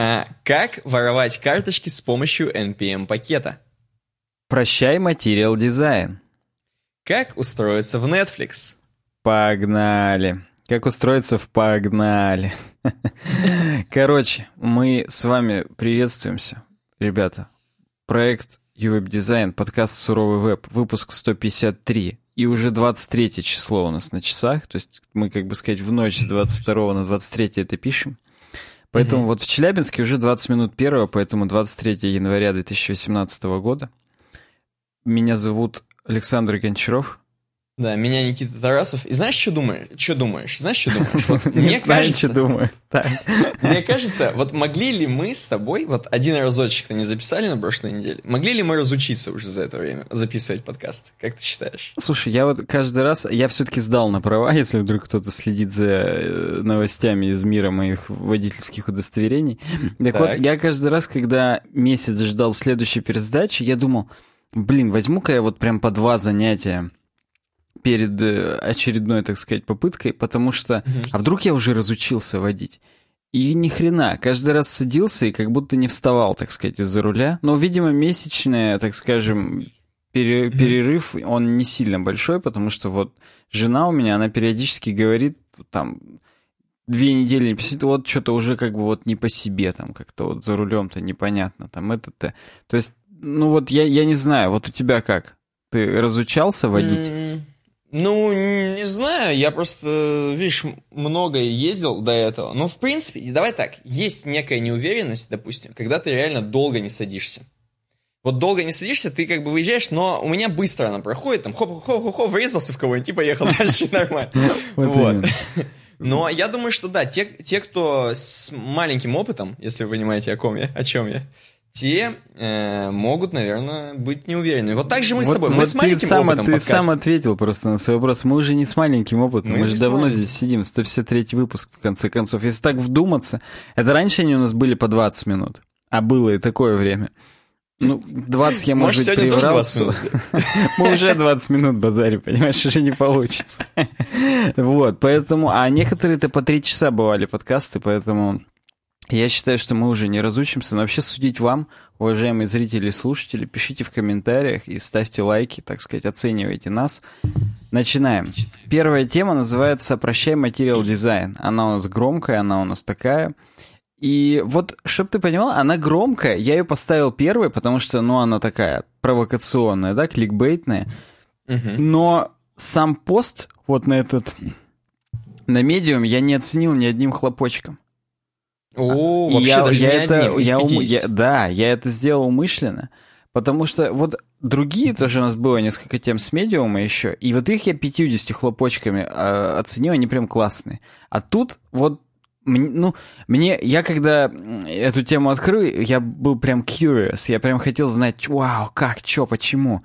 А, как воровать карточки с помощью NPM-пакета? Прощай, материал дизайн. Как устроиться в Netflix? Погнали. Как устроиться в погнали. Короче, мы с вами приветствуемся, ребята. Проект UWeb Design, подкаст «Суровый веб», выпуск 153. И уже 23 число у нас на часах, то есть мы, как бы сказать, в ночь с 22 на 23 это пишем. Поэтому mm-hmm. вот в Челябинске уже 20 минут первого, поэтому 23 января 2018 года. Меня зовут Александр Гончаров. Да, меня Никита Тарасов. И знаешь, что думаешь? Что думаешь? Знаешь, что думаешь? Вот мне кажется, что думаю. Мне кажется, вот могли ли мы с тобой, вот один разочек-то не записали на прошлой неделе, могли ли мы разучиться уже за это время записывать подкаст? Как ты считаешь? Слушай, я вот каждый раз, я все-таки сдал на права, если вдруг кто-то следит за э, новостями из мира моих водительских удостоверений. Так, так. вот, я каждый раз, когда месяц ждал следующей пересдачи, я думал, блин, возьму-ка я вот прям по два занятия перед э, очередной, так сказать, попыткой, потому что, mm-hmm. а вдруг я уже разучился водить? И ни хрена, каждый раз садился и как будто не вставал, так сказать, из-за руля. Но, видимо, месячная, так скажем, пере, перерыв, он не сильно большой, потому что вот жена у меня, она периодически говорит, там, две недели не посидит, вот что-то уже как бы вот не по себе, там, как-то вот за рулем-то непонятно, там, это-то. То есть, ну вот я, я не знаю, вот у тебя как? Ты разучался водить? Mm-hmm. Ну, не знаю, я просто, видишь, много ездил до этого. Но, в принципе, давай так, есть некая неуверенность, допустим, когда ты реально долго не садишься. Вот долго не садишься, ты как бы выезжаешь, но у меня быстро она проходит, там хоп-хоп-хоп, врезался в кого-нибудь и поехал дальше нормально. Вот. Но я думаю, что да, те, те, кто с маленьким опытом, если вы понимаете, о ком я, о чем я, те э, могут, наверное, быть неуверенными. Вот так же мы вот, с тобой. Мы вот с маленьким сам, опытом Ты подкаст. сам ответил просто на свой вопрос. Мы уже не с маленьким опытом. Мы, мы же давно здесь сидим. 153 выпуск, в конце концов. Если так вдуматься, это раньше они у нас были по 20 минут. А было и такое время. Ну, 20 я, может, может быть, приврал. Мы уже 20 минут базарим, понимаешь, уже не получится. Вот, поэтому... А некоторые-то по 3 часа бывали подкасты, поэтому... Я считаю, что мы уже не разучимся, но вообще судить вам, уважаемые зрители и слушатели, пишите в комментариях и ставьте лайки, так сказать, оценивайте нас. Начинаем. Первая тема называется «Прощай, материал дизайн». Она у нас громкая, она у нас такая. И вот, чтобы ты понимал, она громкая. Я ее поставил первой, потому что, ну, она такая провокационная, да, кликбейтная. Угу. Но сам пост вот на этот, на медиум я не оценил ни одним хлопочком. О, вообще я, даже я не это, одним я, ум, я, Да, я это сделал умышленно. Потому что вот другие тоже у нас было несколько тем с медиума еще, и вот их я 50 хлопочками э, оценил, они прям классные. А тут вот ну, мне, я когда эту тему открыл, я был прям curious, я прям хотел знать, вау, как, чё, почему.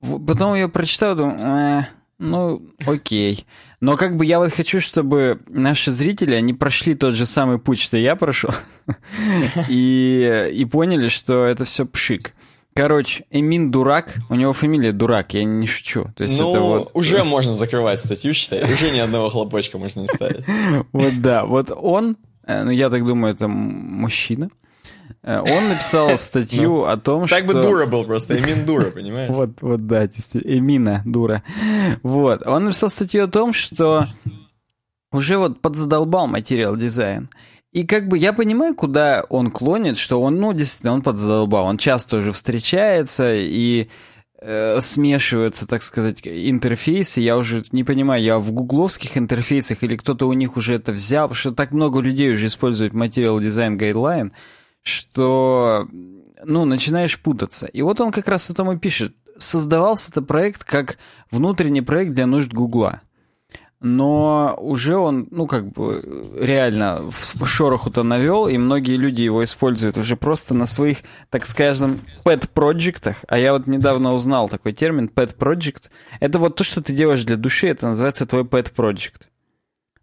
Потом я прочитал, думаю, э, ну, окей. Но как бы я вот хочу, чтобы наши зрители, они прошли тот же самый путь, что я прошел, и, и поняли, что это все пшик. Короче, Эмин дурак, у него фамилия дурак, я не шучу. То есть ну, это вот... уже можно закрывать статью, считай, уже ни одного хлопочка можно не ставить. Вот да, вот он, э, ну я так думаю, это мужчина, он написал статью ну, о том, что... Так бы дура был просто, Эмин дура, понимаешь? Вот, вот, да, Эмина дура. Вот, он написал статью о том, что уже вот подзадолбал Material Design. И как бы я понимаю, куда он клонит, что он, ну, действительно, он подзадолбал. Он часто уже встречается и э, смешиваются, так сказать, интерфейсы. Я уже не понимаю, я в гугловских интерфейсах или кто-то у них уже это взял, потому что так много людей уже используют Material Design guideline что, ну, начинаешь путаться. И вот он как раз о том и пишет. Создавался это проект как внутренний проект для нужд Гугла. Но уже он, ну, как бы, реально в шороху-то навел, и многие люди его используют уже просто на своих, так скажем, pet-проектах. А я вот недавно узнал такой термин pet-project. Это вот то, что ты делаешь для души, это называется твой pet-project.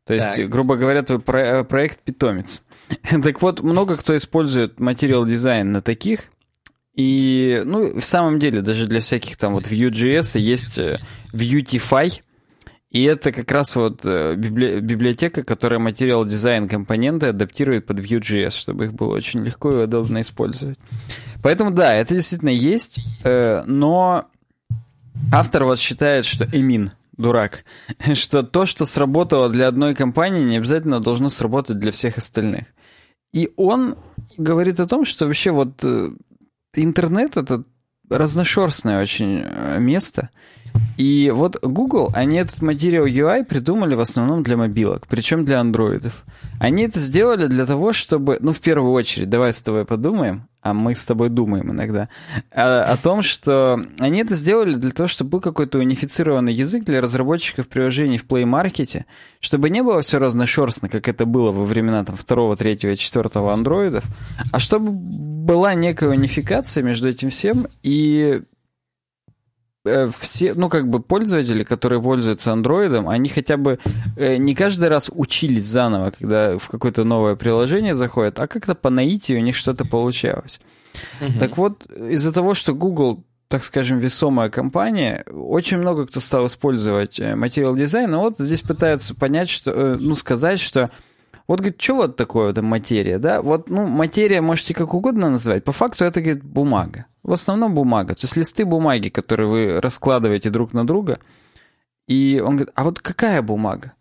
То есть, так. грубо говоря, твой про- проект-питомец. Так вот, много кто использует материал дизайн на таких. И, ну, в самом деле, даже для всяких там вот Vue.js есть э, Vuetify. И это как раз вот э, библи... библиотека, которая материал дизайн компоненты адаптирует под Vue.js, чтобы их было очень легко и удобно использовать. Поэтому да, это действительно есть, э, но автор вот считает, что Эмин дурак, что то, что сработало для одной компании, не обязательно должно сработать для всех остальных. И он говорит о том, что вообще вот э, интернет это разношерстное очень э, место. И вот Google, они этот Material UI придумали в основном для мобилок, причем для андроидов. Они это сделали для того, чтобы, ну, в первую очередь, давай с тобой подумаем, а мы с тобой думаем иногда, о, о том, что они это сделали для того, чтобы был какой-то унифицированный язык для разработчиков приложений в Play Market, чтобы не было все разношерстно, как это было во времена там, второго, третьего, четвертого андроидов, а чтобы была некая унификация между этим всем, и все, ну, как бы пользователи, которые пользуются андроидом, они хотя бы э, не каждый раз учились заново, когда в какое-то новое приложение заходят, а как-то по наитию у них что-то получалось. Угу. Так вот, из-за того, что Google так скажем, весомая компания, очень много кто стал использовать э, материал дизайн, и вот здесь пытаются понять, что, ну, сказать, что вот, говорит, что вот такое вот материя, да? Вот, ну, материя можете как угодно называть. По факту это, говорит, бумага. В основном бумага. То есть листы бумаги, которые вы раскладываете друг на друга. И он говорит, а вот какая бумага?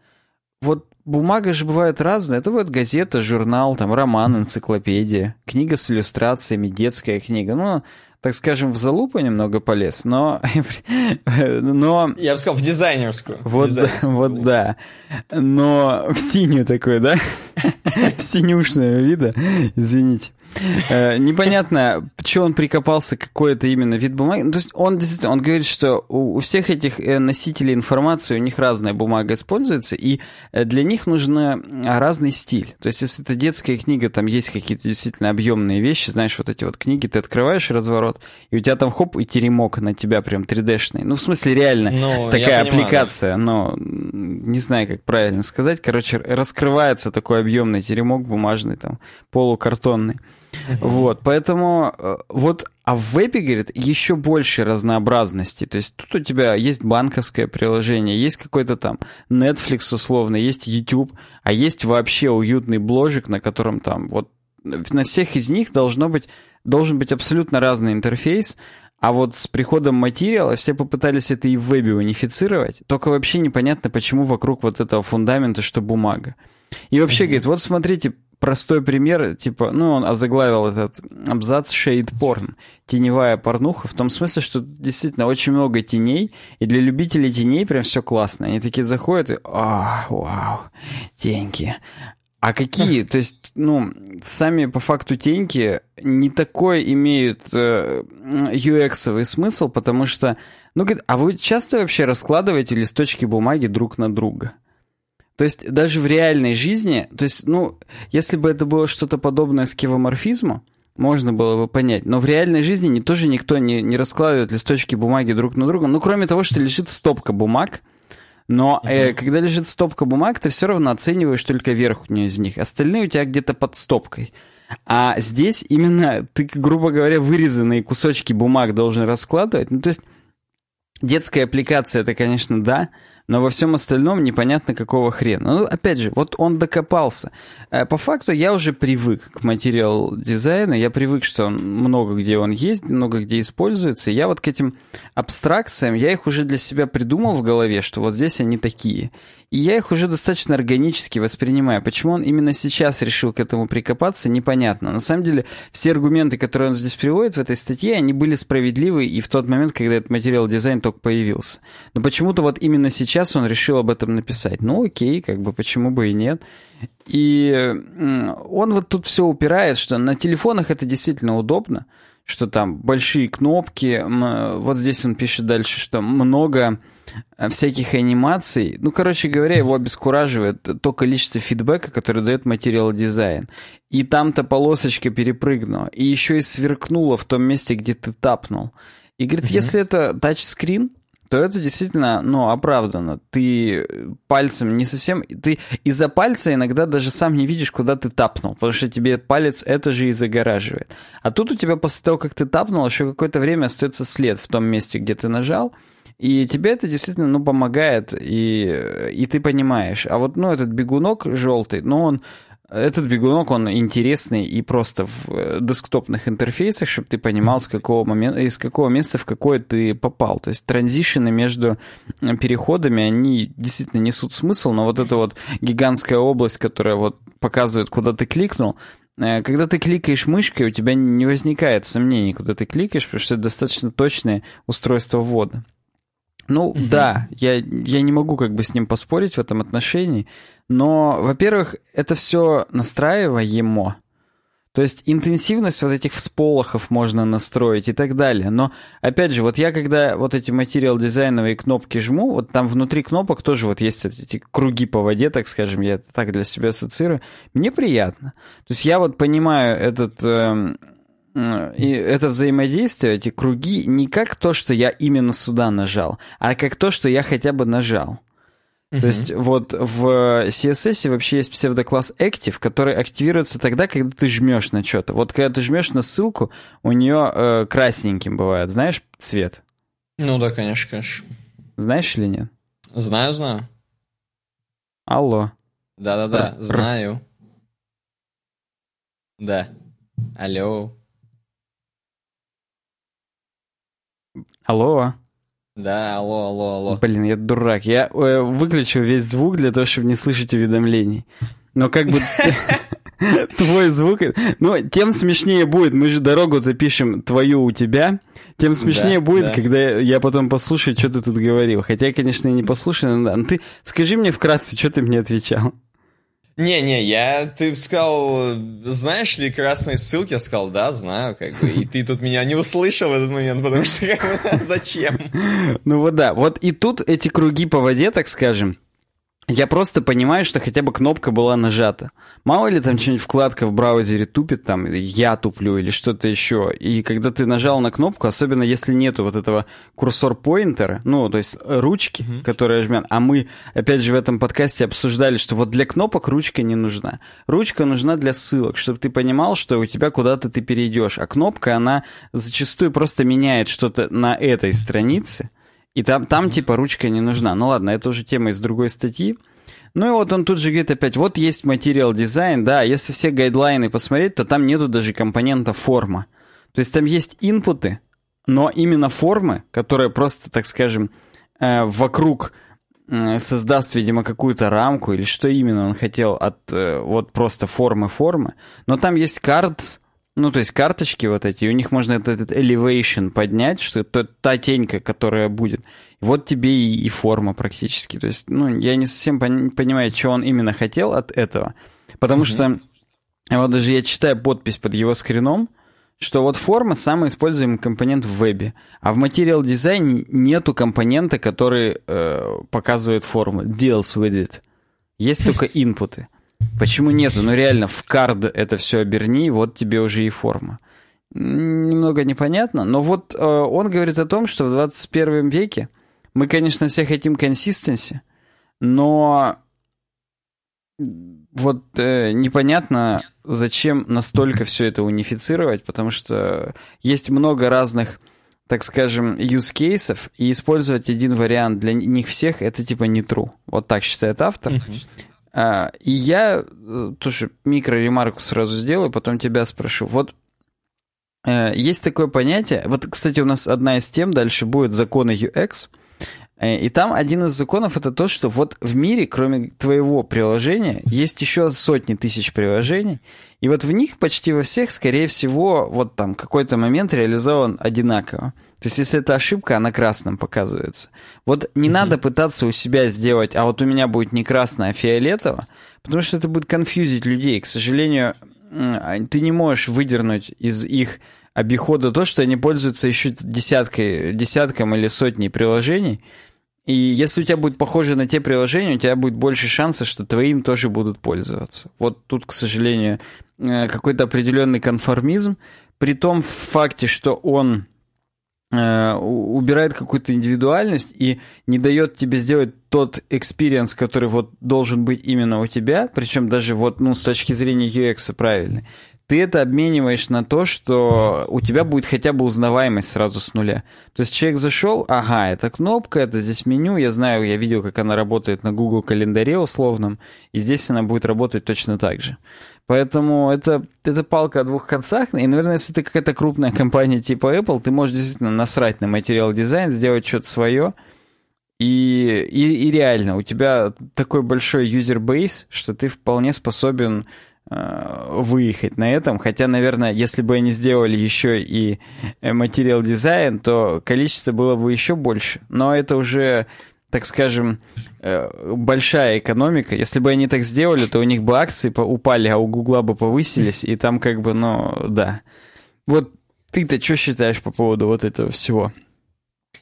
Вот бумага же бывает разная. Это вот газета, журнал, там, роман, энциклопедия, книга с иллюстрациями, детская книга. Ну, так скажем, в залупу немного полез, но... но... Я бы сказал, в дизайнерскую. Вот, в дизайнерскую. вот да. Но в синюю такой, да? в синюшного вида. Извините. Э, непонятно, что он прикопался, какой это именно вид бумаги. Ну, то есть он действительно, он говорит, что у, всех этих э, носителей информации, у них разная бумага используется, и э, для них нужен разный стиль. То есть если это детская книга, там есть какие-то действительно объемные вещи, знаешь, вот эти вот книги, ты открываешь разворот, и у тебя там хоп, и теремок на тебя прям 3D-шный. Ну, в смысле, реально, ну, такая аппликация, но не знаю, как правильно сказать. Короче, раскрывается такой объемный теремок бумажный, там, полукартонный. Вот, поэтому э, вот, а в вебе, говорит, еще больше разнообразности. То есть тут у тебя есть банковское приложение, есть какой-то там Netflix условно, есть YouTube, а есть вообще уютный бложик, на котором там вот на всех из них должно быть, должен быть абсолютно разный интерфейс, а вот с приходом материала все попытались это и в вебе унифицировать, только вообще непонятно, почему вокруг вот этого фундамента, что бумага. И вообще, mm-hmm. говорит, вот смотрите, простой пример, типа, ну, он озаглавил этот абзац «Shade Porn», теневая порнуха, в том смысле, что действительно очень много теней, и для любителей теней прям все классно. Они такие заходят и «А, вау, теньки». А какие? То есть, ну, сами по факту теньки не такой имеют э, UX-овый смысл, потому что, ну, говорит, а вы часто вообще раскладываете листочки бумаги друг на друга? То есть даже в реальной жизни, то есть, ну, если бы это было что-то подобное скивоморфизму, можно было бы понять. Но в реальной жизни не, тоже никто не, не раскладывает листочки бумаги друг на друга. Ну, кроме того, что лежит стопка бумаг, но э, когда лежит стопка бумаг, ты все равно оцениваешь только верхнюю из них. Остальные у тебя где-то под стопкой. А здесь именно ты, грубо говоря, вырезанные кусочки бумаг должен раскладывать. Ну, то есть детская аппликация, это, конечно, да, но во всем остальном непонятно какого хрена. Ну, опять же, вот он докопался. Э, по факту я уже привык к материал дизайну, я привык, что он много где он есть, много где используется. Я вот к этим абстракциям, я их уже для себя придумал в голове, что вот здесь они такие. Я их уже достаточно органически воспринимаю. Почему он именно сейчас решил к этому прикопаться, непонятно. На самом деле, все аргументы, которые он здесь приводит в этой статье, они были справедливы и в тот момент, когда этот материал дизайн только появился. Но почему-то вот именно сейчас он решил об этом написать. Ну окей, как бы почему бы и нет. И он вот тут все упирает, что на телефонах это действительно удобно, что там большие кнопки, вот здесь он пишет дальше, что много всяких анимаций. Ну, короче говоря, его обескураживает то количество фидбэка, которое дает материал дизайн. И там-то полосочка перепрыгнула. И еще и сверкнула в том месте, где ты тапнул. И говорит, угу. если это тачскрин, то это действительно, ну, оправдано. Ты пальцем не совсем... Ты из-за пальца иногда даже сам не видишь, куда ты тапнул, потому что тебе палец это же и загораживает. А тут у тебя после того, как ты тапнул, еще какое-то время остается след в том месте, где ты нажал, И тебе это действительно, ну, помогает, и, и ты понимаешь. А вот, ну, этот бегунок желтый, ну, он этот бегунок, он интересный и просто в э, десктопных интерфейсах, чтобы ты понимал, с какого момента, из какого места в какое ты попал. То есть транзишены между переходами, они действительно несут смысл, но вот эта вот гигантская область, которая вот показывает, куда ты кликнул, э, когда ты кликаешь мышкой, у тебя не возникает сомнений, куда ты кликаешь, потому что это достаточно точное устройство ввода. Ну угу. да, я, я не могу как бы с ним поспорить в этом отношении, но, во-первых, это все настраиваемо. То есть интенсивность вот этих всполохов можно настроить и так далее. Но, опять же, вот я когда вот эти материал дизайновые кнопки жму, вот там внутри кнопок тоже вот есть эти круги по воде, так скажем, я это так для себя ассоциирую. Мне приятно. То есть я вот понимаю этот... Э, и это взаимодействие, эти круги, не как то, что я именно сюда нажал, а как то, что я хотя бы нажал. Uh-huh. То есть вот в CSS вообще есть псевдокласс Active, который активируется тогда, когда ты жмешь на что-то. Вот когда ты жмешь на ссылку, у нее э, красненьким бывает, знаешь, цвет? Ну да, конечно, конечно. Знаешь или нет? Знаю, знаю. Алло. Да-да-да, знаю. Да. Алло. Алло. Да, алло, алло, алло. Блин, я дурак. Я э, выключил весь звук для того, чтобы не слышать уведомлений. Но как бы твой звук... Ну, тем смешнее будет. Мы же дорогу-то пишем твою у тебя. Тем смешнее да, будет, да. когда я потом послушаю, что ты тут говорил. Хотя я, конечно, и не послушаю, но да. Но ты скажи мне вкратце, что ты мне отвечал. Не-не, я, ты сказал, знаешь ли красные ссылки? Я сказал, да, знаю, как бы. И ты тут меня не услышал в этот момент, потому что зачем? Ну вот да, вот и тут эти круги по воде, так скажем, я просто понимаю, что хотя бы кнопка была нажата. Мало ли там что-нибудь вкладка в браузере тупит, там, я туплю или что-то еще. И когда ты нажал на кнопку, особенно если нету вот этого курсор-поинтера, ну, то есть ручки, mm-hmm. которая жмет, а мы, опять же, в этом подкасте обсуждали, что вот для кнопок ручка не нужна. Ручка нужна для ссылок, чтобы ты понимал, что у тебя куда-то ты перейдешь. А кнопка, она зачастую просто меняет что-то на этой странице, и там, там типа ручка не нужна. Ну ладно, это уже тема из другой статьи. Ну и вот он тут же говорит опять, вот есть материал дизайн, да, если все гайдлайны посмотреть, то там нету даже компонента форма. То есть там есть инпуты, но именно формы, которые просто, так скажем, э, вокруг создаст, видимо, какую-то рамку или что именно он хотел от э, вот просто формы-формы. Но там есть cards, ну, то есть карточки вот эти, у них можно этот, этот elevation поднять, что это та тенька, которая будет. Вот тебе и, и форма практически. То есть, ну, я не совсем пон- понимаю, что он именно хотел от этого. Потому mm-hmm. что, вот даже я читаю подпись под его скрином, что вот форма самый используемый компонент в вебе, а в материал дизайне нету компонента, который э, показывает форму, deals with it. Есть только инпуты. Почему нету? Ну реально, в кард это все оберни, вот тебе уже и форма. Немного непонятно, но вот э, он говорит о том, что в 21 веке мы, конечно, все хотим консистенции, но вот э, непонятно, зачем настолько все это унифицировать, потому что есть много разных, так скажем, use cases, и использовать один вариант для них всех это типа не true. Вот так считает автор. Uh-huh. А, и я э, тоже микро-ремарку сразу сделаю, потом тебя спрошу. Вот э, есть такое понятие, вот, кстати, у нас одна из тем дальше будет законы UX, э, и там один из законов это то, что вот в мире, кроме твоего приложения, есть еще сотни тысяч приложений, и вот в них почти во всех, скорее всего, вот там какой-то момент реализован одинаково. То есть, если это ошибка, она красным показывается. Вот не mm-hmm. надо пытаться у себя сделать, а вот у меня будет не красное, а фиолетово, потому что это будет конфьюзить людей. К сожалению, ты не можешь выдернуть из их обихода то, что они пользуются еще десяткой, десятком или сотней приложений. И если у тебя будет похоже на те приложения, у тебя будет больше шансов, что твоим тоже будут пользоваться. Вот тут, к сожалению, э, какой-то определенный конформизм, при том факте, что он убирает какую-то индивидуальность и не дает тебе сделать тот experience, который вот должен быть именно у тебя, причем даже вот, ну, с точки зрения UX правильный, ты это обмениваешь на то, что у тебя будет хотя бы узнаваемость сразу с нуля. То есть человек зашел, ага, это кнопка, это здесь меню, я знаю, я видел, как она работает на Google календаре условном, и здесь она будет работать точно так же. Поэтому это, это палка о двух концах. И, наверное, если ты какая-то крупная компания типа Apple, ты можешь действительно насрать на материал дизайн, сделать что-то свое. И, и, и реально, у тебя такой большой юзер-бейс, что ты вполне способен э, выехать на этом. Хотя, наверное, если бы они сделали еще и э, материал дизайн, то количество было бы еще больше. Но это уже так скажем, э, большая экономика. Если бы они так сделали, то у них бы акции упали, а у Гугла бы повысились, и там как бы, ну, да. Вот ты-то что считаешь по поводу вот этого всего?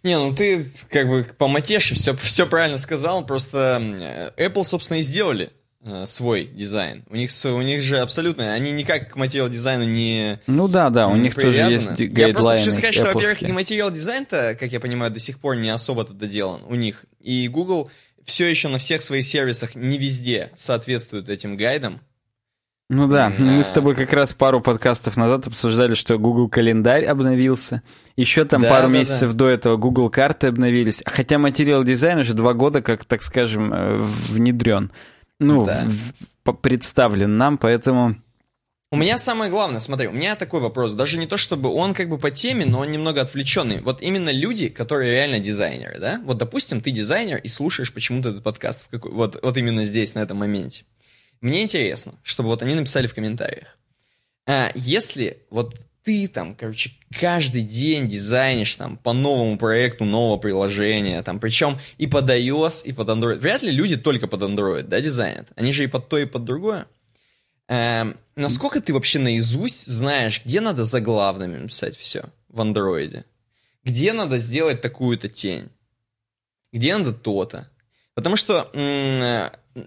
Не, ну ты как бы по матеше все, все правильно сказал, просто Apple, собственно, и сделали Э, свой дизайн. У них, у них же абсолютно, они никак к материал дизайну не Ну да, да, у них тоже есть гайдлайны Я просто хочу сказать, что, во-первых, материал дизайн-то, как я понимаю, до сих пор не особо-то доделан у них. И Google все еще на всех своих сервисах не везде соответствует этим гайдам. Ну да, mm-hmm. мы с тобой как раз пару подкастов назад обсуждали, что Google календарь обновился. Еще там да, пару да, месяцев да. до этого Google карты обновились. Хотя материал дизайн уже два года, как, так скажем, э, внедрен ну, да. в, представлен нам, поэтому... У меня самое главное, смотри, у меня такой вопрос, даже не то, чтобы он как бы по теме, но он немного отвлеченный. Вот именно люди, которые реально дизайнеры, да? Вот, допустим, ты дизайнер и слушаешь почему-то этот подкаст какой, вот, вот именно здесь, на этом моменте. Мне интересно, чтобы вот они написали в комментариях. А, если вот ты там, короче, каждый день дизайнишь там по новому проекту нового приложения, там, причем и под iOS, и под Android. Вряд ли люди только под Android, да, дизайнят. Они же и под то, и под другое. Эм, насколько ты вообще наизусть знаешь, где надо заглавными написать все в андроиде? Где надо сделать такую-то тень? Где надо то-то? Потому что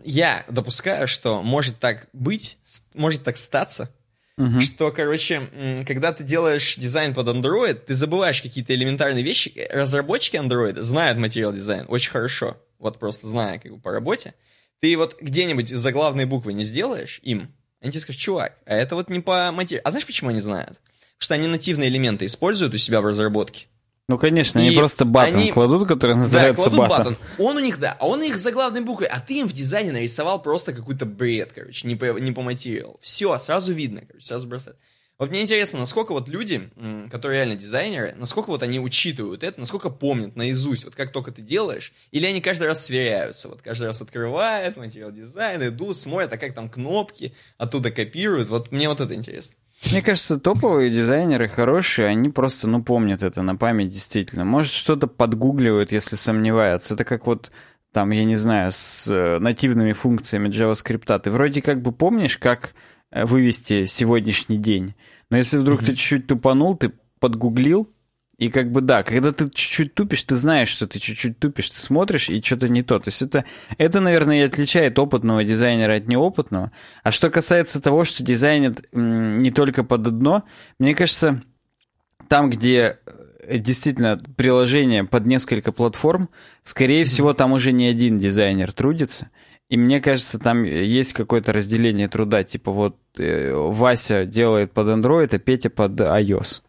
я допускаю, что может так быть, может так статься, Uh-huh. Что, короче, когда ты делаешь дизайн под Android, ты забываешь какие-то элементарные вещи. Разработчики Android знают материал дизайн очень хорошо. Вот просто зная как бы по работе. Ты вот где-нибудь заглавные буквы не сделаешь им, они тебе скажут, чувак, а это вот не по материалу. А знаешь, почему они знают? Потому что они нативные элементы используют у себя в разработке. Ну, конечно, и они просто батон они... кладут, который называется да, батон. Он у них, да, а он их заглавной буквой, а ты им в дизайне нарисовал просто какой-то бред, короче, не по, не по материалу. Все, сразу видно, короче, сразу бросает. Вот мне интересно, насколько вот люди, которые реально дизайнеры, насколько вот они учитывают это, насколько помнят наизусть, вот как только ты делаешь, или они каждый раз сверяются, вот каждый раз открывают материал дизайна, идут, смотрят, а как там кнопки, оттуда копируют, вот мне вот это интересно. Мне кажется, топовые дизайнеры хорошие, они просто, ну, помнят это на память действительно. Может, что-то подгугливают, если сомневаются. Это как вот там, я не знаю, с э, нативными функциями JavaScript. Ты вроде как бы помнишь, как вывести сегодняшний день. Но если вдруг mm-hmm. ты чуть-чуть тупанул, ты подгуглил, и как бы да, когда ты чуть-чуть тупишь, ты знаешь, что ты чуть-чуть тупишь, ты смотришь, и что-то не то. То есть это, это, наверное, и отличает опытного дизайнера от неопытного. А что касается того, что дизайнят не только под одно, мне кажется, там, где э, действительно приложение под несколько платформ, скорее всего, там уже не один дизайнер трудится. И мне кажется, там есть какое-то разделение труда. Типа вот э, Вася делает под Android, а Петя под iOS.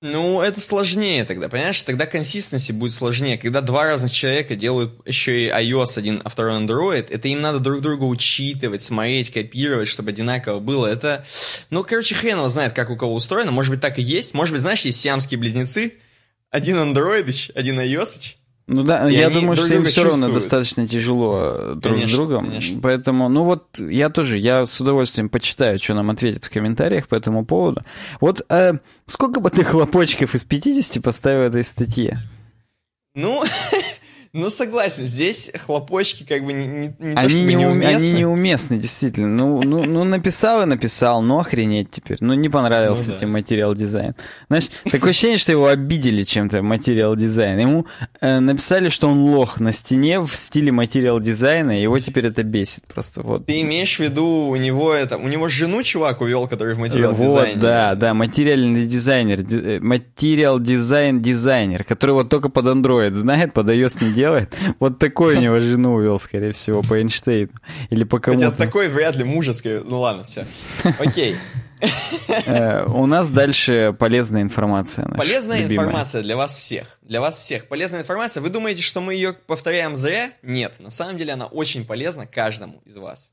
Ну, это сложнее тогда, понимаешь? Тогда консистенции будет сложнее. Когда два разных человека делают еще и iOS один, а второй Android, это им надо друг друга учитывать, смотреть, копировать, чтобы одинаково было. Это, ну, короче, хрен его знает, как у кого устроено. Может быть, так и есть. Может быть, знаешь, есть сиамские близнецы. Один Android, один iOS. Ну да, и я думаю, что им все равно достаточно тяжело э, друг конечно, с другом. Конечно. Поэтому, ну вот, я тоже, я с удовольствием почитаю, что нам ответят в комментариях по этому поводу. Вот э, сколько бы ты хлопочков из 50 поставил этой статье? Ну, Ну, согласен, здесь хлопочки как бы не, не, не они то, чтобы не неуместны. Они неуместны, действительно. Ну, ну, ну, написал и написал, ну охренеть теперь. Ну, не понравился ну, да. тебе Material Design. Знаешь, такое ощущение, что его обидели чем-то Material Design. Ему э, написали, что он лох на стене в стиле материал дизайна, и его теперь это бесит просто. Вот. Ты имеешь в виду, у него это, у него жену чувак увел, который в материал дизайне? Вот, да, да, материальный дизайнер, э, Material Design дизайнер, который вот только под Android знает, под iOS не делает делает. Вот такой у него жену увел, скорее всего, по Эйнштейну. Или по кому-то. Хотя такой вряд ли мужа. Ну ладно, все. Окей. Э, у нас дальше полезная информация. Полезная информация для вас всех. Для вас всех. Полезная информация. Вы думаете, что мы ее повторяем зря? Нет. На самом деле она очень полезна каждому из вас.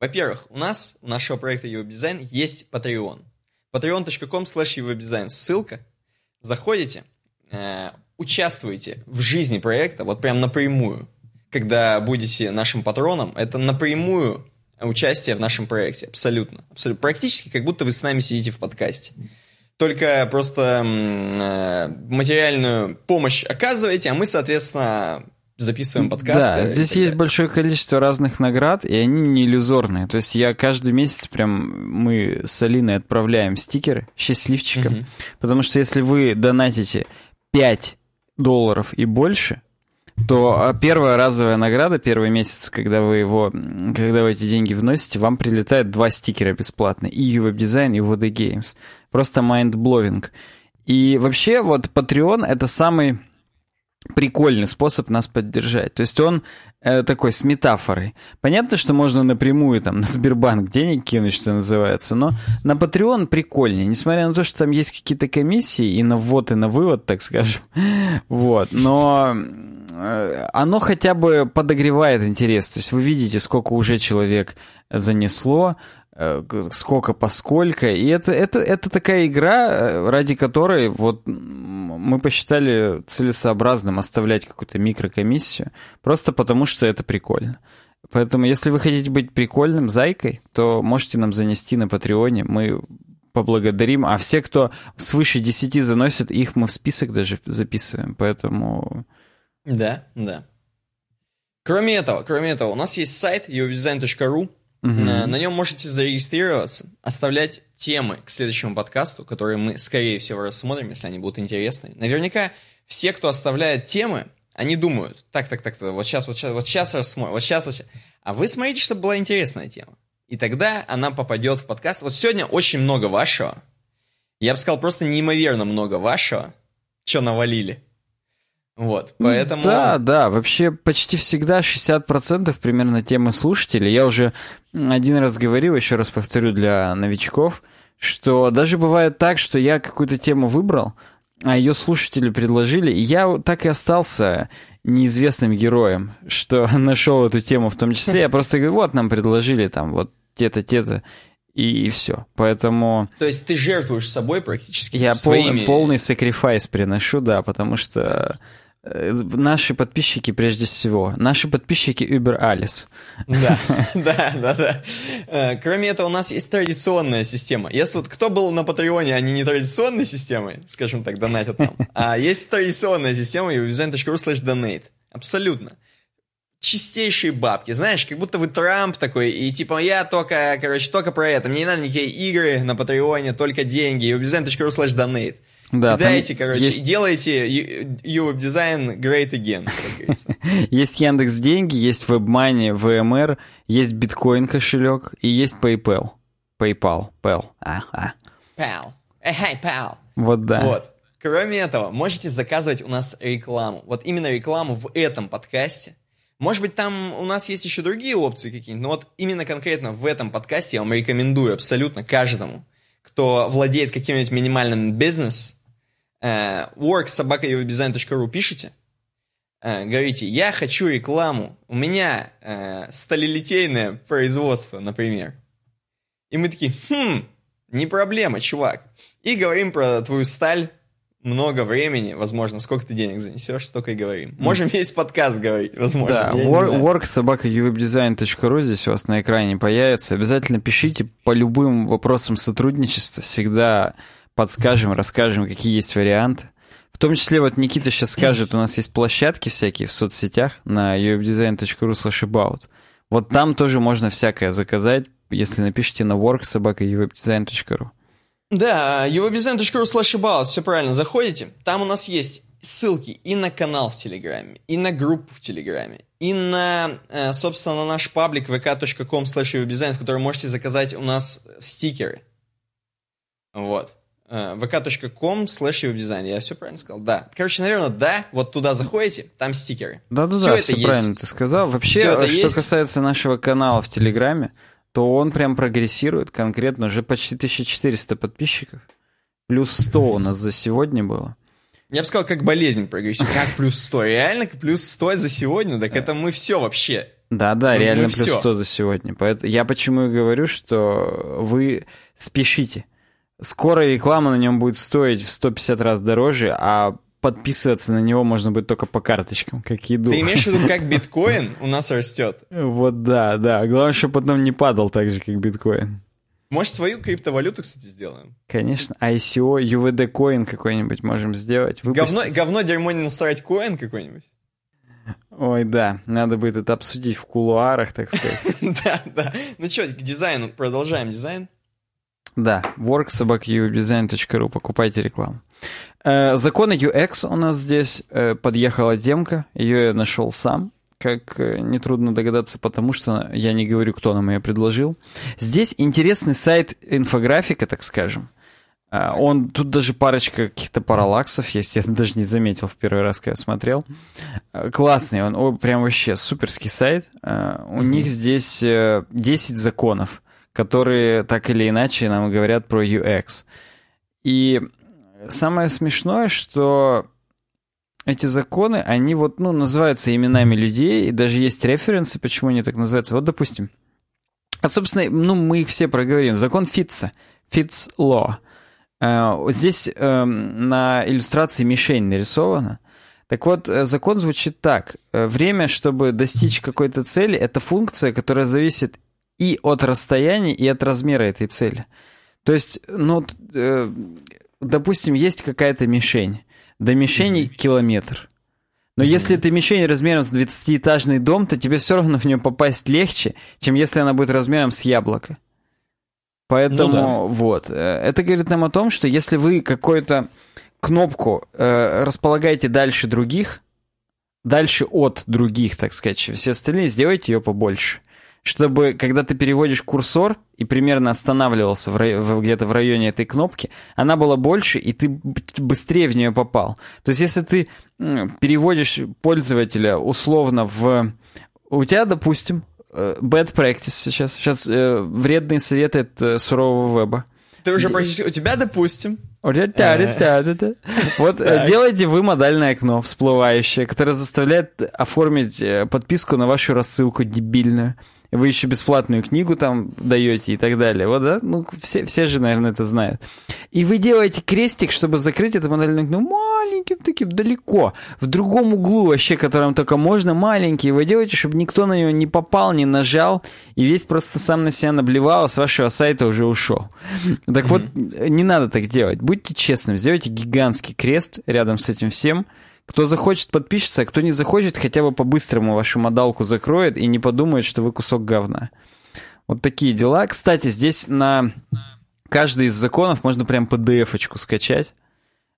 Во-первых, у нас, у нашего проекта Дизайн есть Patreon. patreon.com slash. Ссылка. Заходите, э, участвуйте в жизни проекта, вот прям напрямую. Когда будете нашим патроном, это напрямую участие в нашем проекте. Абсолютно. Абсолютно. Практически как будто вы с нами сидите в подкасте. Только просто э, материальную помощь оказываете, а мы, соответственно, записываем подкасты. Да, здесь есть большое количество разных наград, и они не иллюзорные. То есть я каждый месяц прям мы с Алиной отправляем стикеры счастливчикам, угу. потому что если вы донатите 5 долларов и больше, то а, первая разовая награда, первый месяц, когда вы его, когда вы эти деньги вносите, вам прилетает два стикера бесплатно. И UWeb Design, и VD Games. Просто mind-blowing. И вообще, вот Patreon — это самый прикольный способ нас поддержать. То есть он э, такой с метафорой. Понятно, что можно напрямую там на Сбербанк денег кинуть, что называется, но на Patreon прикольнее. Несмотря на то, что там есть какие-то комиссии и на ввод, и на вывод, так скажем. Вот. Но э, оно хотя бы подогревает интерес. То есть вы видите, сколько уже человек занесло, сколько поскольку. И это, это, это такая игра, э, ради которой вот мы посчитали целесообразным оставлять какую-то микрокомиссию, просто потому что это прикольно. Поэтому, если вы хотите быть прикольным зайкой, то можете нам занести на Патреоне. Мы поблагодарим. А все, кто свыше 10 заносит, их мы в список даже записываем. Поэтому... Да, да. Кроме этого, кроме этого, у нас есть сайт uwdesign.ru, На, на нем можете зарегистрироваться, оставлять темы к следующему подкасту, которые мы, скорее всего, рассмотрим, если они будут интересны. Наверняка все, кто оставляет темы, они думают, так, так, так, так вот сейчас, вот сейчас, вот сейчас рассмотрим, вот сейчас, вот сейчас. А вы смотрите, чтобы была интересная тема. И тогда она попадет в подкаст. Вот сегодня очень много вашего. Я бы сказал, просто неимоверно много вашего, что навалили. Вот, поэтому... Да, да, вообще почти всегда 60% примерно темы слушателей. Я уже один раз говорил, еще раз повторю для новичков, что даже бывает так, что я какую-то тему выбрал, а ее слушатели предложили, и я так и остался неизвестным героем, что нашел эту тему в том числе. Я просто говорю, вот нам предложили там вот те-то, те-то, и, и все. Поэтому... То есть ты жертвуешь собой практически? Я своими... полный, полный сакрифайс приношу, да, потому что наши подписчики прежде всего. Наши подписчики Uber Alice. Да, да, да, да. Э, кроме этого, у нас есть традиционная система. Если вот кто был на Патреоне, они не традиционной системой, скажем так, донатят нам, а есть традиционная система uwdesign.ru slash donate. Абсолютно. Чистейшие бабки, знаешь, как будто вы Трамп такой, и типа я только, короче, только про это, мне не надо никакие игры на Патреоне, только деньги, uwdesign.ru slash donate. Да, Кидаете, короче, есть... делаете UWeb Design great again, Есть Яндекс Деньги, есть WebMoney, VMR, есть биткоин кошелек и есть PayPal. PayPal, PayPal. А, а. Pal. Hey, pal. Вот да. Вот. Кроме этого, можете заказывать у нас рекламу. Вот именно рекламу в этом подкасте. Может быть, там у нас есть еще другие опции какие-нибудь, но вот именно конкретно в этом подкасте я вам рекомендую абсолютно каждому, кто владеет каким-нибудь минимальным бизнес, э, work пишите, э, говорите, я хочу рекламу, у меня э, сталелитейное производство, например. И мы такие, хм, не проблема, чувак. И говорим про твою сталь, много времени, возможно, сколько ты денег занесешь, столько и говорим. Можем весь подкаст говорить, возможно. Да, work, work собака uwebdesign.ru здесь у вас на экране появится. Обязательно пишите по любым вопросам сотрудничества. Всегда подскажем, расскажем, какие есть варианты. В том числе, вот Никита сейчас скажет, у нас есть площадки всякие в соцсетях на uwebdesign.ru slash about. Вот там тоже можно всякое заказать, если напишите на worksobaka.uwebdesign.ru. Да, uwebdesign.ru slash about, все правильно, заходите. Там у нас есть ссылки и на канал в Телеграме, и на группу в Телеграме, и на, э, собственно, на наш паблик vk.com slash в котором можете заказать у нас стикеры. Вот vk.com slash веб-дизайн. Я все правильно сказал? Да. Короче, наверное, да. Вот туда заходите, там стикеры. Да-да-да, все, все правильно ты сказал. Вообще, что есть. касается нашего канала в Телеграме, то он прям прогрессирует конкретно. Уже почти 1400 подписчиков. Плюс 100 у нас за сегодня было. Я бы сказал, как болезнь прогрессирует. Как плюс 100? Реально плюс 100 за сегодня? Так это мы все вообще. Да, да, ну, реально плюс все. 100 за сегодня. Поэтому я почему и говорю, что вы спешите. Скоро реклама на нем будет стоить в 150 раз дороже, а подписываться на него можно будет только по карточкам, как еду. Ты имеешь в виду, как биткоин у нас растет? Вот да, да. Главное, чтобы потом не падал так же, как биткоин. Может, свою криптовалюту, кстати, сделаем? Конечно. ICO, UVD коин какой-нибудь можем сделать. Говно, говно, дерьмо не насрать коин какой-нибудь? Ой, да, надо будет это обсудить в кулуарах, так сказать. Да, да. Ну что, к дизайну, продолжаем дизайн? Да, worksobakuvdesign.ru, покупайте рекламу. Э, законы UX у нас здесь. Э, подъехала демка, ее я нашел сам как э, нетрудно догадаться, потому что я не говорю, кто нам ее предложил. Здесь интересный сайт инфографика, так скажем. Он, тут даже парочка каких-то параллаксов есть, я даже не заметил в первый раз, когда смотрел. Классный, он о, прям вообще суперский сайт. У mm-hmm. них здесь 10 э, законов, которые так или иначе нам говорят про UX. И самое смешное, что эти законы, они вот, ну, называются именами людей, и даже есть референсы, почему они так называются. Вот, допустим, а, собственно, ну, мы их все проговорим. Закон Фитца, Фитц Law. Uh, здесь uh, на иллюстрации мишень нарисована. Так вот, э, закон звучит так. Э, время, чтобы достичь какой-то цели, это функция, которая зависит и от расстояния, и от размера этой цели. То есть, ну, э, допустим, есть какая-то мишень. До мишени километр. Но если эта мишень размером с 20-этажный дом, то тебе все равно в нее попасть легче, чем если она будет размером с яблоко. Поэтому, ну, да. вот. Э, это говорит нам о том, что если вы какую-то кнопку э, располагаете дальше других, дальше от других, так сказать, все остальные, сделайте ее побольше чтобы, когда ты переводишь курсор и примерно останавливался где-то в районе этой кнопки, она была больше, и ты быстрее в нее попал. То есть, если ты переводишь пользователя условно в... У тебя, допустим, э, bad practice сейчас. Сейчас э, вредные советы от э, сурового веба. Ты уже практически... У тебя, допустим... Вот делайте вы модальное окно всплывающее, которое заставляет оформить подписку на вашу рассылку дебильную вы еще бесплатную книгу там даете и так далее. Вот, да? Ну, все, все же, наверное, это знают. И вы делаете крестик, чтобы закрыть это модельное окно маленьким таким, далеко, в другом углу вообще, которым только можно, маленький. Вы делаете, чтобы никто на него не попал, не нажал, и весь просто сам на себя наблевал, а с вашего сайта уже ушел. Так вот, не надо так делать. Будьте честным, сделайте гигантский крест рядом с этим всем, кто захочет, подпишется, а кто не захочет, хотя бы по-быстрому вашу модалку закроет и не подумает, что вы кусок говна. Вот такие дела. Кстати, здесь на каждый из законов можно прям PDF-очку скачать.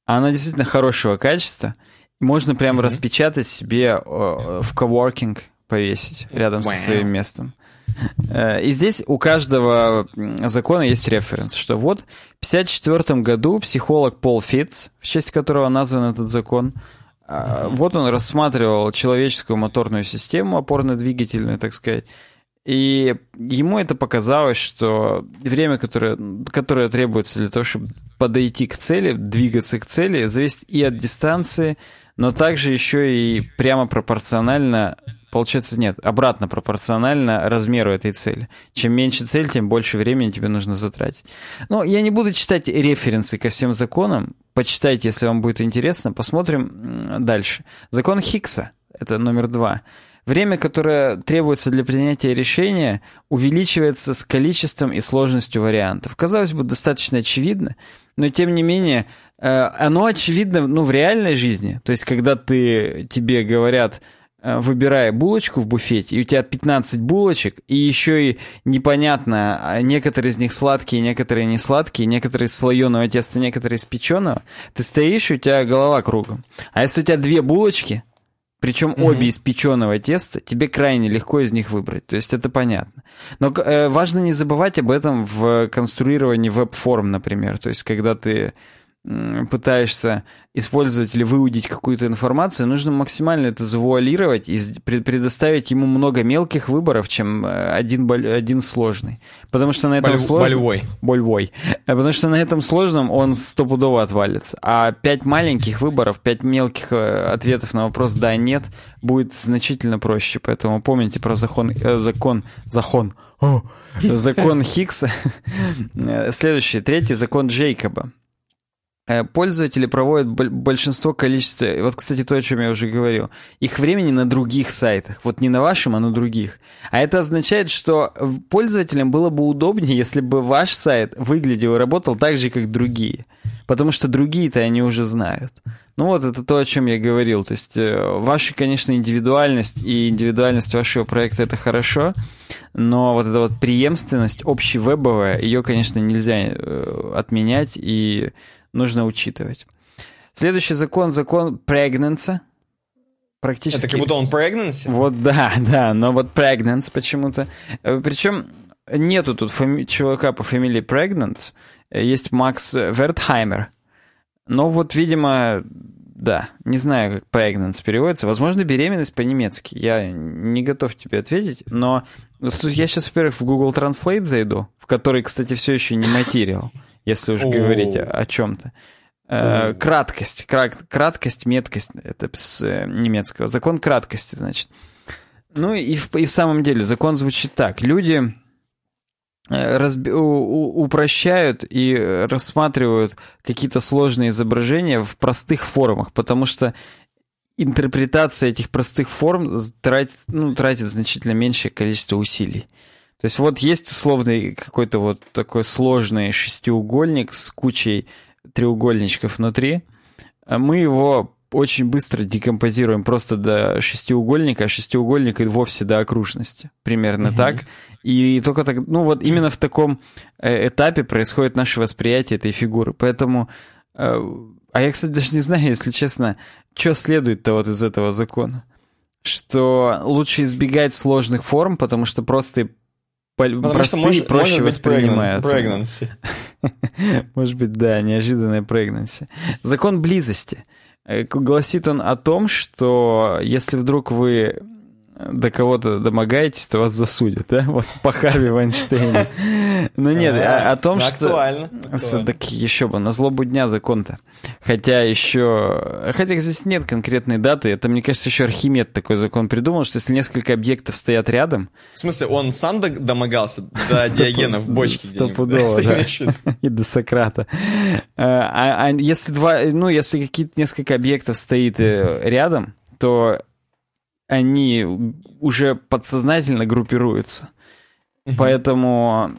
А она действительно хорошего качества. Можно прям mm-hmm. распечатать себе э, в коворкинг повесить рядом wow. со своим местом. Э, и здесь у каждого закона есть референс, что вот в 1954 году психолог Пол Фитц, в честь которого назван этот закон, а, вот он рассматривал человеческую моторную систему, опорно-двигательную, так сказать, и ему это показалось, что время, которое, которое требуется для того, чтобы подойти к цели, двигаться к цели, зависит и от дистанции, но также еще и прямо пропорционально Получается, нет, обратно пропорционально размеру этой цели. Чем меньше цель, тем больше времени тебе нужно затратить. Но я не буду читать референсы ко всем законам. Почитайте, если вам будет интересно. Посмотрим дальше. Закон Хиггса, это номер два. Время, которое требуется для принятия решения, увеличивается с количеством и сложностью вариантов. Казалось бы, достаточно очевидно, но тем не менее, э, оно очевидно ну, в реальной жизни. То есть, когда ты, тебе говорят, выбирая булочку в буфете, и у тебя 15 булочек, и еще и непонятно, а некоторые из них сладкие, некоторые не сладкие, некоторые из слоеного теста, некоторые из печеного, ты стоишь, и у тебя голова кругом. А если у тебя две булочки, причем mm-hmm. обе из печеного теста, тебе крайне легко из них выбрать. То есть это понятно. Но э, важно не забывать об этом в конструировании веб-форм, например. То есть когда ты пытаешься использовать или выудить какую-то информацию, нужно максимально это завуалировать и предоставить ему много мелких выборов, чем э, один, один сложный. Потому что на этом Боль, сложном... Болевой. Болевой. Э, потому что на этом сложном он стопудово отвалится. А пять маленьких выборов, пять мелких э, ответов на вопрос «да», «нет» будет значительно проще. Поэтому помните про закон... Э, закон... Закон... О, закон Хиггса. Следующий, третий, закон Джейкоба. Э, пользователи проводят большинство количества, вот, кстати, то, о чем я уже говорил, их времени на других сайтах. Вот не на вашем, а на других. А это означает, что пользователям было бы удобнее, если бы ваш сайт выглядел и работал так же, как другие. Потому что другие-то они уже знают. Ну вот это то, о чем я говорил. То есть э, ваша, конечно, индивидуальность и индивидуальность вашего проекта это хорошо, но вот эта вот преемственность общевебовая, ее, конечно, нельзя э, отменять и нужно учитывать. Следующий закон, закон pregnancy. Практически... Это как будто он pregnancy? Вот да, да, но вот pregnant почему-то. Э, Причем нету тут фами... чувака по фамилии Pregnant, есть Макс Вертхаймер. Но вот, видимо, да, не знаю, как pregnant переводится. Возможно, беременность по-немецки. Я не готов тебе ответить, но я сейчас, во-первых, в Google Translate зайду, в который, кстати, все еще не материал если уж говорить о, о чем-то. Э, краткость, крат, краткость, меткость, это с э, немецкого. Закон краткости, значит. Ну и в, и в самом деле закон звучит так. Люди э, разби- упрощают и рассматривают какие-то сложные изображения в простых формах, потому что интерпретация этих простых форм тратит, ну, тратит значительно меньшее количество усилий. То есть вот есть условный какой-то вот такой сложный шестиугольник с кучей треугольничков внутри. А мы его очень быстро декомпозируем просто до шестиугольника, а шестиугольник и вовсе до окружности. Примерно угу. так. И только так, ну вот именно в таком э, этапе происходит наше восприятие этой фигуры. Поэтому, э, а я, кстати, даже не знаю, если честно, что следует-то вот из этого закона. Что лучше избегать сложных форм, потому что просто Потому простые может, проще может воспринимаются. Pregnancy. Может быть, да, неожиданная pregnancy. Закон близости. Э, гласит он о том, что если вдруг вы до кого-то домогаетесь, то вас засудят, да? Вот по Харви Вайнштейну. Но нет, о, о том, ну, что... Актуально. Так еще бы, на злобу дня закон-то. Хотя еще... Хотя здесь нет конкретной даты. Это, мне кажется, еще Архимед такой закон придумал, что если несколько объектов стоят рядом... В смысле, он сам домогался до Диогена в бочке Стопудово, да. И до Сократа. А, а если два... Ну, если какие-то несколько объектов стоит э, рядом, то они уже подсознательно группируются. Угу. Поэтому,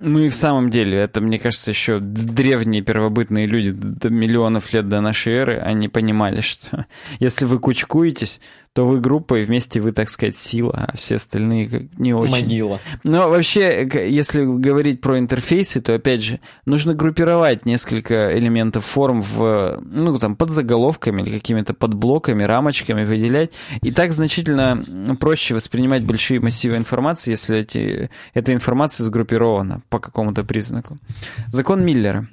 ну и в самом деле, это, мне кажется, еще древние первобытные люди до миллионов лет до нашей эры, они понимали, что если вы кучкуетесь, то вы группа, и вместе вы, так сказать, сила, а все остальные не очень. Могила. Но вообще, если говорить про интерфейсы, то, опять же, нужно группировать несколько элементов форм в, ну, там, под заголовками или какими-то подблоками, рамочками выделять. И так значительно проще воспринимать большие массивы информации, если эти, эта информация сгруппирована по какому-то признаку. Закон Миллера.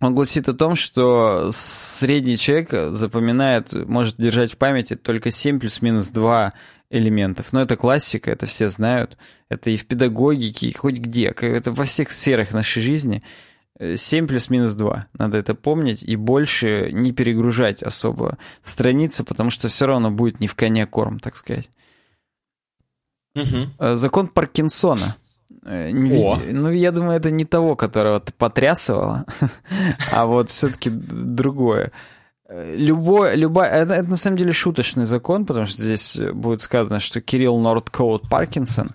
Он гласит о том, что средний человек запоминает, может держать в памяти только 7 плюс-минус 2 элементов. Но это классика, это все знают. Это и в педагогике, и хоть где. Это во всех сферах нашей жизни. 7 плюс-минус 2. Надо это помнить и больше не перегружать особо страницы, потому что все равно будет не в коне корм, так сказать. Угу. Закон Паркинсона. Э, не О. Ну, я думаю, это не того, которого ты потрясывала, а вот все-таки другое. Любой, любая, это, это на самом деле шуточный закон, потому что здесь будет сказано, что Кирилл Нордкоут Паркинсон,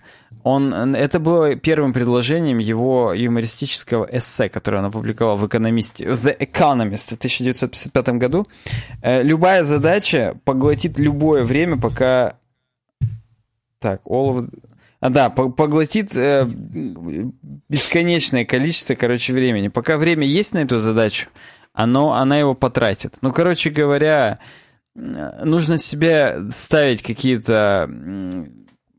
он, это было первым предложением его юмористического эссе, которое он опубликовал в «Экономисте», «The Economist» в 1955 году. Э, любая задача поглотит любое время, пока... Так, all of... А, да, поглотит э, бесконечное количество, короче, времени. Пока время есть на эту задачу, оно, она его потратит. Ну, короче говоря, нужно себе ставить какие-то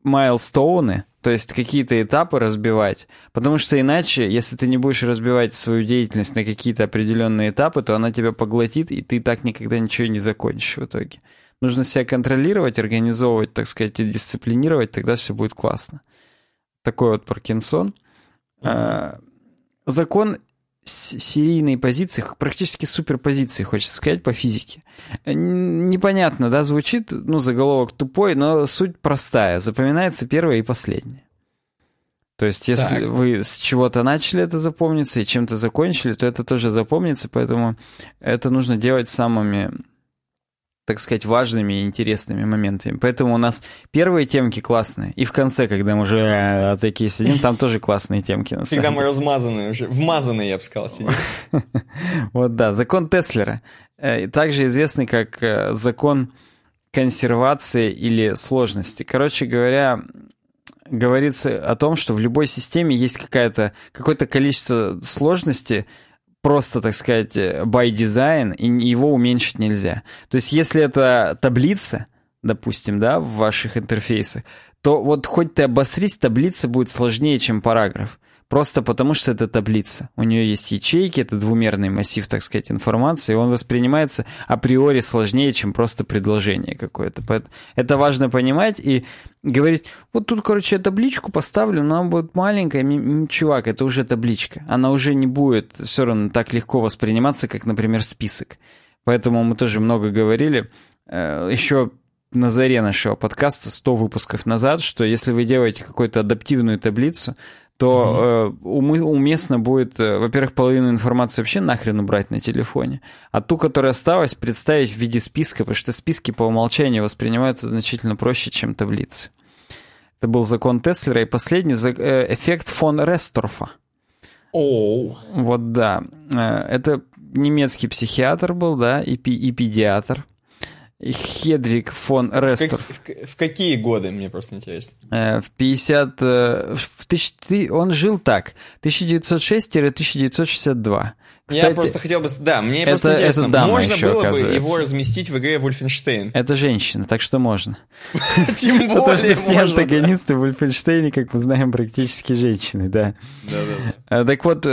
майлстоуны, то есть какие-то этапы разбивать, потому что иначе, если ты не будешь разбивать свою деятельность на какие-то определенные этапы, то она тебя поглотит, и ты так никогда ничего не закончишь в итоге. Нужно себя контролировать, организовывать, так сказать, и дисциплинировать, тогда все будет классно. Такой вот Паркинсон. Mm-hmm. Закон серийной позиции, практически суперпозиции, хочется сказать, по физике. Непонятно, да, звучит, ну, заголовок тупой, но суть простая. Запоминается первое и последнее. То есть, если так. вы с чего-то начали это запомниться и чем-то закончили, то это тоже запомнится, поэтому это нужно делать самыми так сказать, важными и интересными моментами. Поэтому у нас первые темки классные, и в конце, когда мы уже э, такие сидим, там тоже классные темки. На Всегда мы размазанные уже, вмазанные, я бы сказал, сидим. Вот да, закон Теслера, э, также известный как э, закон консервации или сложности. Короче говоря, говорится о том, что в любой системе есть какое-то количество сложности, просто, так сказать, by design, и его уменьшить нельзя. То есть, если это таблица, допустим, да, в ваших интерфейсах, то вот хоть ты обосрись, таблица будет сложнее, чем параграф. Просто потому, что это таблица. У нее есть ячейки, это двумерный массив, так сказать, информации, и он воспринимается априори сложнее, чем просто предложение какое-то. Это важно понимать и говорить, вот тут, короче, я табличку поставлю, но она будет маленькая, чувак, это уже табличка. Она уже не будет все равно так легко восприниматься, как, например, список. Поэтому мы тоже много говорили. Э, Еще на заре нашего подкаста 100 выпусков назад, что если вы делаете какую-то адаптивную таблицу, то э, уместно будет, э, во-первых, половину информации вообще нахрен убрать на телефоне, а ту, которая осталась, представить в виде списка, потому что списки по умолчанию воспринимаются значительно проще, чем таблицы. Это был закон Теслера. И последний э, эффект фон Ресторфа. Oh. Вот да. Э, это немецкий психиатр был, да, и, и педиатр. Хедвиг фон Рестор. В, как, в, какие годы, мне просто интересно? Э, в 50... Э, в тысяч, он жил так, 1906-1962. Кстати, я просто хотел бы... Да, мне это, просто интересно, это дама можно еще, было бы его разместить в игре Вольфенштейн? Это женщина, так что можно. Тем более Потому что все антагонисты в Вольфенштейне, как мы знаем, практически женщины, да. Да-да-да. Э, так вот,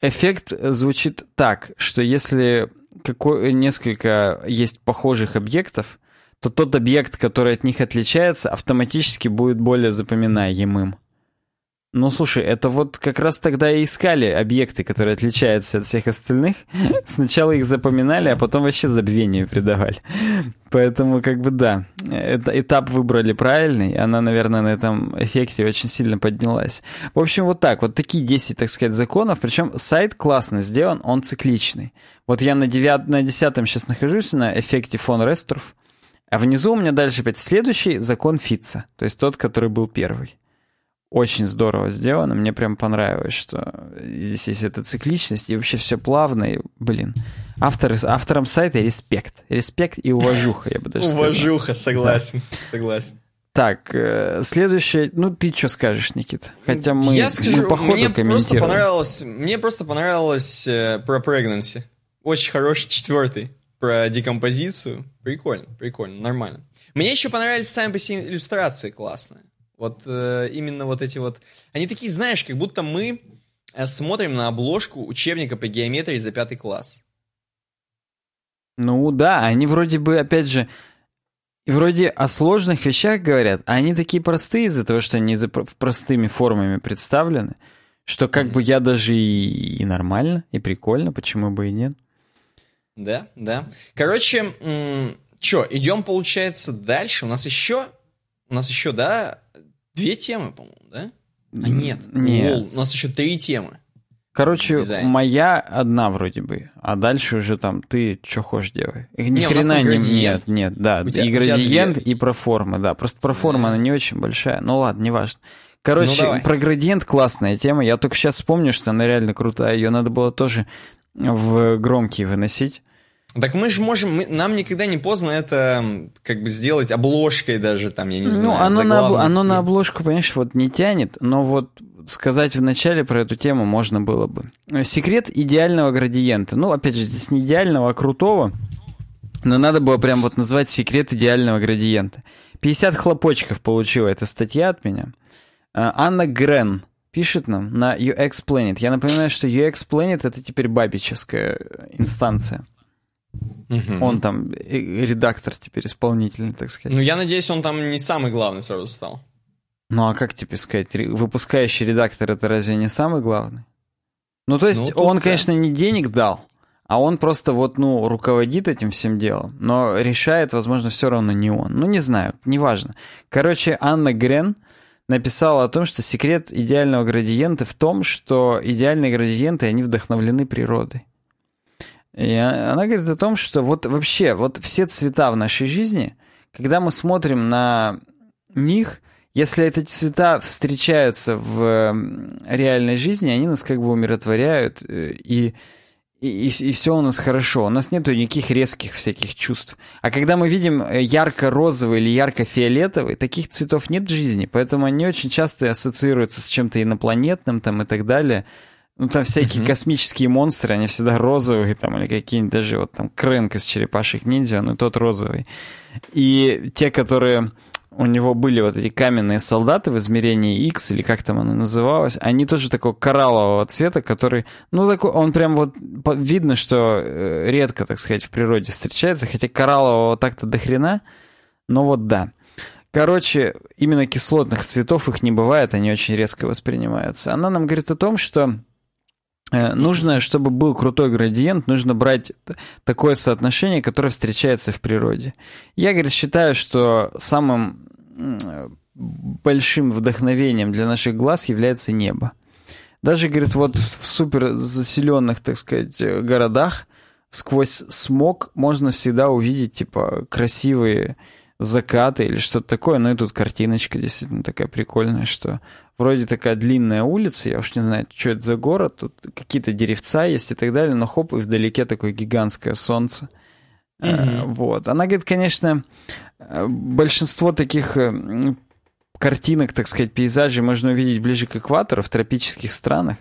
эффект звучит так, что если какой, несколько есть похожих объектов, то тот объект, который от них отличается, автоматически будет более запоминаемым. Ну, слушай, это вот как раз тогда и искали объекты, которые отличаются от всех остальных. Сначала их запоминали, а потом вообще забвению придавали. Поэтому, как бы, да, это, этап выбрали правильный, она, наверное, на этом эффекте очень сильно поднялась. В общем, вот так, вот такие 10, так сказать, законов. Причем сайт классно сделан, он цикличный. Вот я на, 9, на 10 сейчас нахожусь на эффекте фон Ресторф, а внизу у меня дальше опять следующий закон Фитца, то есть тот, который был первый очень здорово сделано. Мне прям понравилось, что здесь есть эта цикличность и вообще все плавно. И, блин, автор, авторам сайта респект. Респект и уважуха, я бы даже сказал. Уважуха, согласен, согласен. Так, э, следующее, ну ты что скажешь, Никит? Хотя мы, я скажу, мы по ходу мне просто понравилось, мне просто понравилось э, про pregnancy. Очень хороший четвертый про декомпозицию. Прикольно, прикольно, нормально. Мне еще понравились сами по себе иллюстрации классные. Вот э, именно вот эти вот... Они такие, знаешь, как будто мы э, смотрим на обложку учебника по геометрии за пятый класс. Ну да, они вроде бы, опять же, вроде о сложных вещах говорят, а они такие простые из-за того, что они за простыми формами представлены, что как mm-hmm. бы я даже и, и нормально, и прикольно, почему бы и нет. Да, да. Короче, м- что, идем, получается, дальше. У нас еще, у нас еще, да, Две темы, по-моему, да? А нет. Нет. Лол, у нас еще три темы. Короче, Дизайн. моя одна вроде бы, а дальше уже там ты что хочешь делай. Ни не, хрена не нет, нет, да. тебя, и градиент, и про формы, да. Просто про формы да. она не очень большая. Ну ладно, неважно. Короче, ну, про градиент классная тема. Я только сейчас вспомню, что она реально крутая. Ее надо было тоже в громкие выносить. Так мы же можем, мы, нам никогда не поздно это как бы сделать обложкой даже, там, я не ну, знаю. Ну, оно, на, оно на обложку, понимаешь, вот не тянет, но вот сказать в начале про эту тему можно было бы. Секрет идеального градиента. Ну, опять же, здесь не идеального, а крутого. Но надо было прям вот назвать секрет идеального градиента. 50 хлопочков получила эта статья от меня. А, Анна Грен пишет нам на UX Planet. Я напоминаю, что UX Planet это теперь бабичевская инстанция. Угу. Он там редактор теперь исполнительный, так сказать. Ну, я надеюсь, он там не самый главный сразу стал. Ну, а как теперь сказать? Выпускающий редактор это разве не самый главный? Ну, то есть, ну, он, да. конечно, не денег дал, а он просто вот, ну, руководит этим всем делом, но решает, возможно, все равно не он. Ну, не знаю, неважно. Короче, Анна Грен написала о том, что секрет идеального градиента в том, что идеальные градиенты, они вдохновлены природой. И она говорит о том, что вот вообще, вот все цвета в нашей жизни, когда мы смотрим на них, если эти цвета встречаются в реальной жизни, они нас как бы умиротворяют э, и и, и, и все у нас хорошо. У нас нету никаких резких всяких чувств. А когда мы видим э, ярко-розовый или ярко-фиолетовый, таких цветов нет в жизни, поэтому они очень часто ассоциируются с чем-то инопланетным там и так далее. Ну, там всякие mm-hmm. космические монстры, они всегда розовые, там, или какие-нибудь даже вот там Крэнк из черепашек ниндзя, ну, тот розовый. И те, которые у него были вот эти каменные солдаты в измерении X, или как там оно называлось, они тоже такого кораллового цвета, который, ну, такой, он прям вот, видно, что э, редко, так сказать, в природе встречается, хотя кораллового так-то до хрена, но вот да. Короче, именно кислотных цветов их не бывает, они очень резко воспринимаются. Она нам говорит о том, что нужно, чтобы был крутой градиент, нужно брать такое соотношение, которое встречается в природе. Я, говорит, считаю, что самым большим вдохновением для наших глаз является небо. Даже, говорит, вот в супер заселенных, так сказать, городах сквозь смог можно всегда увидеть, типа, красивые закаты или что-то такое. Ну и тут картиночка действительно такая прикольная, что вроде такая длинная улица, я уж не знаю, что это за город, тут какие-то деревца есть и так далее, но хоп, и вдалеке такое гигантское солнце. Mm-hmm. Вот. Она говорит, конечно, э, большинство таких э, картинок, так сказать, пейзажей можно увидеть ближе к экватору, в тропических странах.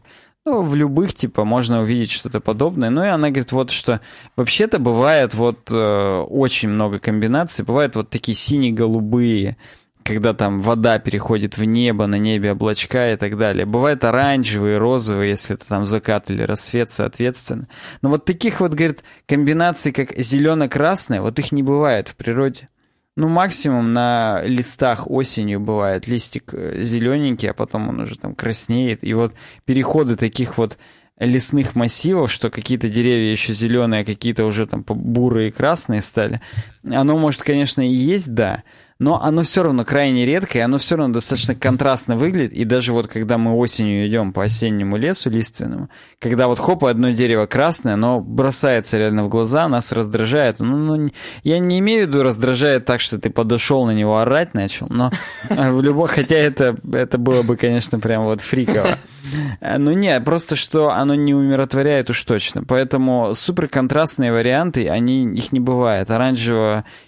Ну, в любых, типа, можно увидеть что-то подобное. Ну, и она говорит, вот что вообще-то бывает вот э, очень много комбинаций. Бывают вот такие сине-голубые, когда там вода переходит в небо, на небе облачка и так далее. Бывают оранжевые, розовые, если это там закат или рассвет, соответственно. Но вот таких вот, говорит, комбинаций, как зелено-красное, вот их не бывает в природе. Ну, максимум на листах осенью бывает листик э, зелененький, а потом он уже там краснеет. И вот переходы таких вот лесных массивов, что какие-то деревья еще зеленые, а какие-то уже там бурые и красные стали. Оно может, конечно, и есть, да, но оно все равно крайне редкое, оно все равно достаточно контрастно выглядит, и даже вот когда мы осенью идем по осеннему лесу лиственному, когда вот хоп, одно дерево красное, но бросается реально в глаза, нас раздражает. Ну, ну, я не имею в виду раздражает так, что ты подошел на него орать начал, но в любом, хотя это, это было бы, конечно, прям вот фриково. Ну не, просто что оно не умиротворяет уж точно. Поэтому суперконтрастные варианты, они, их не бывает.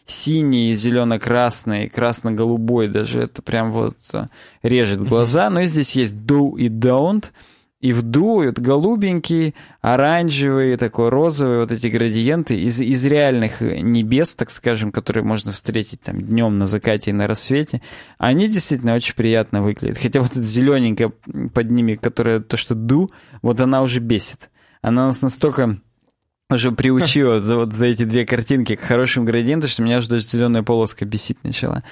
Оранжево-синий, зелено-красный, красно-голубой даже, это прям вот э, режет глаза. Но здесь есть do и don't — и вдуют голубенький, оранжевый, такой розовый, вот эти градиенты из, из реальных небес, так скажем, которые можно встретить там днем на закате и на рассвете, они действительно очень приятно выглядят. Хотя вот эта зелененькая под ними, которая то, что ду, вот она уже бесит. Она нас настолько уже приучила за, вот за эти две картинки к хорошим градиентам, что меня уже даже зеленая полоска бесить начала.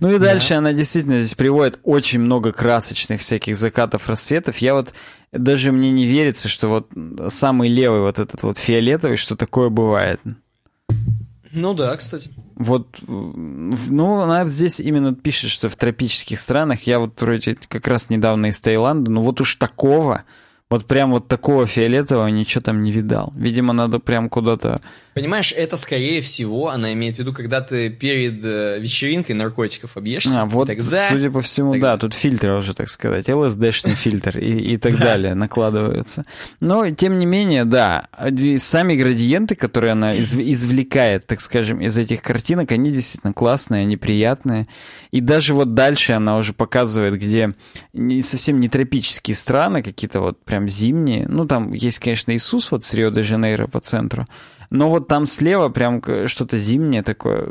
Ну и дальше да. она действительно здесь приводит очень много красочных всяких закатов, рассветов. Я вот даже мне не верится, что вот самый левый вот этот вот фиолетовый, что такое бывает. Ну да, кстати. Вот, ну, она здесь именно пишет, что в тропических странах, я вот вроде как раз недавно из Таиланда, ну вот уж такого, вот прям вот такого фиолетового ничего там не видал. Видимо, надо прям куда-то... Понимаешь, это скорее всего, она имеет в виду, когда ты перед э, вечеринкой наркотиков объешься. А, вот, тогда... судя по всему, тогда... да, тут фильтры уже, так сказать, ЛСДшный фильтр и, и так далее накладываются. Но, тем не менее, да, сами градиенты, которые она из, извлекает, так скажем, из этих картинок, они действительно классные, они приятные. И даже вот дальше она уже показывает, где совсем не тропические страны, какие-то вот прям прям зимние. Ну, там есть, конечно, Иисус вот с Рио-де-Жанейро по центру. но вот там слева прям что-то зимнее такое,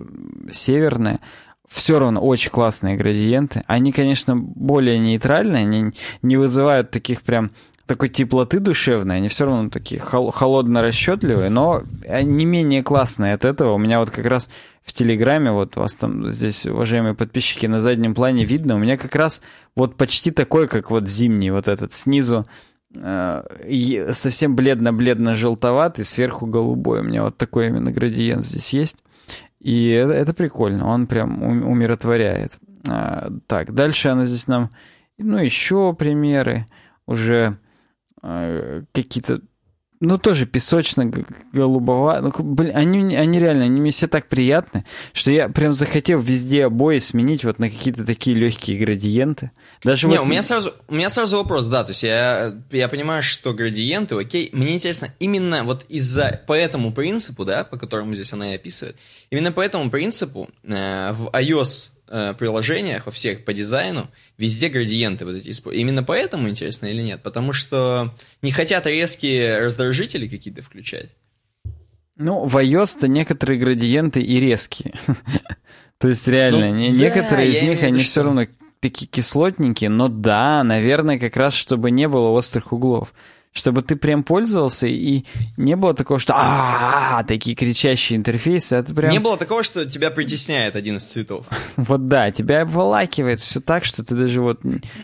северное, все равно очень классные градиенты. Они, конечно, более нейтральные, они не вызывают таких прям такой теплоты душевной, они все равно такие хол- холодно-расчетливые, но не менее классные от этого. У меня вот как раз в Телеграме, вот вас там здесь, уважаемые подписчики, на заднем плане видно, у меня как раз вот почти такой, как вот зимний вот этот снизу, совсем бледно-бледно-желтоватый, сверху голубой. У меня вот такой именно градиент здесь есть. И это, это прикольно, он прям умиротворяет. А, так, дальше она здесь нам, ну, еще примеры уже Э, какие-то ну, тоже песочно-голубоватые. Ну, блин, они, они реально, они мне все так приятны, что я прям захотел везде обои сменить вот на какие-то такие легкие градиенты. Даже Не, вот... у, меня сразу, у меня сразу вопрос, да, то есть я, я понимаю, что градиенты, окей, мне интересно, именно вот из-за, по этому принципу, да, по которому здесь она и описывает, именно по этому принципу э, в iOS э, приложениях, во всех по дизайну, везде градиенты вот эти используют. Именно поэтому интересно или нет? Потому что не хотят резкие раздражители какие-то включать. Ну, в iOS-то некоторые градиенты и резкие. То есть реально, ну, некоторые из них, они все равно такие кислотненькие, но да, наверное, как раз чтобы не было острых углов чтобы ты прям пользовался и не было такого, что а такие кричащие интерфейсы, это прям... Не было такого, что тебя притесняет один из цветов. Вот да, тебя обволакивает все так, что ты даже вот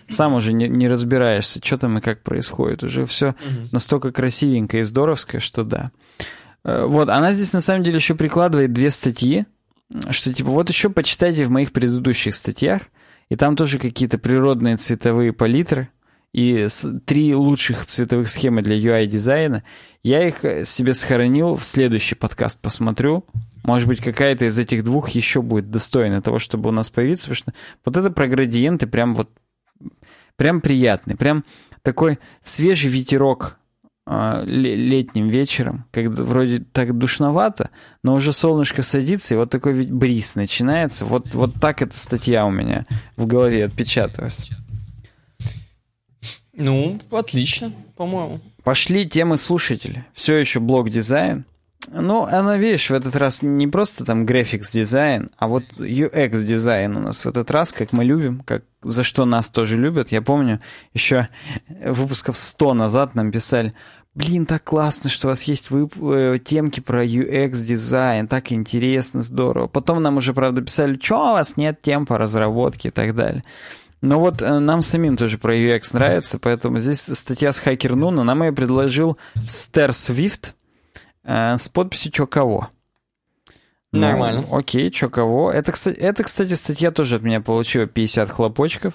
сам уже не, не разбираешься, что там и как происходит. Уже все настолько красивенько и здоровское, что да. Э, вот, она здесь на самом деле еще прикладывает две статьи, что типа вот еще почитайте в моих предыдущих статьях, и там тоже какие-то природные цветовые палитры, и три лучших цветовых схемы для UI-дизайна. Я их э, себе сохранил, в следующий подкаст посмотрю. Может быть, какая-то из этих двух еще будет достойна того, чтобы у нас появиться, потому что вот это про градиенты прям вот прям приятный, прям такой свежий ветерок э, летним вечером, когда вроде так душновато, но уже солнышко садится, и вот такой бриз начинается. Вот, вот так эта статья у меня в голове отпечатывается. Ну, отлично, по-моему. Пошли темы слушателей. Все еще блок дизайн. Ну, она, видишь, в этот раз не просто там графикс дизайн, а вот UX дизайн у нас в этот раз, как мы любим, как за что нас тоже любят. Я помню, еще выпусков 100 назад нам писали, блин, так классно, что у вас есть вып- э, темки про UX дизайн, так интересно, здорово. Потом нам уже, правда, писали, что у вас нет тем по разработке и так далее. Но вот э, нам самим тоже про UX нравится, поэтому здесь статья с Хакер Нуна. Нам ее предложил Стер Swift э, с подписью «Чё кого». Ну, Нормально. Окей, чё кого. Это, кстати, это, кстати, статья тоже от меня получила 50 хлопочков.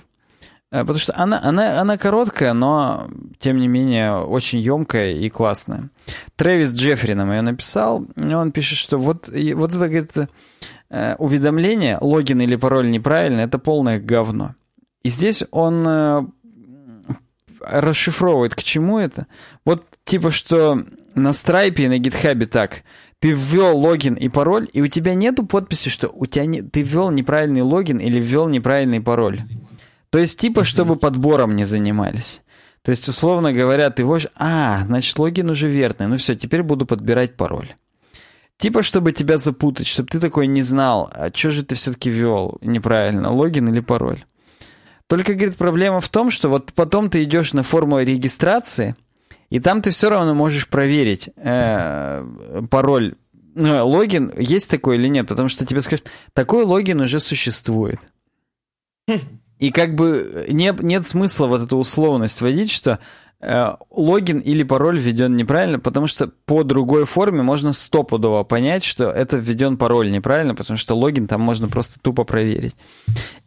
Э, потому что она, она, она короткая, но, тем не менее, очень емкая и классная. Трэвис Джеффри нам ее написал. И он пишет, что вот, вот это, говорит, э, уведомление, логин или пароль неправильно, это полное говно. И здесь он э, расшифровывает, к чему это. Вот типа, что на страйпе и на гитхабе так. Ты ввел логин и пароль, и у тебя нету подписи, что у тебя не, ты ввел неправильный логин или ввел неправильный пароль. То есть, типа, чтобы подбором не занимались. То есть, условно говоря, ты вводишь, а, значит, логин уже верный, ну все, теперь буду подбирать пароль. Типа, чтобы тебя запутать, чтобы ты такой не знал, а что же ты все-таки ввел неправильно, логин или пароль. Только, говорит, проблема в том, что вот потом ты идешь на форму регистрации, и там ты все равно можешь проверить э, пароль, ну, логин есть такой или нет, потому что тебе скажут, такой логин уже существует. И как бы нет, нет смысла вот эту условность вводить, что логин или пароль введен неправильно, потому что по другой форме можно стопудово понять, что это введен пароль неправильно, потому что логин там можно просто тупо проверить.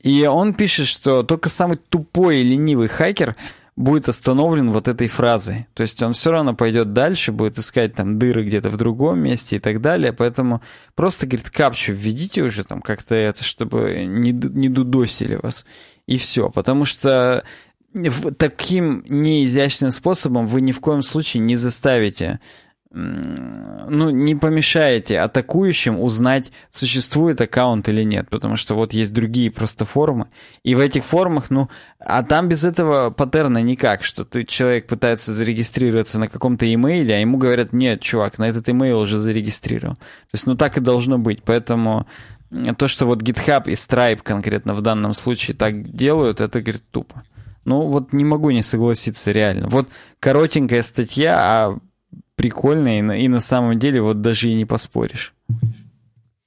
И он пишет, что только самый тупой и ленивый хакер будет остановлен вот этой фразой. То есть он все равно пойдет дальше, будет искать там дыры где-то в другом месте и так далее. Поэтому просто, говорит, капчу введите уже там как-то это, чтобы не, не дудосили вас. И все. Потому что таким неизящным способом вы ни в коем случае не заставите ну, не помешаете атакующим узнать, существует аккаунт или нет, потому что вот есть другие просто форумы, и в этих форумах, ну, а там без этого паттерна никак, что ты, человек пытается зарегистрироваться на каком-то имейле, а ему говорят, нет, чувак, на этот имейл уже зарегистрировал. То есть, ну, так и должно быть, поэтому то, что вот GitHub и Stripe конкретно в данном случае так делают, это, говорит, тупо. Ну, вот не могу не согласиться реально. Вот коротенькая статья, а прикольная, и на, и на самом деле вот даже и не поспоришь.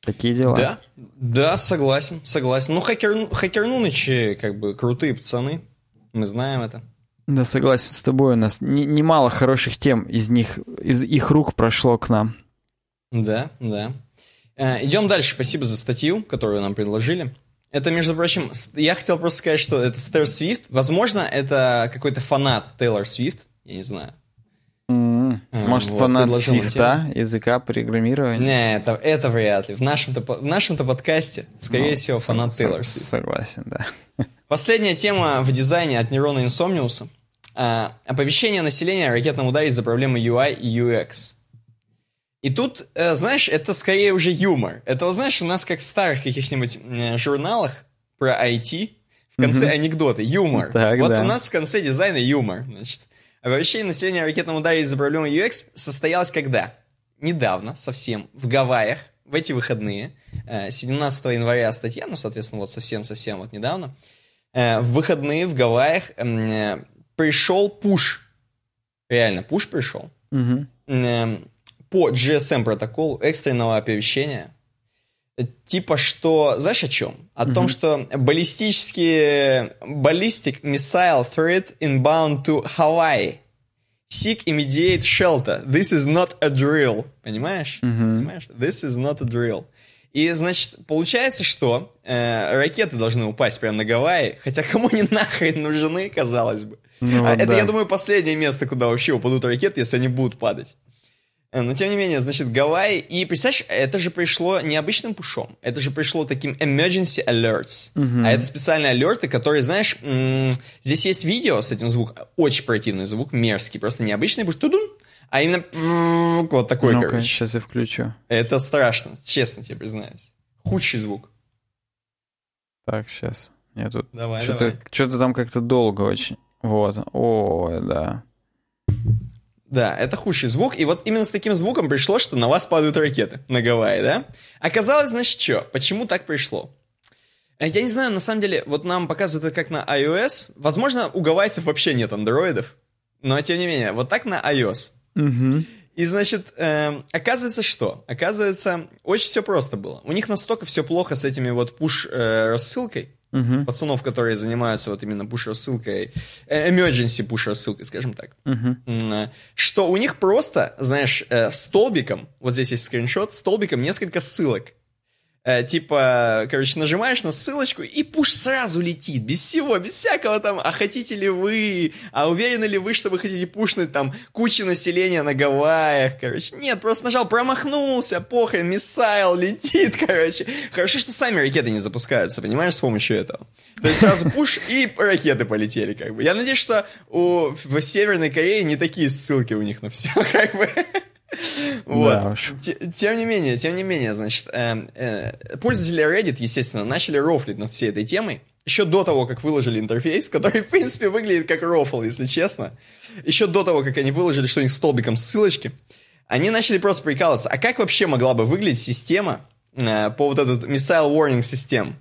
Такие дела. Да, да, согласен, согласен. Ну, хакер, хакернунычи, как бы, крутые пацаны. Мы знаем это. Да, согласен с тобой. У нас немало хороших тем из них, из их рук прошло к нам. Да, да. Э, идем дальше. Спасибо за статью, которую нам предложили. Это, между прочим, я хотел просто сказать, что это Стэр Свифт. Возможно, это какой-то фанат Тейлор Свифт. Я не знаю. Mm-hmm. Может, вот, фанат Свифта, языка программирования? Не, это, это вряд ли. В нашем-то, в нашем-то подкасте, скорее ну, всего, фанат Тейлор Свифт. Согласен, да. Последняя тема в дизайне от Нейрона Инсомниуса. А, оповещение населения о ракетном ударе из-за проблемы UI и UX. И тут, э, знаешь, это скорее уже юмор. Это, вот, знаешь, у нас как в старых каких-нибудь э, журналах про IT, в конце mm-hmm. анекдоты, юмор. Так, вот да. у нас в конце дизайна юмор. Значит, оповещение населения о ракетном ударе из-за проблемы UX состоялось когда? Недавно, совсем, в Гавайях, в эти выходные, 17 э, января статья, ну, соответственно, вот совсем-совсем вот недавно, в выходные в Гавайях пришел пуш. Реально, пуш пришел. Угу по GSM протоколу экстренного оповещения, типа что, знаешь о чем? О mm-hmm. том, что баллистические, ballistic missile threat inbound to Hawaii. Seek immediate shelter. This is not a drill. Понимаешь? Mm-hmm. Понимаешь? This is not a drill. И, значит, получается, что э, ракеты должны упасть прямо на Гавайи, хотя кому они нахрен нужны, казалось бы. Ну, а да. Это, я думаю, последнее место, куда вообще упадут ракеты, если они будут падать. Э, но тем не менее, значит, Гавайи. И представляешь, это же пришло не обычным пушом. Это же пришло таким emergency alerts. Uh-huh. А это специальные алерты, которые, знаешь, здесь есть видео с этим звуком. Очень противный звук, мерзкий. Просто не обычный пуш, тудун, а именно вот такой, ну короче. сейчас я включу. Это страшно, честно тебе признаюсь. Худший звук. Так, сейчас. Я тут давай, что-то, давай. что-то там как-то долго очень. Вот. О, да. Да, это худший звук. И вот именно с таким звуком пришло, что на вас падают ракеты на Гавайи, да? Оказалось, значит, что? Почему так пришло? Э, я не знаю, на самом деле, вот нам показывают это как на iOS. Возможно, у гавайцев вообще нет андроидов. Но, тем не менее, вот так на iOS. Угу. И, значит, э, оказывается, что? Оказывается, очень все просто было. У них настолько все плохо с этими вот пуш-рассылкой, uh-huh. пацанов, которые занимаются вот именно пуш-рассылкой, э, emergency пуш-рассылкой, скажем так, uh-huh. что у них просто, знаешь, э, столбиком, вот здесь есть скриншот, столбиком несколько ссылок э, типа, короче, нажимаешь на ссылочку, и пуш сразу летит, без всего, без всякого там, а хотите ли вы, а уверены ли вы, что вы хотите пушнуть там кучу населения на Гавайях, короче. Нет, просто нажал, промахнулся, похрен, миссайл летит, короче. Хорошо, что сами ракеты не запускаются, понимаешь, с помощью этого. То есть сразу пуш, и ракеты полетели, как бы. Я надеюсь, что у, в Северной Корее не такие ссылки у них на все, как бы. Вот. Да уж. Тем не менее, тем не менее, значит, э, э, пользователи Reddit, естественно, начали рофлить над всей этой темой. Еще до того, как выложили интерфейс, который, в принципе, выглядит как рофл, если честно. Еще до того, как они выложили, что у них столбиком ссылочки, они начали просто прикалываться. А как вообще могла бы выглядеть система э, по вот этот missile warning систем?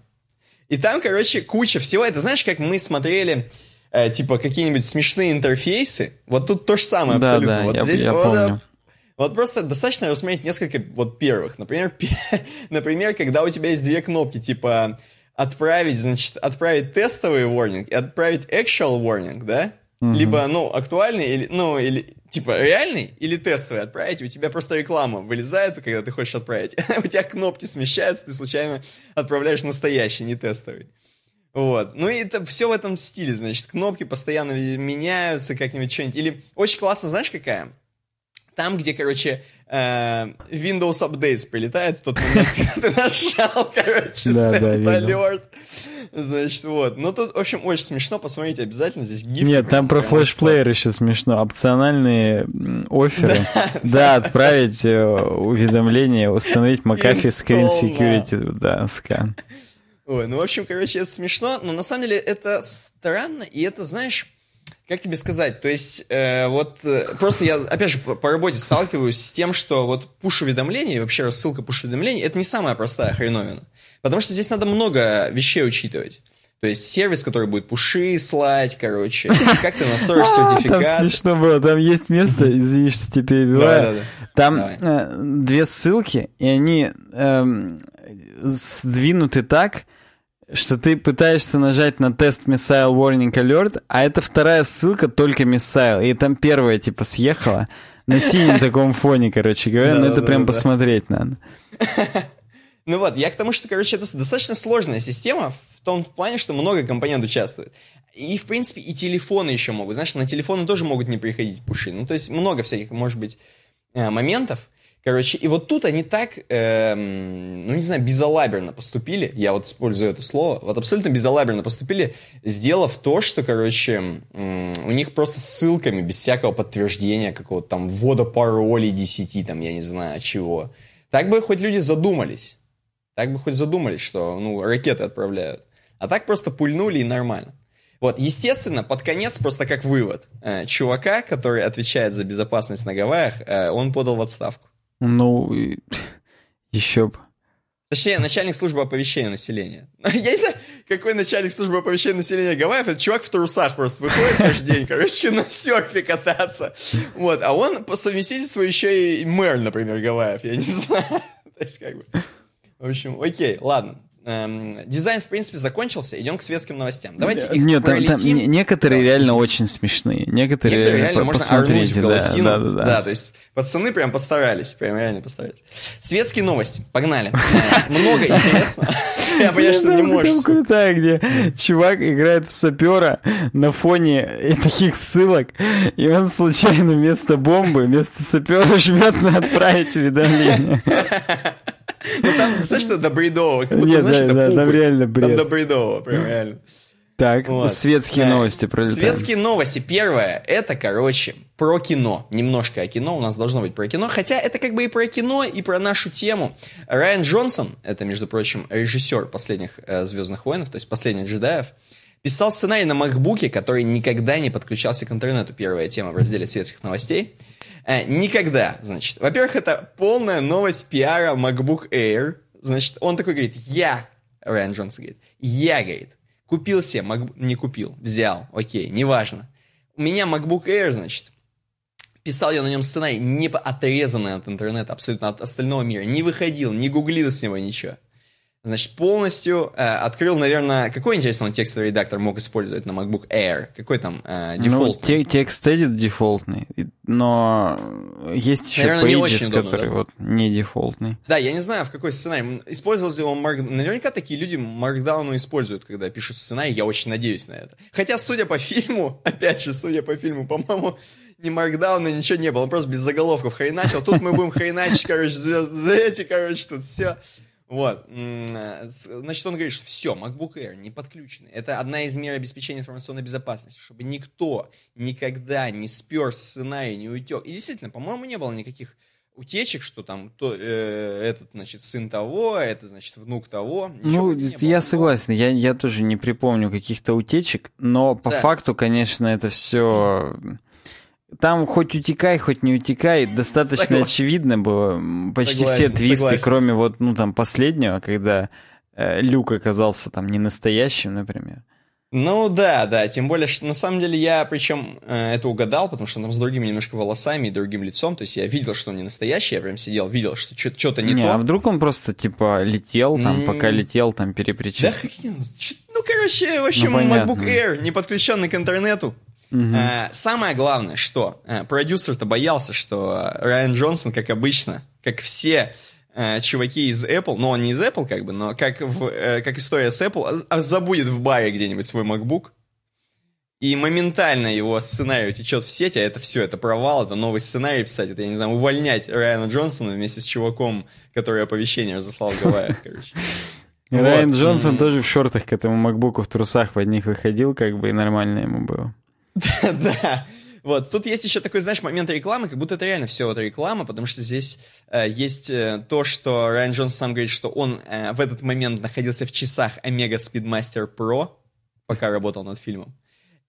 И там, короче, куча всего. Это знаешь, как мы смотрели э, типа какие-нибудь смешные интерфейсы? Вот тут то же самое абсолютно. Да, да, вот я, здесь я вот, помню. Вот просто достаточно рассмотреть несколько вот первых. Например, например, когда у тебя есть две кнопки, типа отправить, значит, отправить тестовый warning и отправить actual warning, да? Угу. Либо, ну, актуальный, или, ну, или, типа, реальный или тестовый отправить, у тебя просто реклама вылезает, когда ты хочешь отправить. у тебя кнопки смещаются, ты случайно отправляешь настоящий, не тестовый. Вот. Ну и это все в этом стиле, значит, кнопки постоянно меняются как-нибудь что-нибудь. Или очень классно, знаешь, какая? Там, где, короче, э, Windows Updates прилетает в тот момент, ты нажал, короче, да, Alert. Значит, вот. Ну, тут, в общем, очень смешно. Посмотрите обязательно. Здесь гифки. Нет, там про флешплеер еще смешно. Опциональные оферы. Да, отправить э, уведомление, установить McAfee Screen Security. Да, скан. Ой, ну, в общем, короче, это смешно. Но на самом деле это странно. И это, знаешь как тебе сказать, то есть э, вот э, просто я, опять же, по, по работе сталкиваюсь с тем, что вот пуш-уведомления, вообще рассылка пуш-уведомлений, это не самая простая хреновина. Потому что здесь надо много вещей учитывать. То есть сервис, который будет пуши слать, короче, как ты настроишь сертификат. Там смешно было, там есть место, извини, что тебя перебиваю. Там э, две ссылки, и они эм, сдвинуты так, что ты пытаешься нажать на тест Missile Warning Alert, а это вторая ссылка только Missile, и там первая типа съехала на синем таком фоне, короче говоря, но это прям посмотреть надо. Ну вот, я к тому, что, короче, это достаточно сложная система в том плане, что много компонент участвует. И, в принципе, и телефоны еще могут. Знаешь, на телефоны тоже могут не приходить пуши. Ну, то есть много всяких, может быть, э, моментов. Короче, и вот тут они так, эм, ну не знаю, безалаберно поступили, я вот использую это слово, вот абсолютно безалаберно поступили, сделав то, что, короче, э, у них просто ссылками, без всякого подтверждения, какого-то там ввода паролей 10, там, я не знаю, чего. Так бы хоть люди задумались. Так бы хоть задумались, что, ну, ракеты отправляют. А так просто пульнули и нормально. Вот, естественно, под конец, просто как вывод, э, чувака, который отвечает за безопасность на Гавайях, э, он подал в отставку. Ну, еще бы. Точнее, начальник службы оповещения населения. Я не знаю, какой начальник службы оповещения населения Гавайев, это чувак в трусах просто выходит каждый день, короче, на серфе кататься. Вот, а он по совместительству еще и мэр, например, Гавайев, я не знаю. То есть, как бы... В общем, окей, ладно эм, дизайн, в принципе, закончился. Идем к светским новостям. Давайте их Нет, там, там некоторые да. реально очень смешные. Некоторые, некоторые реально можно посмотрите, в голосину. Да, да, да. да, то есть пацаны прям постарались. Прям реально постарались. Светские новости. Погнали. Много интересного. Я понимаю, что не можешь. крутая, где чувак играет в сапера на фоне таких ссылок, и он случайно вместо бомбы, вместо сапера жмет на отправить уведомление. Ну там достаточно до бредового. Нет, да, да, там реально бред. Там до бредового, прям реально. Так, вот. светские да. новости пролетаем. Светские новости. Первое, это, короче, про кино. Немножко о кино, у нас должно быть про кино. Хотя это как бы и про кино, и про нашу тему. Райан Джонсон, это, между прочим, режиссер последних э, «Звездных войн», то есть последних джедаев, писал сценарий на макбуке, который никогда не подключался к интернету. Первая тема в разделе светских новостей. Э, никогда, значит. Во-первых, это полная новость пиара MacBook Air. Значит, он такой говорит, я, Райан Джонсон говорит, я, говорит, купил себе, Mac... не купил, взял, окей, неважно. У меня MacBook Air, значит, писал я на нем сценарий, не отрезанный от интернета, абсолютно от остального мира, не выходил, не гуглил с него ничего. Значит, полностью э, открыл, наверное, какой интересный он текстовый редактор мог использовать на MacBook Air? Какой там э, дефолтный? Ну, текст edit дефолтный, но есть еще наверное, Pages, удобно, который да? вот не дефолтный. Да, я не знаю, в какой сценарий. Использовал ли он Mark... Наверняка такие люди Markdown используют, когда пишут сценарий, я очень надеюсь на это. Хотя, судя по фильму, опять же, судя по фильму, по-моему, ни маркдауна, ничего не было. Он просто без заголовков хреначил. Тут мы будем хреначить, короче, за эти, короче, тут все. Вот. Э, значит, он говорит, что все, MacBook Air не подключены. Это одна из мер обеспечения информационной безопасности, чтобы никто никогда не спер сценарий, не утек. И действительно, по-моему, не было никаких утечек, что там то, э, этот, значит, сын того, это, значит, внук того. Ничего ну, я согласен, я, я тоже не припомню каких-то утечек, но по да. факту, конечно, это все... Там хоть утекай, хоть не утекай, достаточно Согласен. очевидно было. Почти согласен, все твисты, согласен. кроме вот, ну, там, последнего, когда э, Люк оказался там не настоящим, например. Ну да, да, тем более, что на самом деле я причем э, это угадал, потому что он там с другими немножко волосами и другим лицом, то есть я видел, что он не настоящий, я прям сидел, видел, что что-то не, не то. а вдруг он просто типа летел, там, mm. пока летел, там перепричислил. Да, ну, короче, в общем, ну, MacBook Air, не подключенный к интернету, Угу. самое главное, что э, продюсер-то боялся, что Райан Джонсон, как обычно, как все э, чуваки из Apple, ну он не из Apple как бы, но как, в, как история с Apple, а, забудет в баре где-нибудь свой MacBook, и моментально его сценарий течет в сеть, а это все, это провал, это новый сценарий писать, это, я не знаю, увольнять Райана Джонсона вместе с чуваком, который оповещение разослал в Гавайях, короче. Райан. Джонсон тоже в шортах к этому макбуку в трусах в одних выходил, как бы, и нормально ему было. Да, вот, тут есть еще такой, знаешь, момент рекламы, как будто это реально все вот реклама, потому что здесь э, есть э, то, что Райан Джонс сам говорит, что он э, в этот момент находился в часах Omega Speedmaster Pro, пока работал над фильмом.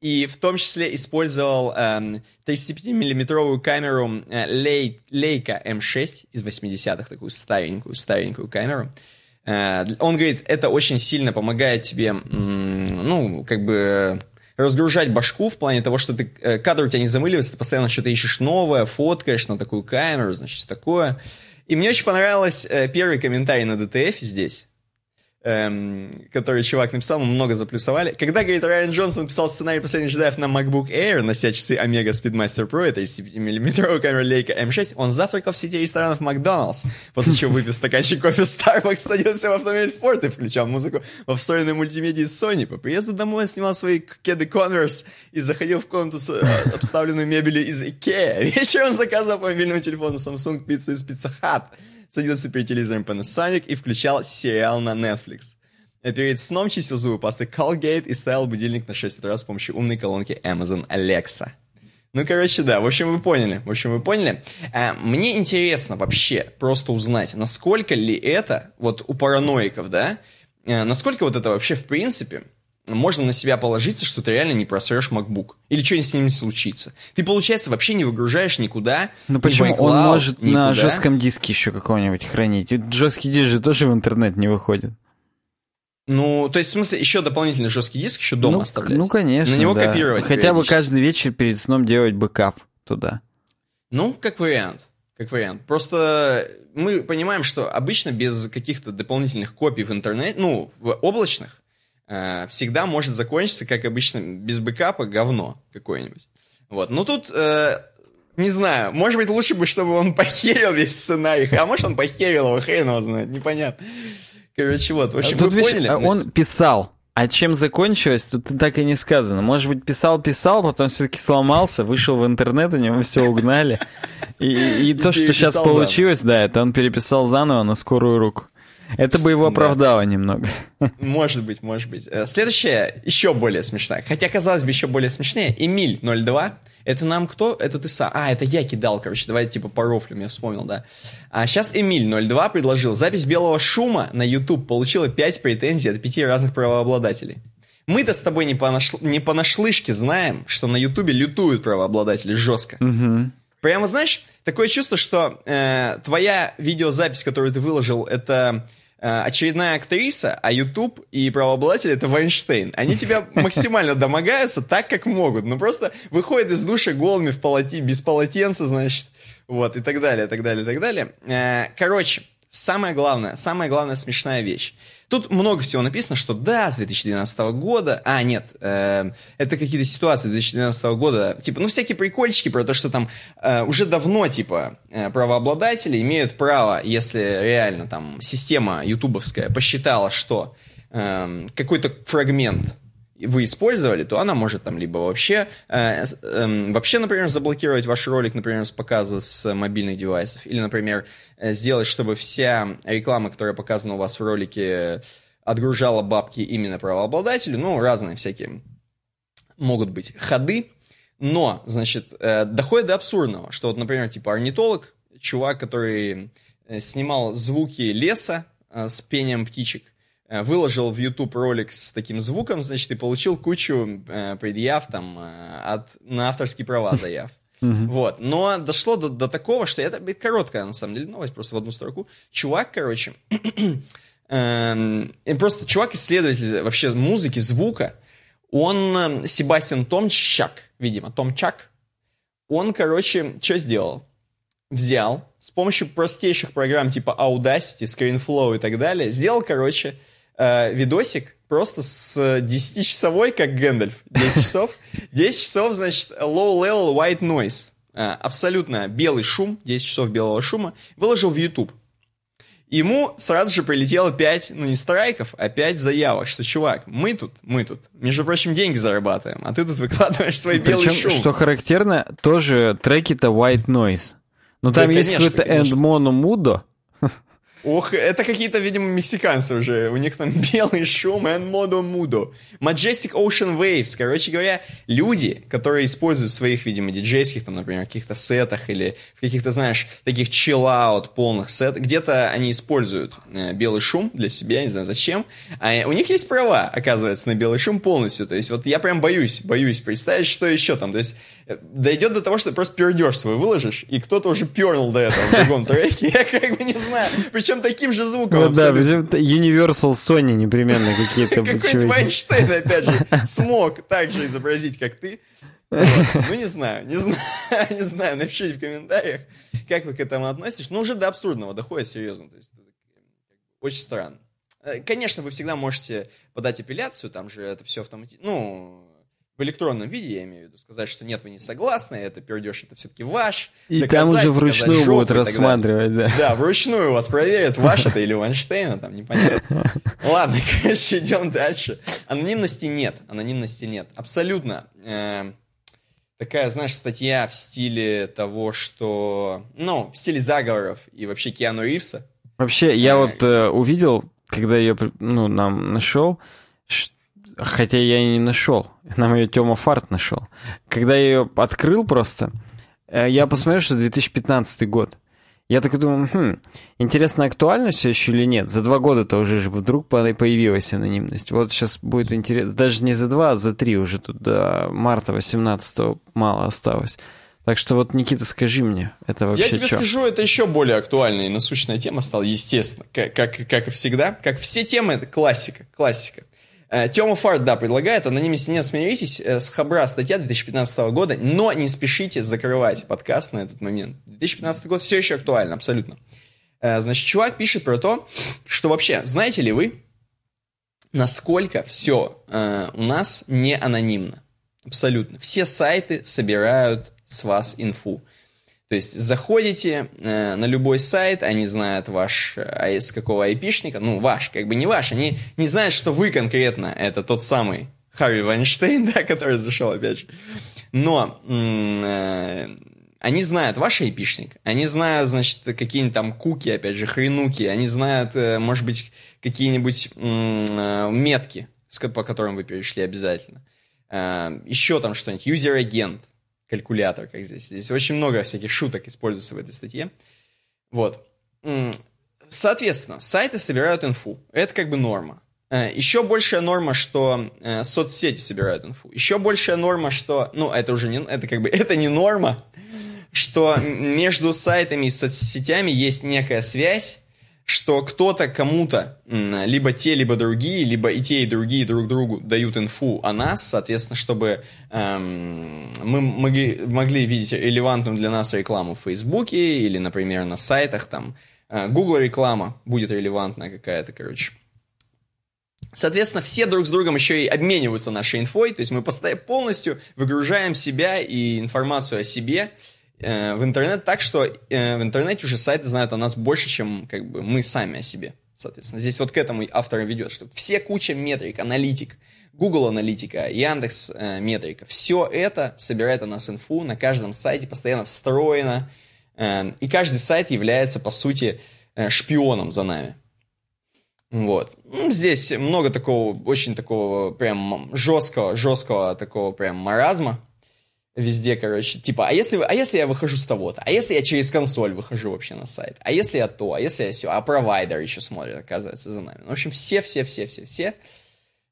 И в том числе использовал э, 35-миллиметровую камеру э, Leica M6 из 80-х, такую старенькую, старенькую камеру. Э, он говорит, это очень сильно помогает тебе, ну, как бы разгружать башку в плане того, что ты, э, кадр у тебя не замыливается, ты постоянно что-то ищешь новое, фоткаешь на такую камеру, значит, такое. И мне очень понравилось э, первый комментарий на DTF здесь эм, который чувак написал, мы много заплюсовали. Когда, говорит, Райан Джонсон писал сценарий «Последних джедаев» на MacBook Air, нося часы Omega Speedmaster Pro, это 35-мм камера Leica M6, он завтракал в сети ресторанов Макдоналдс, после чего, выпив стаканчик кофе Starbucks, садился в автомобиль Ford и включал музыку во встроенной мультимедии Sony. По приезду домой он снимал свои кеды Converse и заходил в комнату с э, обставленную мебелью из IKEA. Вечером заказывал по мобильному телефону Samsung пиццу из Pizza Hut садился перед телевизором Panasonic и включал сериал на Netflix. А перед сном чистил зубы пастой Colgate и ставил будильник на 6 утра с помощью умной колонки Amazon Alexa. Ну, короче, да, в общем, вы поняли. В общем, вы поняли. А, мне интересно вообще просто узнать, насколько ли это, вот у параноиков, да, а, насколько вот это вообще в принципе можно на себя положиться, что ты реально не просрешь MacBook. Или что-нибудь с ним случится. Ты, получается, вообще не выгружаешь никуда. Ну почему? Он может никуда. на жестком диске еще какого-нибудь хранить. Жесткий диск же тоже в интернет не выходит. Ну, то есть, в смысле, еще дополнительный жесткий диск еще дома ну, оставлять? Ну, конечно, На него да. копировать Хотя бы каждый вечер перед сном делать бэкап туда. Ну, как вариант. Как вариант. Просто мы понимаем, что обычно без каких-то дополнительных копий в интернете, ну, в облачных, Э, всегда может закончиться, как обычно, без бэкапа говно какое-нибудь. Вот. Но тут, э, не знаю, может быть, лучше бы, чтобы он похерил весь сценарий. А может, он похерил его, хрен его знает, непонятно. Короче, вот, в общем, тут, вы видишь, поняли? Он писал, а чем закончилось, тут так и не сказано. Может быть, писал-писал, потом все-таки сломался, вышел в интернет, у него все угнали. И, и, и то, что сейчас получилось, да, это он переписал заново на скорую руку. Это бы его оправдало да. немного. Может быть, может быть. Э, следующая еще более смешная. Хотя, казалось бы, еще более смешнее. Эмиль 02. Это нам кто? Это ты сам. А, это я кидал, короче. Давайте типа по рофлям, я вспомнил, да. А сейчас Эмиль 02 предложил. Запись белого шума на YouTube получила 5 претензий от 5 разных правообладателей. Мы-то с тобой не, понаш... не понашлышке знаем, что на Ютубе лютуют правообладатели жестко. Угу. Прямо, знаешь, такое чувство, что э, твоя видеозапись, которую ты выложил, это очередная актриса, а YouTube и правообладатель это Вайнштейн. Они тебя максимально домогаются так, как могут. Ну, просто выходят из душа голыми в полоте, без полотенца, значит, вот, и так далее, так далее, так далее. Э, короче, самое главное, самая главная смешная вещь. Тут много всего написано, что да, с 2012 года... А, нет, э, это какие-то ситуации с 2012 года. Типа, ну, всякие прикольчики про то, что там э, уже давно, типа, э, правообладатели имеют право, если реально там система ютубовская посчитала, что э, какой-то фрагмент вы использовали, то она может там либо вообще, э, э, вообще, например, заблокировать ваш ролик, например, с показа с мобильных девайсов, или, например, э, сделать, чтобы вся реклама, которая показана у вас в ролике, отгружала бабки именно правообладателю, ну, разные всякие могут быть ходы, но, значит, э, доходит до абсурдного, что вот, например, типа орнитолог, чувак, который э, снимал звуки леса э, с пением птичек, выложил в YouTube ролик с таким звуком, значит, и получил кучу э, предъяв там э, от, на авторские права заяв. Вот. Но дошло до, до такого, что это короткая, на самом деле, новость, просто в одну строку. Чувак, короче, эм, просто чувак-исследователь вообще музыки, звука, он, Себастьян Томчак, видимо, Томчак, он, короче, что сделал? Взял с помощью простейших программ типа Audacity, ScreenFlow и так далее, сделал, короче, э, видосик просто с 10-часовой, как Гэндальф, 10 часов. 10 часов, значит, low level white noise. Э, абсолютно белый шум, 10 часов белого шума. Выложил в YouTube. Ему сразу же прилетело 5, ну не страйков, а 5 заявок, что, чувак, мы тут, мы тут, между прочим, деньги зарабатываем, а ты тут выкладываешь свой белый Причем, шум. что характерно, тоже треки-то white noise. Ну там да, есть какой-то End Mono Mudo, Ох, это какие-то, видимо, мексиканцы уже. У них там белый шум and modo mudo. Majestic Ocean Waves. Короче говоря, люди, которые используют в своих, видимо, диджейских, там, например, каких-то сетах или в каких-то, знаешь, таких chill-out полных сетах, где-то они используют э, белый шум для себя, не знаю зачем. А у них есть права, оказывается, на белый шум полностью. То есть вот я прям боюсь, боюсь представить, что еще там. То есть дойдет до того, что ты просто пердеж свой выложишь, и кто-то уже пернул до этого в другом треке. Я как бы не знаю. Причем таким же звуком. Ну да, причем Universal Sony непременно какие-то. Какой-нибудь Вайнштейн, опять же, смог так же изобразить, как ты. Ну, не знаю, не знаю, не знаю, напишите в комментариях, как вы к этому относитесь. Но уже до абсурдного доходит, серьезно. То есть, очень странно. Э, конечно, вы всегда можете подать апелляцию, там же это все автоматически, ну, в электронном виде, я имею в виду, сказать, что нет, вы не согласны, это пердеж, это все-таки ваш. И доказать, там уже вручную будут рассматривать, да. Да, вручную вас проверят, ваш это или Вайнштейна, там непонятно. Ладно, короче, идем дальше. Анонимности нет, анонимности нет. Абсолютно. Э, такая, знаешь, статья в стиле того, что, ну, в стиле заговоров и вообще Киану Ривса. Вообще, я э, вот э, увидел, когда ее, ну, нам нашел, что Хотя я и не нашел. Нам ее Тёма Фарт нашел. Когда я ее открыл просто, э, я посмотрел, что 2015 год. Я такой думаю, хм, интересно, актуально все еще или нет? За два года-то уже же вдруг появилась анонимность. Вот сейчас будет интересно. Даже не за два, а за три уже тут до марта 18 мало осталось. Так что вот, Никита, скажи мне, это вообще Я тебе чё? скажу, это еще более актуальная и насущная тема стала, естественно. Как, как, как и всегда. Как все темы, это классика. Классика. Э, Тёма Фарт, да, предлагает, анонимности не смиритесь, э, с Хабра статья 2015 года, но не спешите закрывать подкаст на этот момент. 2015 год все еще актуально, абсолютно. Э, значит, чувак пишет про то, что вообще, знаете ли вы, насколько все у нас не анонимно? Абсолютно. Все сайты собирают с вас инфу. То есть заходите э, на любой сайт, они знают ваш, а из какого айпишника, ну ваш, как бы не ваш, они не знают, что вы конкретно, это тот самый Харви Вайнштейн, да, который зашел опять же. Но э, они знают ваш айпишник, они знают, значит, какие-нибудь там куки, опять же, хренуки, они знают, э, может быть, какие-нибудь э, метки, по которым вы перешли обязательно. Э, еще там что-нибудь, юзер-агент, калькулятор, как здесь. Здесь очень много всяких шуток используется в этой статье. Вот. Соответственно, сайты собирают инфу. Это как бы норма. Э, Еще большая норма, что э, соцсети собирают инфу. Еще большая норма, что, ну, это уже не, это как бы, это не норма, что между сайтами и соцсетями есть некая связь, что кто-то кому-то, либо те, либо другие, либо и те, и другие друг другу дают инфу о нас, соответственно, чтобы эм, мы могли, могли видеть релевантную для нас рекламу в Фейсбуке или, например, на сайтах, там, э, Google реклама будет релевантная какая-то, короче. Соответственно, все друг с другом еще и обмениваются нашей инфой, то есть мы полностью выгружаем себя и информацию о себе, Э, в интернет так, что э, в интернете уже сайты знают о нас больше, чем как бы мы сами о себе. Соответственно, здесь вот к этому автор ведет, что все куча метрик, аналитик, Google аналитика, Яндекс э, метрика, все это собирает о нас инфу на каждом сайте, постоянно встроено, и каждый сайт является, по сути, шпионом за нами. Вот. Ну, здесь много такого, очень такого прям жесткого, жесткого такого прям маразма, везде, короче, типа, а если, а если я выхожу с того-то, а если я через консоль выхожу вообще на сайт, а если я то, а если я все, а провайдер еще смотрит, оказывается, за нами. В общем, все-все-все-все-все.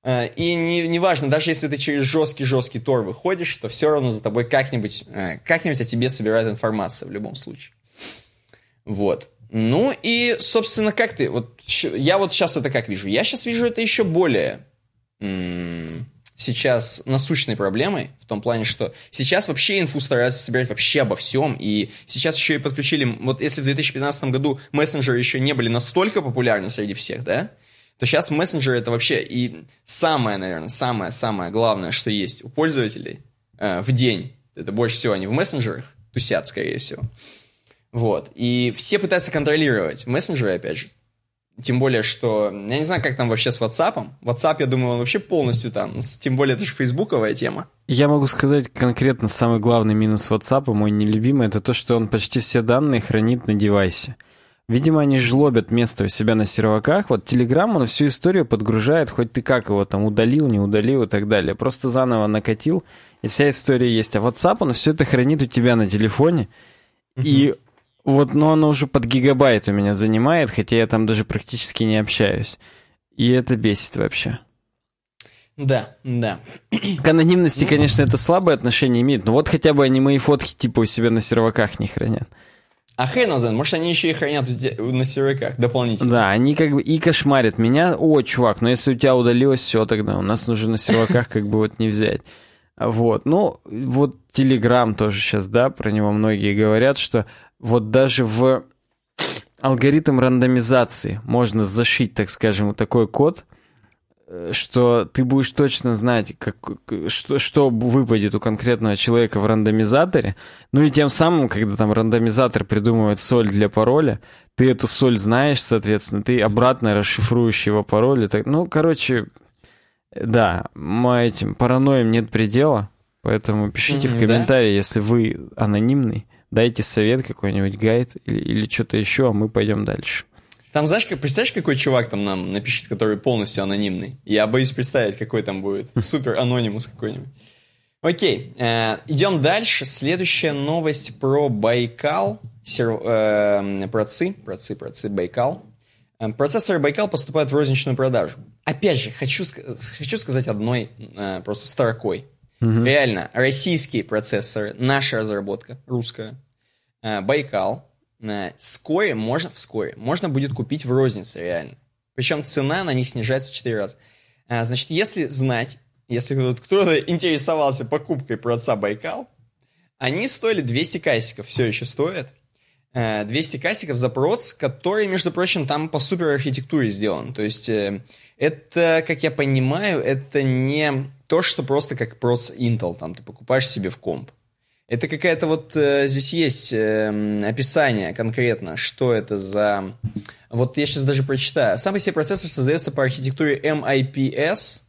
Э, и не, не важно, даже если ты через жесткий-жесткий тор выходишь, то все равно за тобой как-нибудь, э, как-нибудь о тебе собирают информацию в любом случае. Вот. Ну и, собственно, как ты, вот я вот сейчас это как вижу? Я сейчас вижу это еще более сейчас насущной проблемой, в том плане, что сейчас вообще инфу стараются собирать вообще обо всем, и сейчас еще и подключили, вот если в 2015 году мессенджеры еще не были настолько популярны среди всех, да, то сейчас мессенджеры это вообще и самое, наверное, самое-самое главное, что есть у пользователей э, в день. Это больше всего они в мессенджерах тусят, скорее всего. Вот. И все пытаются контролировать мессенджеры, опять же, тем более, что я не знаю, как там вообще с WhatsApp. WhatsApp, я думаю, он вообще полностью там. Тем более, это же фейсбуковая тема. Я могу сказать конкретно самый главный минус WhatsApp, мой нелюбимый, это то, что он почти все данные хранит на девайсе. Видимо, они жлобят место у себя на серваках. Вот Telegram, он всю историю подгружает, хоть ты как его там удалил, не удалил и так далее. Просто заново накатил, и вся история есть. А WhatsApp, он все это хранит у тебя на телефоне. И вот, но оно уже под гигабайт у меня занимает, хотя я там даже практически не общаюсь. И это бесит вообще. Да, да. К анонимности, конечно, это слабое отношение имеет, но вот хотя бы они мои фотки типа у себя на серваках не хранят. А хрен знает, может они еще и хранят на серваках дополнительно. Да, они как бы и кошмарят меня. О, чувак, но ну если у тебя удалилось, все тогда, у нас нужно на серваках как бы вот не взять. Вот, ну, вот Telegram тоже сейчас, да, про него многие говорят, что вот даже в алгоритм рандомизации можно зашить, так скажем, вот такой код, э, что ты будешь точно знать, как, что, что выпадет у конкретного человека в рандомизаторе. Ну и тем самым, когда там рандомизатор придумывает соль для пароля, ты эту соль знаешь, соответственно, ты обратно расшифруешь его пароль. Так, ну, короче, да, мы этим параноем нет предела, поэтому пишите mm-hmm, в комментарии, да? если вы анонимный дайте совет какой-нибудь, гайд или, или что-то еще, а мы пойдем дальше. Там, знаешь, как, представляешь, какой чувак там нам напишет, который полностью анонимный? Я боюсь представить, какой там будет. Супер анонимус какой-нибудь. Окей, э, идем дальше. Следующая новость про Байкал, сер, э, про ЦИ, про ЦИ, про ЦИ, Байкал. Э, процессоры Байкал поступают в розничную продажу. Опять же, хочу, хочу сказать одной э, просто строкой. Угу. Реально, российские процессоры, наша разработка, русская, э, Байкал, э, вскоре можно, вскоре, можно будет купить в рознице, реально. Причем цена на них снижается в 4 раза. Э, значит, если знать, если кто-то интересовался покупкой проца Байкал, они стоили 200 касиков, все еще стоят. 200 касиков за проц, который, между прочим, там по супер архитектуре сделан. То есть это, как я понимаю, это не то, что просто как проц Intel, там ты покупаешь себе в комп. Это какая-то вот э, здесь есть э, описание конкретно, что это за... Вот я сейчас даже прочитаю. Сам по себе процессор создается по архитектуре MIPS,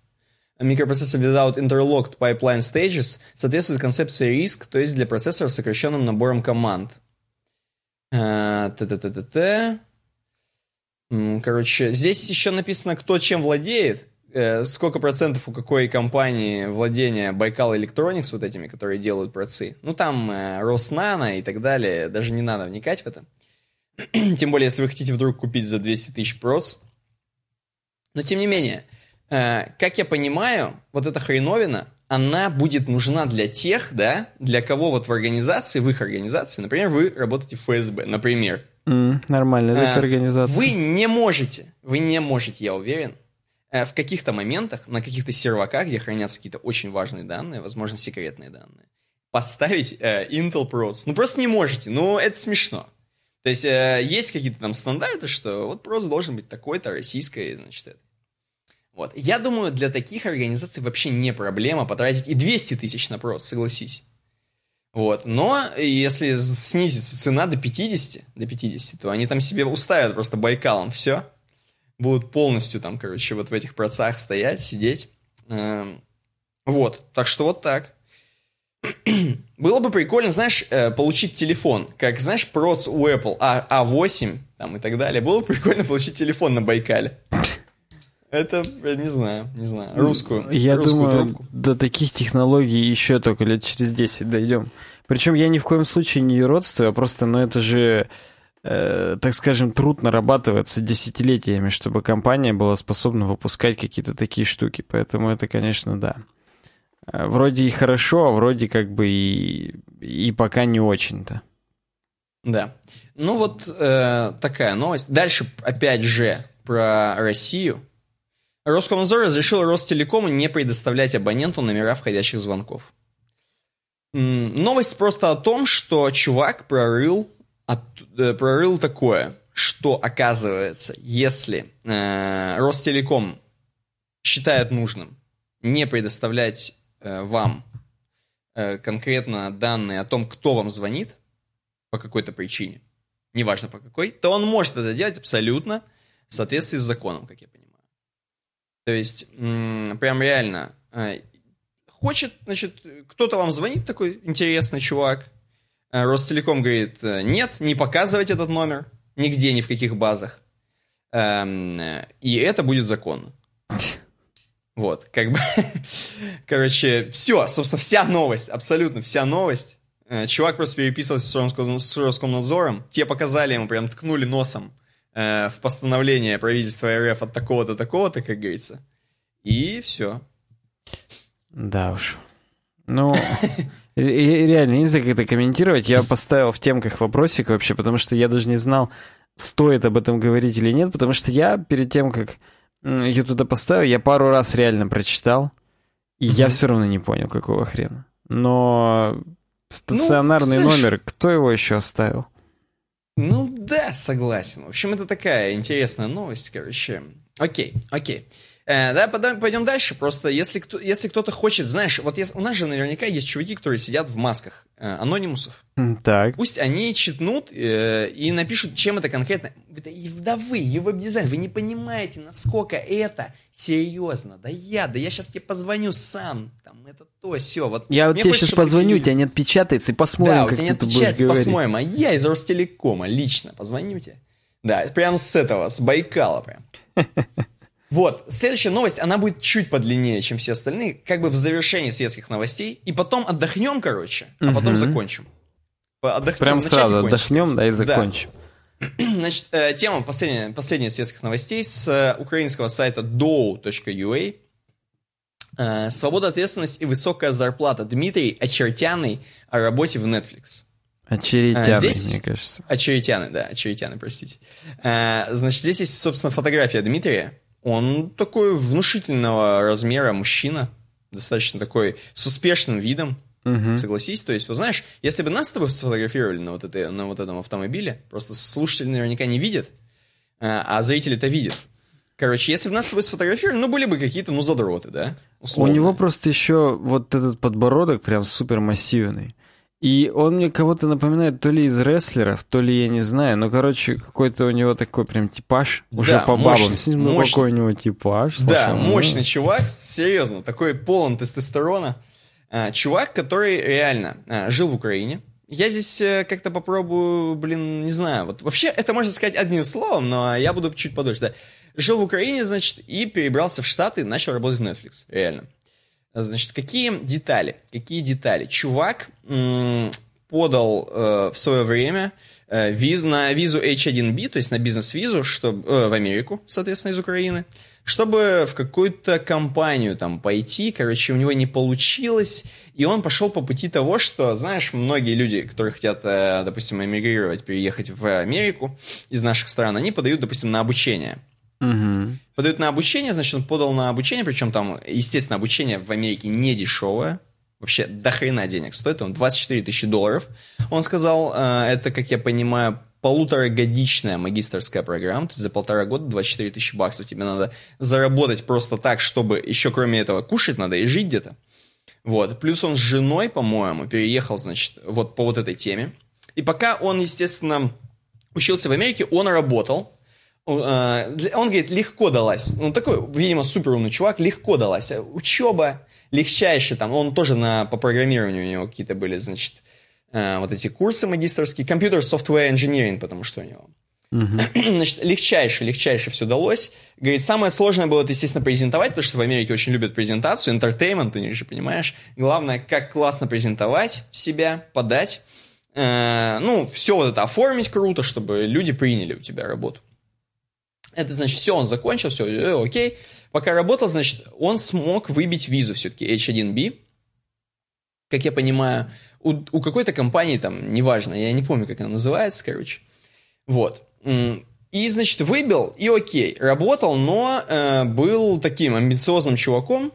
микропроцессор Without Interlocked Pipeline Stages, соответствует концепции RISC, то есть для процессоров с сокращенным набором команд. Э, Т-т-т-т-т. Короче, здесь еще написано, кто чем владеет. Э, сколько процентов у какой компании владения Байкал Electronics, вот этими, которые делают процы. Ну, там э, Роснано и так далее, даже не надо вникать в это. Тем более, если вы хотите вдруг купить за 200 тысяч проц. Но, тем не менее, э, как я понимаю, вот эта хреновина, она будет нужна для тех, да, для кого вот в организации, в их организации, например, вы работаете в ФСБ, например. Mm, нормально, это э, организация. Вы не можете, вы не можете, я уверен, Э, в каких-то моментах, на каких-то серваках, где хранятся какие-то очень важные данные, возможно, секретные данные, поставить э, Intel Pros. Ну, просто не можете. Ну, это смешно. То есть, э, есть какие-то там стандарты, что вот Pros должен быть такой-то, российской, значит, это. Вот. Я думаю, для таких организаций вообще не проблема потратить и 200 тысяч на Pros, согласись. Вот. Но если снизится цена до 50, до 50, то они там себе уставят просто Байкалом все будут полностью там, короче, вот в этих процах стоять, сидеть. Эм, вот, так что вот так. Было бы прикольно, знаешь, э, получить телефон, как, знаешь, проц у Apple а, A8 там и так далее. Было бы прикольно получить телефон на Байкале. Это, не знаю, не знаю, русскую. Я русскую думаю, трубку. до таких технологий еще только лет через 10 дойдем. Причем я ни в коем случае не юродствую, а просто, ну это же э, так скажем, труд нарабатывается десятилетиями, чтобы компания была способна выпускать какие-то такие штуки. Поэтому это, конечно, да. Э, вроде и хорошо, а вроде как бы и, и пока не очень-то. Да. Ну вот э, такая новость. Дальше, опять же, про Россию. Роскомнадзор разрешил Ростелекому не предоставлять абоненту номера входящих звонков. Новость просто о том, что чувак прорыл от, э, прорыл такое, что оказывается, если э, Ростелеком считает нужным не предоставлять э, вам э, конкретно данные о том, кто вам звонит по какой-то причине, неважно по какой, то он может это делать абсолютно в соответствии с законом, как я. То есть, прям реально, э, хочет, значит, кто-то вам звонит, такой интересный чувак, Э, Ростелеком говорит, э, нет, не показывать этот номер. нигде, ни в каких базах. Эм, и это будет законно. Вот, как бы, короче, все, собственно, вся новость, абсолютно вся новость. Чувак просто переписывался с Роскомнадзором, те показали ему, прям ткнули носом э, в постановление правительства РФ от такого-то, такого-то, как говорится. И все. Да уж. Ну, реально, не знаю, как это комментировать. Я поставил в темках вопросик вообще, потому что я даже не знал, стоит об этом говорить или нет, потому что я перед тем, как ее туда поставил, я пару раз реально прочитал, и я все равно не понял, какого хрена. Но стационарный ну, номер, кто его еще оставил? Ну да, согласен. В общем, это такая интересная новость, короче. Окей, окей. Э, да, пойдем дальше. Просто если, кто, если кто-то хочет, знаешь, вот если, у нас же наверняка есть чуваки, которые сидят в масках, э, анонимусов. Так. Пусть они читнут э, и напишут, чем это конкретно. Да вы, его дизайн, вы не понимаете, насколько это серьезно. Да я, да я сейчас тебе позвоню сам. Там это то, все. Вот, я вот тебе сейчас позвоню, у тебя не отпечатается, и посмотрим, да, как у тебя не ты отпечатается, посмотрим. А я из Ростелекома лично позвоню тебе. Да, прям с этого, с Байкала прям. Вот, следующая новость, она будет чуть подлиннее, чем все остальные, как бы в завершении светских новостей, и потом отдохнем, короче, а потом угу. закончим. Отдохнем, Прям сразу отдохнем, да, и закончим. Да. Значит, э, тема последняя, последняя светских новостей с э, украинского сайта do.ua. Э, свобода, ответственность и высокая зарплата. Дмитрий Очертяный о работе в Netflix. Очеретяны, здесь... мне кажется. Очеретяны, да, очеретяны, простите. Значит, здесь есть, собственно, фотография Дмитрия. Он такой внушительного размера мужчина, достаточно такой с успешным видом, Угу. Согласись, то есть, вот знаешь, если бы нас с тобой сфотографировали на вот, этой, на вот этом автомобиле, просто слушатели наверняка не видят, а, а зрители-то видят. Короче, если бы нас с тобой сфотографировали, ну, были бы какие-то, ну, задроты, да? Условно. У него просто еще вот этот подбородок прям супер массивный. И он мне кого-то напоминает то ли из рестлеров, то ли я не знаю. Но, короче, какой-то у него такой прям типаж. Уже да, по бабам. Мощный, ну, мощный. какой у него типаж. Слушай, да, ну... мощный чувак, серьезно. Такой полон тестостерона. А, чувак, который реально а, жил в Украине. Я здесь э, как-то попробую, блин, не знаю. Вот вообще это можно сказать одним словом, но я буду чуть подольше. Да. Жил в Украине, значит, и перебрался в Штаты начал работать в Netflix. Реально. Значит, какие детали? Какие детали? Чувак подал э, в свое время э, виз, на визу H1B, то есть на бизнес-визу, чтобы, э, в Америку, соответственно, из Украины, чтобы в какую-то компанию там пойти. Короче, у него не получилось, и он пошел по пути того, что, знаешь, многие люди, которые хотят, э, допустим, эмигрировать, переехать в Америку из наших стран, они подают, допустим, на обучение – Угу. Подают на обучение, значит, он подал на обучение, причем там, естественно, обучение в Америке не дешевое. Вообще до хрена денег стоит, там 24 тысячи долларов. Он сказал, э, это, как я понимаю, полуторагодичная магистрская программа, то есть за полтора года 24 тысячи баксов тебе надо заработать просто так, чтобы еще кроме этого кушать надо и жить где-то. Вот. Плюс он с женой, по-моему, переехал, значит, вот по вот этой теме. И пока он, естественно, учился в Америке, он работал, он говорит, легко далась. Ну, такой, видимо, супер умный чувак, легко далась. Учеба легчайшая там. Он тоже на, по программированию у него какие-то были, значит, э, вот эти курсы магистрские. Компьютер software engineering, потому что у него. Uh-huh. Значит, легчайше, легчайше все далось. Говорит, самое сложное было, это, естественно, презентовать, потому что в Америке очень любят презентацию, entertainment, ты же понимаешь. Главное, как классно презентовать себя, подать. Э, ну, все вот это оформить круто, чтобы люди приняли у тебя работу. Это значит, все, он закончил, все, э, окей. Пока работал, значит, он смог выбить визу все-таки H1B. Как я понимаю, у, у какой-то компании там, неважно, я не помню, как она называется, короче. Вот. И, значит, выбил, и окей, работал, но э, был таким амбициозным чуваком,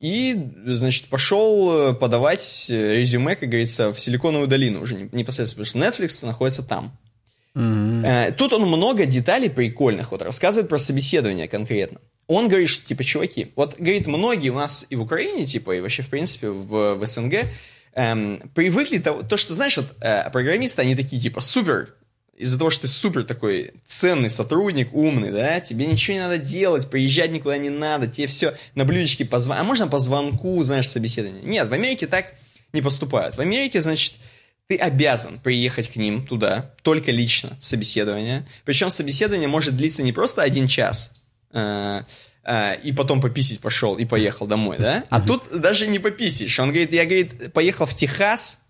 и, значит, пошел э, подавать э, резюме, как говорится, в Силиконовую долину уже непосредственно, потому что Netflix находится там. Mm-hmm. Тут он много деталей прикольных, вот рассказывает про собеседование конкретно. Он говорит, что, типа, чуваки, вот, говорит, многие у нас и в Украине, типа, и вообще, в принципе, в, в СНГ, эм, привыкли то, то, что, знаешь, вот, э, программисты, они такие, типа, супер, из-за того, что ты супер такой ценный сотрудник, умный, да, тебе ничего не надо делать, приезжать никуда не надо, тебе все на блюдечке позвонить, а можно по звонку, знаешь, собеседование. Нет, в Америке так не поступают. В Америке, значит, ты обязан приехать к ним туда, только лично, собеседование. Причем собеседование может длиться не просто один час, э, э, и потом пописить пошел и поехал домой, да? А тут даже не пописишь. Он говорит, я, говорит, поехал в Техас,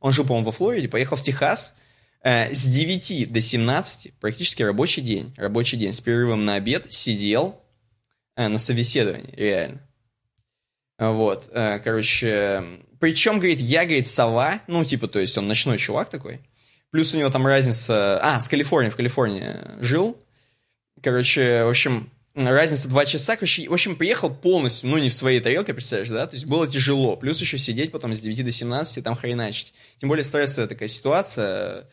он жил, по-моему, во Флориде, поехал в Техас, э, с 9 до 17, практически рабочий день, рабочий день, с перерывом на обед, сидел на собеседовании, реально. Вот, короче, причем, говорит, я, говорит, сова, ну, типа, то есть он ночной чувак такой. Плюс у него там разница... А, с Калифорнии, в Калифорнии жил. Короче, в общем, разница два часа. Короче, в общем, приехал полностью, ну, не в своей тарелке, представляешь, да? То есть было тяжело. Плюс еще сидеть потом с 9 до 17, там хреначить. Тем более стрессовая такая ситуация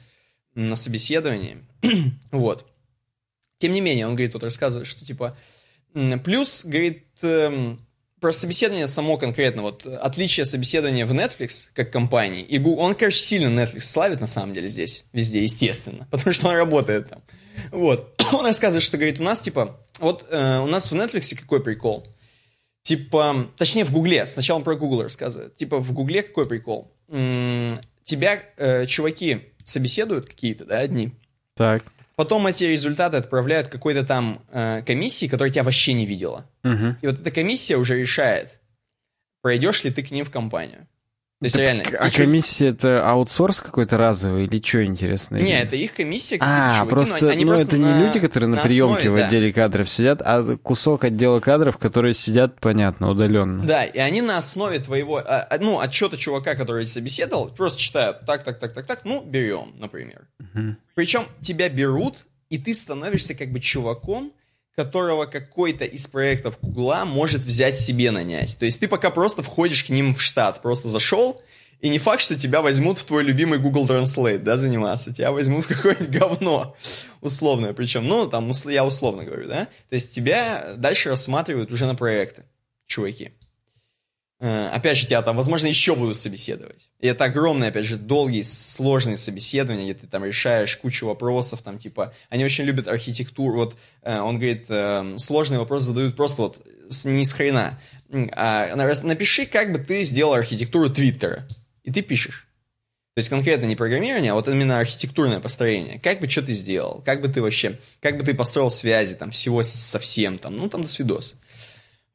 на собеседовании. вот. Тем не менее, он говорит, вот рассказывает, что, типа... Плюс, говорит, эм, про собеседование само конкретно, вот отличие собеседования в Netflix как компании и Google, он, конечно, сильно Netflix славит на самом деле здесь, везде, естественно, потому что он работает там. Вот. Он рассказывает, что, говорит, у нас, типа, вот э, у нас в Netflix какой прикол? Типа, точнее, в Гугле, сначала он про Google рассказывает, типа, в Гугле какой прикол? М-м, тебя э, чуваки собеседуют какие-то, да, одни. Так. Потом эти результаты отправляют какой-то там э, комиссии, которая тебя вообще не видела. Угу. И вот эта комиссия уже решает, пройдешь ли ты к ним в компанию. То есть реально... А комиссия это аутсорс какой-то разовый или что интересно? Не, это их комиссия. А, чуваки, просто, они ну, просто это на, не люди, которые на, на приемке основе, в отделе да. кадров сидят, а кусок отдела кадров, которые сидят, понятно, удаленно. Да, и они на основе твоего, а, а, ну, отчета чувака, который собеседовал, просто читают так, так, так, так, так, ну, берем, например. Угу. Причем тебя берут, и ты становишься как бы чуваком, которого какой-то из проектов Гугла может взять себе нанять. То есть ты пока просто входишь к ним в штат, просто зашел, и не факт, что тебя возьмут в твой любимый Google Translate, да, заниматься. Тебя возьмут в какое-нибудь говно условное. Причем, ну, там, я условно говорю, да. То есть тебя дальше рассматривают уже на проекты, чуваки. Э, опять же, тебя там, возможно, еще будут собеседовать. И это огромные, опять же, долгие, сложные собеседования, где ты там решаешь кучу вопросов, там, типа, они очень любят архитектуру. Вот э, он говорит, э, сложные вопросы задают просто вот не с хрена. А, напиши, как бы ты сделал архитектуру Твиттера. И ты пишешь. То есть конкретно не программирование, а вот именно архитектурное построение. Как бы что ты сделал? Как бы ты вообще, как бы ты построил связи там всего совсем там, ну там до свидос.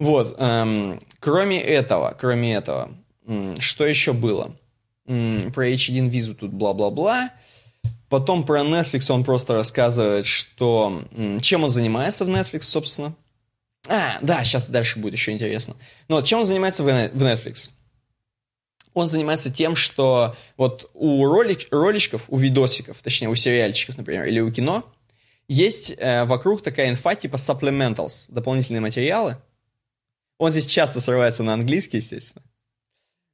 Вот, эм, кроме этого, кроме этого, что еще было? Про H1 визу тут бла-бла-бла. Потом про Netflix он просто рассказывает, что чем он занимается в Netflix, собственно. А, да, сейчас дальше будет еще интересно. Но вот, чем он занимается в Netflix? Он занимается тем, что вот у ролик, роличков, у видосиков, точнее у сериальчиков, например, или у кино, есть э, вокруг такая инфа типа supplementals, дополнительные материалы, он здесь часто срывается на английский, естественно.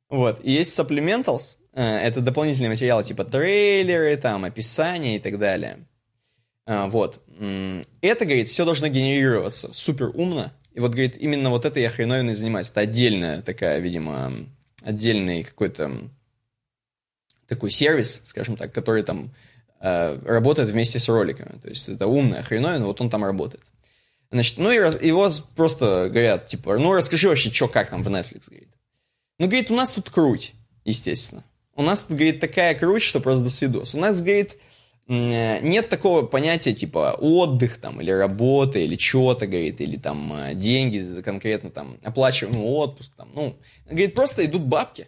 Вот. И есть supplementals, э, это дополнительные материалы типа трейлеры, там, описания и так далее. А, вот. Это, говорит, все должно генерироваться супер умно. И вот, говорит, именно вот это я хреновиной занимаюсь. Это отдельная такая, видимо, отдельный какой-то такой сервис, скажем так, который там э, работает вместе с роликами. То есть это умная хреновина, вот он там работает. Значит, ну и раз, его просто говорят, типа, ну расскажи вообще, что, как там в Netflix, говорит. Ну, говорит, у нас тут круть, естественно. У нас тут, говорит, такая круть, что просто до свидос. У нас, говорит, нет такого понятия, типа, отдых там, или работа, или что-то, говорит, или там э, деньги конкретно там, оплачиваемый отпуск, там, ну, говорит, просто идут бабки.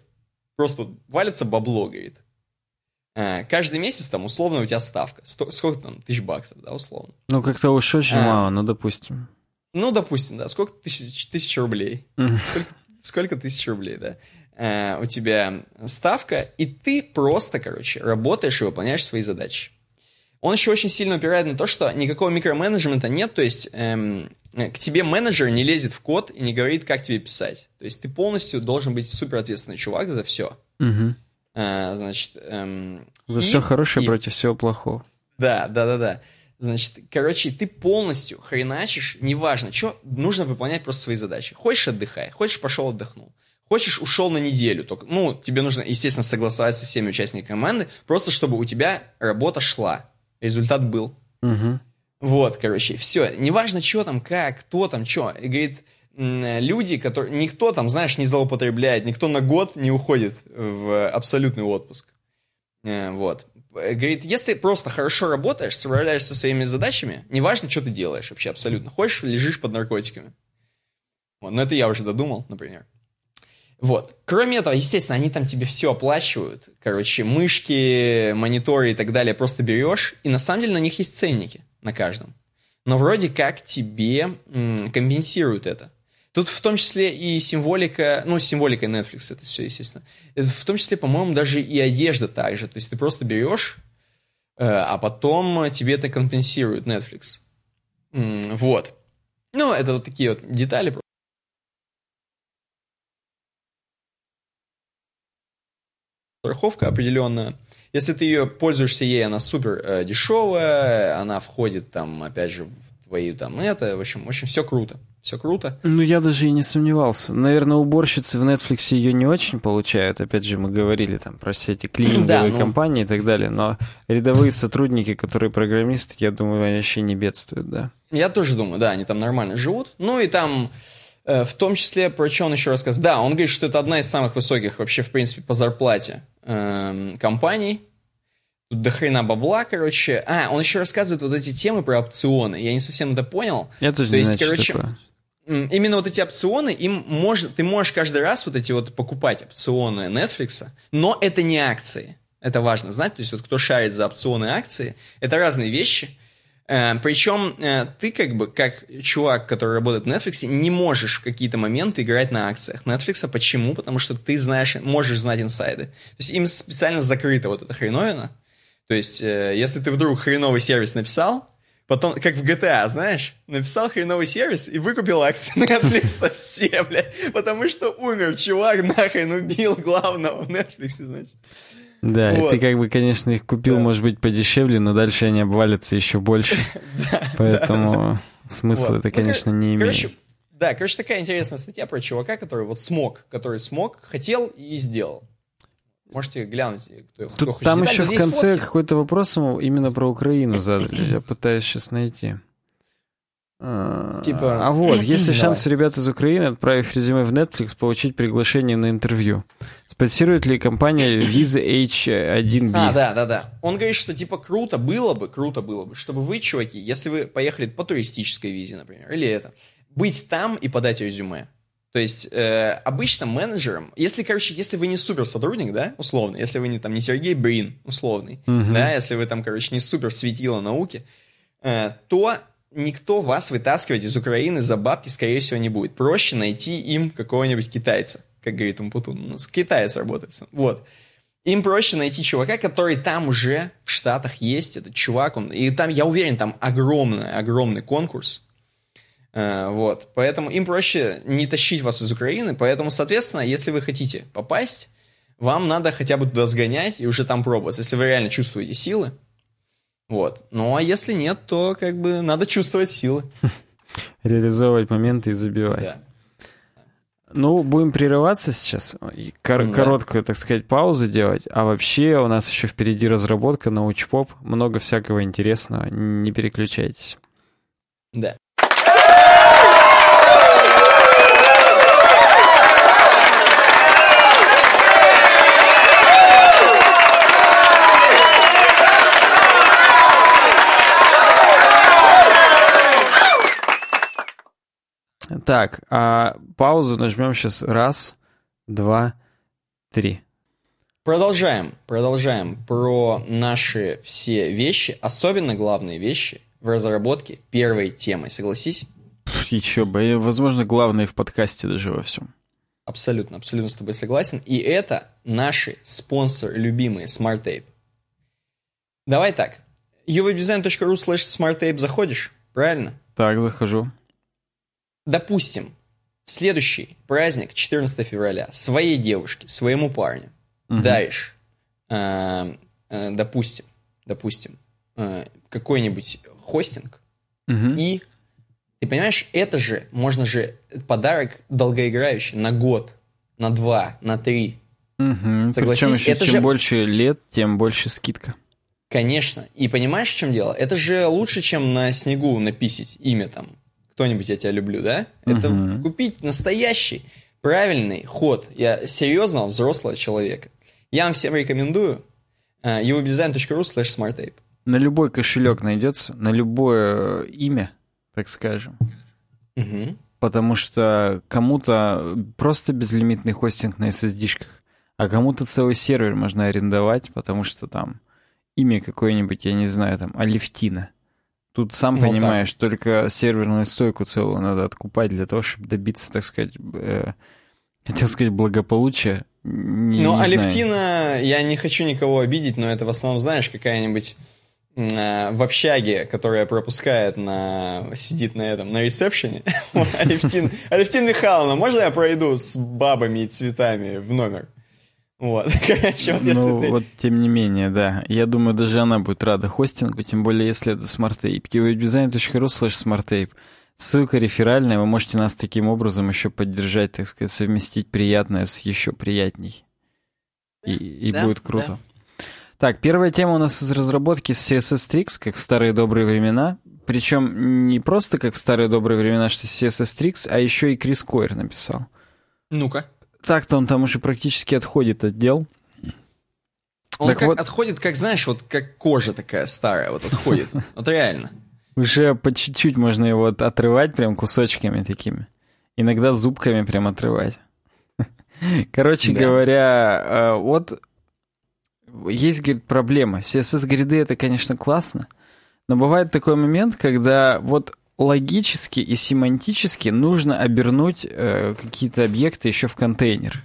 Просто валится бабло, говорит. А, каждый месяц там условно у тебя ставка. Сто, сколько там? Тысяч баксов, да, условно. Ну, как-то уж очень а, мало, ну, допустим. Ну, допустим, да. Сколько тысяч, тысяч рублей? Сколько, сколько тысяч рублей, да? А, у тебя ставка, и ты просто, короче, работаешь и выполняешь свои задачи. Он еще очень сильно упирает на то, что никакого микроменеджмента нет, то есть эм, к тебе менеджер не лезет в код и не говорит, как тебе писать. То есть ты полностью должен быть супер ответственный чувак за все. Угу. А, значит, эм, За и, все хорошее и... против всего плохого. Да, да, да, да. Значит, короче, ты полностью хреначишь, неважно, что, нужно выполнять просто свои задачи. Хочешь, отдыхай, хочешь, пошел отдохнул. Хочешь, ушел на неделю. Только, ну, тебе нужно, естественно, согласоваться со всеми участниками команды, просто чтобы у тебя работа шла. Результат был. Угу. Вот, короче, все. Неважно, что там, как, кто там, что. И говорит, люди, которые... Никто там, знаешь, не злоупотребляет, никто на год не уходит в абсолютный отпуск. Э, вот. Говорит, если просто хорошо работаешь, справляешься со своими задачами, неважно, что ты делаешь вообще абсолютно. Хочешь, лежишь под наркотиками. Вот. Но это я уже додумал, например. Вот. Кроме этого, естественно, они там тебе все оплачивают. Короче, мышки, мониторы и так далее просто берешь, и на самом деле на них есть ценники на каждом. Но вроде как тебе компенсируют это. Тут в том числе и символика, ну, символика Netflix это все, естественно. В том числе, по-моему, даже и одежда также. То есть ты просто берешь, э, а потом тебе это компенсирует Netflix. Вот. Ну, это вот такие вот детали. страховка определенная. Если ты ее пользуешься ей, она супер э, дешевая, она входит там, опять же, в твою там это, в общем, в общем, все круто. Все круто. Ну, я даже и не сомневался. Наверное, уборщицы в Netflix ее не очень получают. Опять же, мы говорили там про все эти клининговые да, ну... компании и так далее. Но рядовые сотрудники, которые программисты, я думаю, они вообще не бедствуют, да. Я тоже думаю, да, они там нормально живут. Ну и там Э, в том числе, про что он еще рассказал? Да, он говорит, что это одна из самых высоких вообще, в принципе, по зарплате э, компаний. Тут до хрена бабла, короче. А, он еще рассказывает вот эти темы про опционы. Я не совсем это понял. Я тоже То не есть, знаю, короче, что такое. Именно вот эти опционы, им может, ты можешь каждый раз вот эти вот покупать опционы Netflix, но это не акции. Это важно знать. То есть вот кто шарит за опционы акции, это разные вещи. Э, Причем э, ты как бы, как чувак, который работает в Netflix, не можешь в какие-то моменты играть на акциях Netflix. Почему? Потому что ты знаешь, можешь знать инсайды. То есть им специально закрыта вот эта хреновина. То есть э, если ты вдруг хреновый сервис написал, потом, как в GTA, знаешь, написал хреновый сервис и выкупил акции Netflix все, блядь, потому что умер чувак, нахрен убил главного в Netflix, значит. Да, вот. и ты как бы, конечно, их купил, да. может быть, подешевле, но дальше они обвалятся еще больше. Поэтому смысла это, ну, конечно, не имеет. Да, короче, такая интересная статья про чувака, который вот смог, который смог, хотел и сделал. Можете глянуть, кто, Тут, кто хочет. Там еще в конце какой-то вопрос именно про Украину задали. Я пытаюсь сейчас найти. А, типа... А вот, есть ли шанс у ребят из Украины, отправив резюме в Netflix, получить приглашение на интервью? Спонсирует ли компания Visa H1B? А, да, да, да. Он говорит, что типа круто было бы, круто было бы, чтобы вы, чуваки, если вы поехали по туристической визе, например, или это, быть там и подать резюме. То есть э, обычно менеджером, если, короче, если вы не супер сотрудник, да, условно, если вы не там не Сергей Брин, условный, uh-huh. да, если вы там, короче, не супер светило науки, э, то никто вас вытаскивать из Украины за бабки, скорее всего, не будет. Проще найти им какого-нибудь китайца, как говорит Умпутун. У нас китаец работает. Вот. Им проще найти чувака, который там уже в Штатах есть, этот чувак, он, и там, я уверен, там огромный, огромный конкурс, вот, поэтому им проще не тащить вас из Украины, поэтому, соответственно, если вы хотите попасть, вам надо хотя бы туда сгонять и уже там пробовать. Если вы реально чувствуете силы, вот. Ну, а если нет, то как бы надо чувствовать силы. Реализовывать моменты и забивать. Да. Ну, будем прерываться сейчас, кор- да. короткую, так сказать, паузу делать. А вообще у нас еще впереди разработка научпоп, много всякого интересного. Не переключайтесь. Да. Так, а паузу нажмем сейчас. Раз, два, три. Продолжаем, продолжаем про наши все вещи, особенно главные вещи в разработке первой темы. Согласись? Еще бы, возможно, главное в подкасте даже во всем. Абсолютно, абсолютно с тобой согласен. И это наши спонсоры любимые SmartTape. Давай так. uvdesign.ru slash smarttape заходишь, правильно? Так, захожу допустим, следующий праздник, 14 февраля, своей девушке, своему парню угу. даришь, э, э, допустим, допустим, э, какой-нибудь хостинг, угу. и ты понимаешь, это же, можно же, подарок долгоиграющий на год, на два, на три. Угу. Согласись, Причем еще, это чем же... больше лет, тем больше скидка. Конечно. И понимаешь, в чем дело? Это же лучше, чем на снегу написать имя там кто-нибудь я тебя люблю, да? Это угу. купить настоящий, правильный ход. Я серьезного взрослого человека. Я вам всем рекомендую. uwebdesign.ru slash smartape. На любой кошелек найдется, на любое имя, так скажем. Угу. Потому что кому-то просто безлимитный хостинг на SSD-шках, а кому-то целый сервер можно арендовать, потому что там имя какое-нибудь, я не знаю, там, Алевтина. Тут сам Вот понимаешь, только серверную стойку целую надо откупать для того, чтобы добиться, так сказать, э, хотел сказать, благополучия. Не, Ну, не знаю. Алевтина, я не хочу никого обидеть, но это в основном, знаешь, какая-нибудь э, в общаге, которая пропускает на... сидит на этом, на ресепшене. Алевтин, Алевтин Михайловна, можно я пройду с бабами и цветами в номер? Вот, короче, вот если ну, ты... вот тем не менее, да. Я думаю, даже она будет рада хостингу, тем более, если это SmartTape. webdesign.ru slash smarttape. Ссылка реферальная, вы можете нас таким образом еще поддержать, так сказать, совместить приятное с еще приятней. И, и Да, будет круто. Так, первая тема у нас из разработки CSS Tricks, как в старые добрые времена. Причем не просто как в старые добрые времена, что CSS Tricks, а еще и Крис Койер написал. Ну-ка. Так-то он там уже практически отходит от дел. Он Так как вот- отходит, как, знаешь, вот как кожа такая старая, вот отходит. Вот реально. Уже по чуть-чуть можно его от- отрывать прям кусочками такими. Иногда зубками прям отрывать. Короче Да. говоря, э, вот есть, говорит, проблема. CSS-гриды — это, конечно, классно, но бывает такой момент, когда вот логически и семантически нужно обернуть э, какие-то объекты еще в контейнер.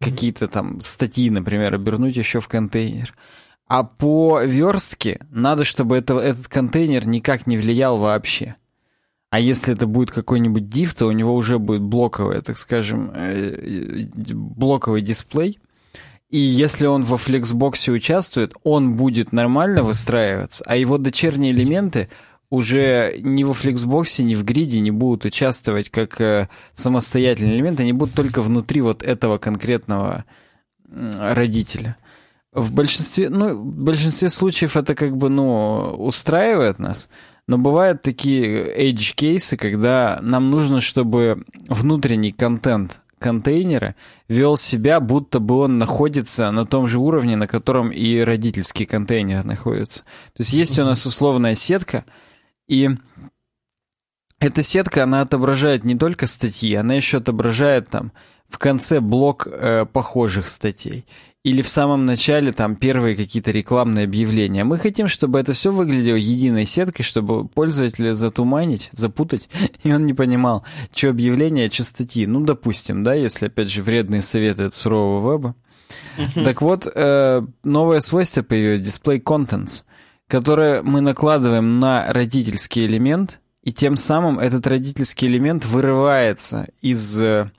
Какие-то там статьи, например, обернуть еще в контейнер. А по верстке надо, чтобы это, этот контейнер никак не влиял вообще. А если это будет какой-нибудь div, то у него уже будет блоковый, так скажем, э, э, блоковый дисплей. И если он во флексбоксе участвует, он будет нормально выстраиваться, а его дочерние элементы уже ни во флексбоксе, ни в гриде не будут участвовать как э, самостоятельные элементы, они будут только внутри вот этого конкретного м, родителя. В большинстве, ну, в большинстве случаев это как бы, ну, устраивает нас, но бывают такие edge кейсы, когда нам нужно, чтобы внутренний контент контейнера вел себя, будто бы он находится на том же уровне, на котором и родительский контейнер находится. То есть есть у нас условная сетка, и эта сетка, она отображает не только статьи, она еще отображает там в конце блок э, похожих статей. Или в самом начале там первые какие-то рекламные объявления. Мы хотим, чтобы это все выглядело единой сеткой, чтобы пользователя затуманить, запутать, и он не понимал, что объявление, а что статьи. Ну, допустим, да, если, опять же, вредные советы от сурового веба. Так вот, э, новое свойство появилось, Display Contents, которое мы накладываем на родительский элемент, и тем самым этот родительский элемент вырывается из э,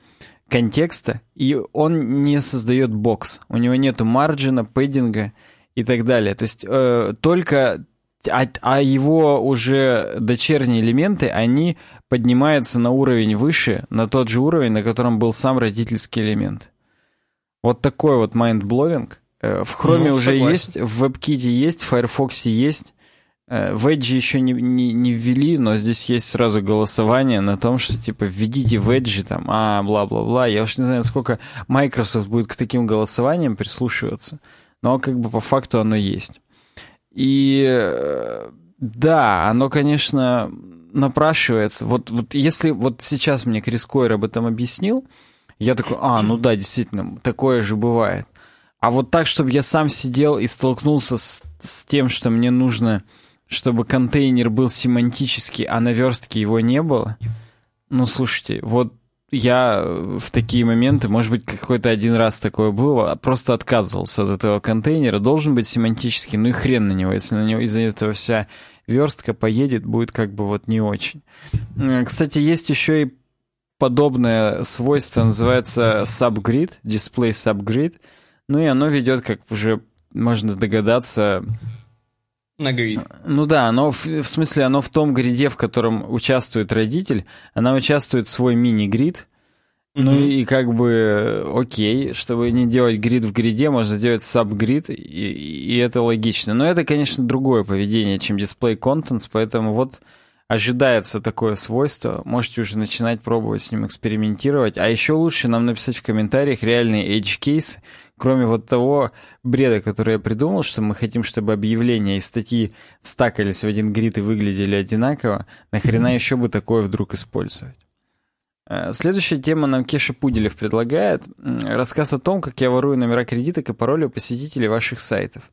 контекста, и он не создает бокс. У него нету margin а, padding а и так далее. То есть э, только... А, а его уже дочерние элементы, они поднимаются на уровень выше, на тот же уровень, на котором был сам родительский элемент. Вот такой вот mind-blowing. Э, В Chrome Ну, уже согласен. есть, в WebKit есть, в Firefox есть. Э, В Edge еще не, не, не ввели, но здесь есть сразу голосование на том, что типа введите в Edge там, а, бла-бла-бла. Я уж не знаю, сколько Microsoft будет к таким голосованиям прислушиваться, но как бы по факту оно есть. И э, да, оно, конечно, напрашивается. Вот, вот если вот сейчас мне Крис Койер об этом объяснил, я такой, а, ну да, действительно, такое же бывает. А вот так, чтобы я сам сидел и столкнулся с, с тем, что мне нужно, чтобы контейнер был семантический, а на верстке его не было, ну, слушайте, вот я в такие моменты, может быть, какой-то один раз такое было, просто отказывался от этого контейнера. Должен быть семантический, ну и хрен на него. Если на него из-за этого вся верстка поедет, будет как бы вот не очень. Э, Кстати, есть еще и подобное свойство, называется subgrid, display subgrid. Ну и оно ведет, как уже можно догадаться, На грид. ну да, оно в, в смысле, оно в том гриде, в котором участвует родитель, она участвует в свой мини-грид. Ну Мгм. и как бы окей, чтобы не делать грид в гриде, можно сделать сабгрид, и, и это логично. Но это, конечно, другое поведение, чем display contents, поэтому вот ожидается такое свойство. Можете уже начинать пробовать с ним экспериментировать. А еще лучше нам написать в комментариях реальные edge кейсы, кроме вот того бреда, который я придумал, что мы хотим, чтобы объявления и статьи стакались в один грид и выглядели одинаково, нахрена еще бы такое вдруг использовать? Э, следующая тема нам Кеша Пуделев предлагает. Рассказ о том, как я ворую номера кредиток и пароли у посетителей ваших сайтов.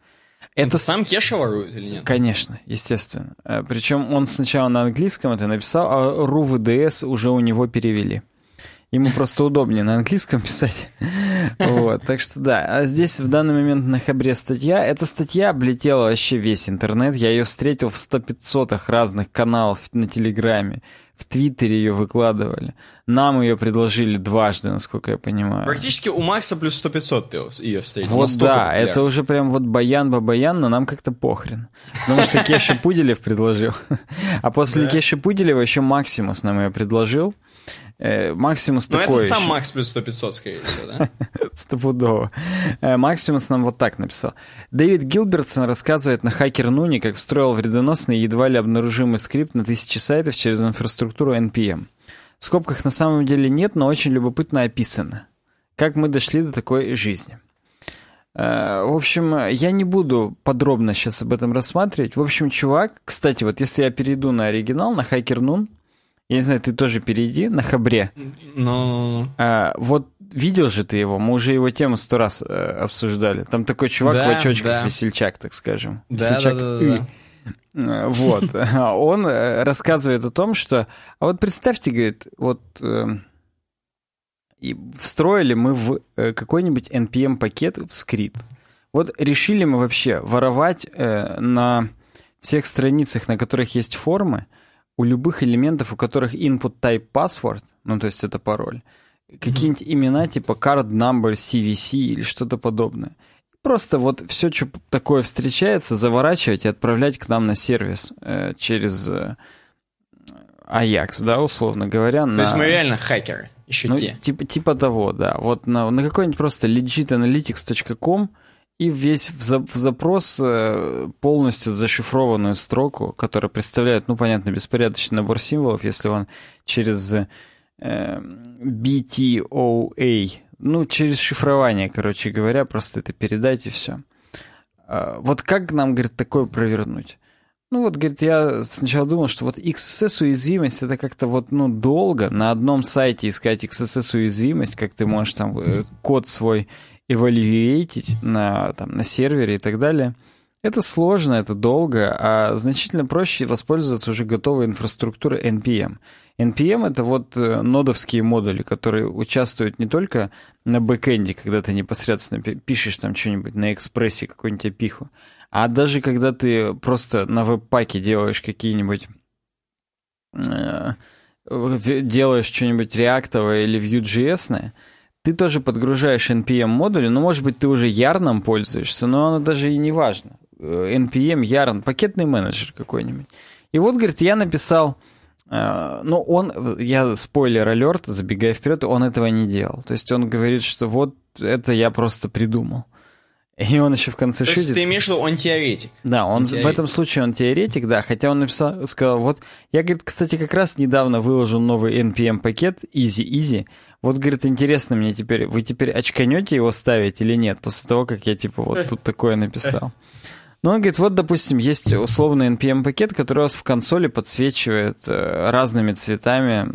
Это сам Кеша ворует или нет? Конечно, естественно. Э, Причем он сначала на английском это написал, а РУВДС уже у него перевели. Ему просто удобнее на английском писать. Вот, так что да. А здесь в данный момент на Хабре статья. Эта статья облетела вообще весь интернет. Я ее встретил в 100-500 разных каналов на Телеграме. В Твиттере ее выкладывали. Нам ее предложили дважды, насколько я понимаю. Практически у Макса плюс 100-500 ты ее встретил. Вот да, это уже прям вот баян-бабаян, но нам как-то похрен. Потому что Кеша Пуделев предложил. А после. Кеши Пуделева еще Максимус нам ее предложил. Э, Максимус Но такой это сам. Макс плюс 100 500, скорее всего, да? Стопудово. Э, Максимус нам вот так написал. Дэвид Гилбертсон рассказывает на Хакер Нуни, как встроил вредоносный едва ли обнаружимый скрипт на тысячи сайтов через инфраструктуру NPM. В скобках на самом деле нет, но очень любопытно описано. Как мы дошли до такой жизни. Э, в общем, я не буду подробно сейчас об этом рассматривать. В общем, чувак, кстати, вот если я перейду на оригинал, на Хакер Нун, я не знаю, ты тоже перейди на Хабре. Ну, no. а, вот видел же ты его, мы уже его тему сто раз э, обсуждали. Там такой чувак да, в очочках, да. весельчак, так скажем. Да, весельчак да, да, да. Вот. Он э, рассказывает о том, что... А вот представьте, говорит, вот... Э, и встроили мы в э, какой-нибудь NPM-пакет в скрипт. Вот решили мы вообще воровать э, на всех страницах, на которых есть формы, у любых элементов, у которых input type password, ну то есть это пароль, какие-нибудь имена типа card number, CVC или что-то подобное. Просто вот все, что такое встречается, заворачивать и отправлять к нам на сервис э, через э, Ajax, да, условно говоря. То на... есть мы реально хакеры, еще ну, те. Типа, типа того, да. Вот на, на какой-нибудь просто legitanalytics.com и весь в, за, в запрос э, полностью зашифрованную строку, которая представляет, ну, понятно, беспорядочный набор символов, если он через э, BTOA, ну, через шифрование, короче говоря, просто это передать и все. А, вот как нам, говорит, такое провернуть? Ну вот, говорит, я сначала думал, что вот XSS-уязвимость это как-то вот, ну, долго на одном сайте искать XSS-уязвимость, как ты можешь там э, код свой эвалюетить на, там, на сервере и так далее. Это сложно, это долго, а значительно проще воспользоваться уже готовой инфраструктурой NPM. NPM — это вот э, нодовские модули, которые участвуют не только на бэкэнде, когда ты непосредственно пишешь там что-нибудь на экспрессе, какую-нибудь опиху, а даже когда ты просто на веб-паке делаешь какие-нибудь э, делаешь что-нибудь реактовое или Vue.js, ты тоже подгружаешь NPM-модули, ну, может быть, ты уже Ярном пользуешься, но оно даже и не важно. NPM, Yarn, пакетный менеджер какой-нибудь. И вот, говорит, я написал, э, ну, он, я спойлер-алерт, забегая вперед, он этого не делал. То есть он говорит, что вот это я просто придумал. И он еще в конце То шутит. есть ты имеешь в виду, он теоретик? Да, он, Он в теоретик. этом случае он теоретик, да, хотя он написал, сказал, вот, я, говорит, кстати, как раз недавно выложил новый NPM-пакет, easy-easy, вот, говорит, интересно мне теперь, вы теперь очканете его ставить или нет, после того, как я, типа, вот тут такое написал. Ну, он говорит, вот, допустим, есть условный NPM-пакет, который у вас в консоли подсвечивает э, разными цветами,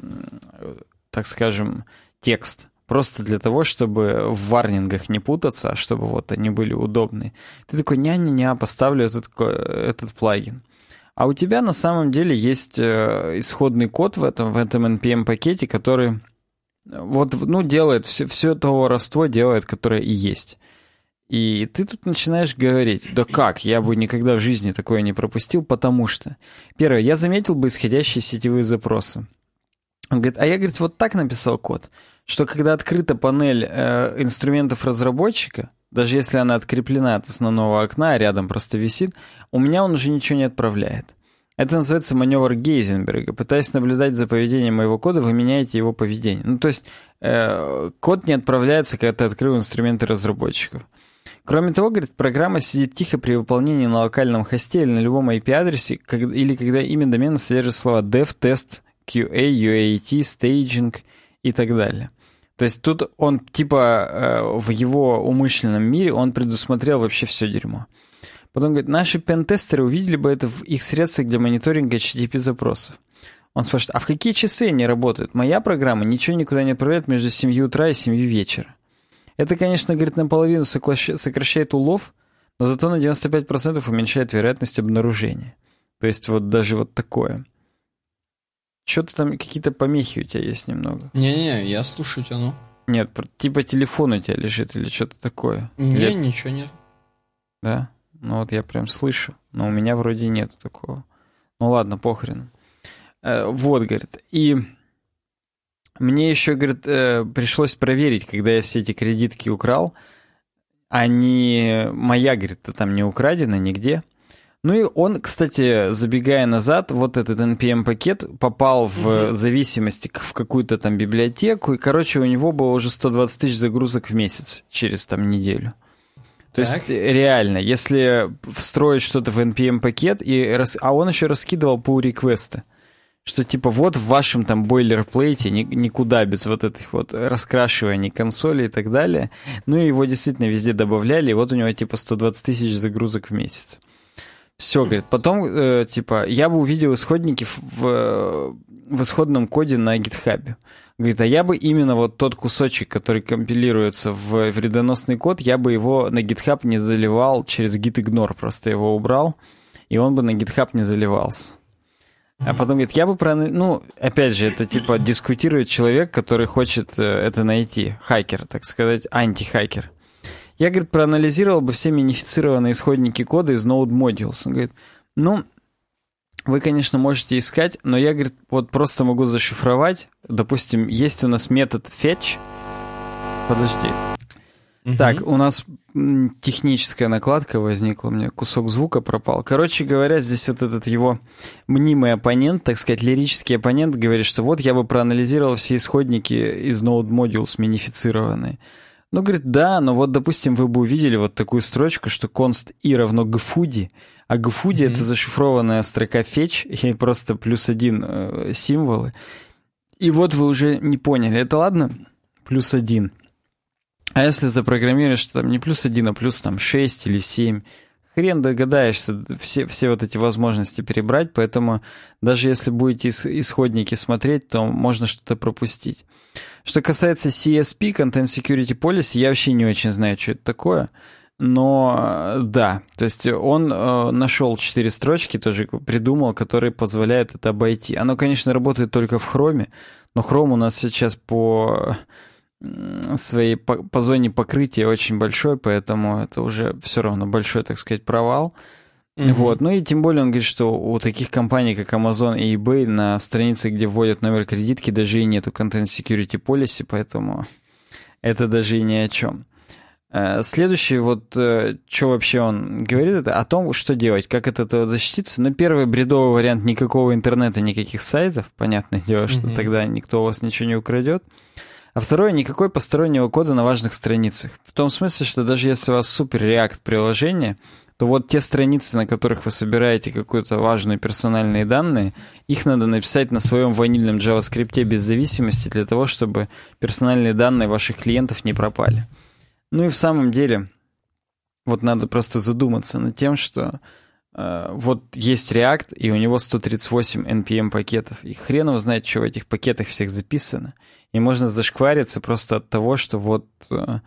так скажем, текст. Просто для того, чтобы в варнингах не путаться, а чтобы вот они были удобны. Ты такой, ня-ня-ня, поставлю этот, этот плагин. А у тебя на самом деле есть э, исходный код в этом, в этом NPM-пакете, который вот, ну, делает все, все то воровство делает, которое и есть. И ты тут начинаешь говорить, да как, я бы никогда в жизни такое не пропустил, потому что... Первое, я заметил бы исходящие сетевые запросы. Он говорит, а я, говорит, вот так написал код, что когда открыта панель э, инструментов разработчика, даже если она откреплена от основного окна, а рядом просто висит, у меня он уже ничего не отправляет. Это называется маневр Гейзенберга. Пытаясь наблюдать за поведением моего кода, вы меняете его поведение. Ну, то есть э, код не отправляется, когда ты открыл инструменты разработчиков. Кроме того, говорит, программа сидит тихо при выполнении на локальном хосте или на любом IP-адресе, или когда имя домена содержит слова dev, test, QA, UAT, staging и так далее. То есть тут он, типа, э, в его умышленном мире он предусмотрел вообще все дерьмо. Потом говорит, наши пентестеры увидели бы это в их средствах для мониторинга HTTP-запросов. Он спрашивает, а в какие часы они работают? Моя программа ничего никуда не отправляет между 7 утра и 7 вечера. Это, конечно, говорит, наполовину сокращает улов, но зато на 95% уменьшает вероятность обнаружения. То есть вот даже вот такое. Что-то там, какие-то помехи у тебя есть немного. Не-не, я слушаю тебя, ну. Нет, типа телефон у тебя лежит или что-то такое. Не, или... ничего нет. Да? Ну вот я прям слышу. Но у меня вроде нет такого. Ну ладно, похрен. Э, вот, говорит. И мне еще, говорит, э, пришлось проверить, когда я все эти кредитки украл. Они... Моя, говорит, там не украдена нигде. Ну и он, кстати, забегая назад, вот этот NPM-пакет попал в mm-hmm. зависимости в какую-то там библиотеку, и, короче, у него было уже 120 тысяч загрузок в месяц через там неделю. То так. есть реально, если встроить что-то в NPM-пакет, и рас... а он еще раскидывал по реквесты, что типа вот в вашем там бойлерплейте ни, никуда без вот этих вот раскрашиваний консоли и так далее. Ну и его действительно везде добавляли, и вот у него типа 120 тысяч загрузок в месяц. Все, говорит. Потом, э, типа, я бы увидел исходники в, в, исходном коде на гитхабе. Говорит, а я бы именно вот тот кусочек, который компилируется в вредоносный код, я бы его на GitHub не заливал через gitignore, просто его убрал, и он бы на GitHub не заливался. А потом говорит, я бы про... Ну, опять же, это типа дискутирует человек, который хочет э, это найти. Хакер, так сказать, антихакер. Я, говорит, проанализировал бы все минифицированные исходники кода из Node Modules. Он говорит, ну, вы, конечно, можете искать, но я, говорит, вот просто могу зашифровать. Допустим, есть у нас метод fetch. Подожди. Угу. Так, у нас техническая накладка возникла, у меня кусок звука пропал. Короче говоря, здесь вот этот его мнимый оппонент, так сказать, лирический оппонент говорит, что вот я бы проанализировал все исходники из Node Modules минифицированные. Ну, говорит, да, но вот, допустим, вы бы увидели вот такую строчку, что const i равно gfudi, а gfudi mm-hmm. это зашифрованная строка fetch, и просто плюс один э, символы. И вот вы уже не поняли, это ладно? Плюс один. А если запрограммируешь, что там не плюс один, а плюс там 6 или 7, хрен догадаешься все, все вот эти возможности перебрать, поэтому даже если будете исходники смотреть, то можно что-то пропустить. Что касается CSP, Content Security Policy, я вообще не очень знаю, что это такое. Но да, то есть он э, нашел четыре строчки, тоже придумал, которые позволяют это обойти. Оно, конечно, работает только в хроме, но хром у нас сейчас по своей по, по зоне покрытия очень большой, поэтому это уже все равно большой, так сказать, провал. Mm-hmm. Вот. Ну и тем более он говорит, что у таких компаний, как Amazon и eBay, на странице, где вводят номер кредитки, даже и нету Content Security Policy, поэтому это даже и ни о чем. Э, следующий, вот, э, что вообще он говорит, это о том, что делать, как от этого защититься. Ну, первый бредовый вариант никакого интернета, никаких сайтов, понятное дело, что mm-hmm. тогда никто у вас ничего не украдет. А второе, никакой постороннего кода на важных страницах. В том смысле, что даже если у вас супер React приложение, то вот те страницы, на которых вы собираете какие-то важные персональные данные, их надо написать на своем ванильном JavaScript без зависимости для того, чтобы персональные данные ваших клиентов не пропали. Ну и в самом деле, вот надо просто задуматься над тем, что вот есть React, и у него 138 NPM пакетов, и хрен его знает, что в этих пакетах всех записано. И можно зашквариться просто от того, что вот... Э,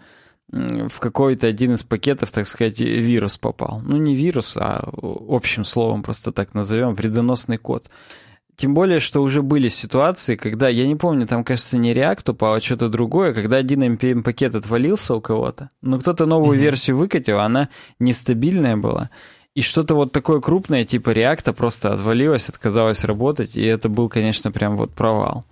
в какой-то один из пакетов, так сказать, вирус попал. Ну, не вирус, а общим словом просто так назовем, вредоносный код. Тем более, что уже были ситуации, когда, я не помню, там, кажется, не React упал, а что-то другое, когда один NPM-пакет отвалился у кого-то, но кто-то новую mm-hmm. версию выкатил, она нестабильная была, и что-то вот такое крупное, типа React, просто отвалилось, отказалось работать, и это был, конечно, прям вот провал.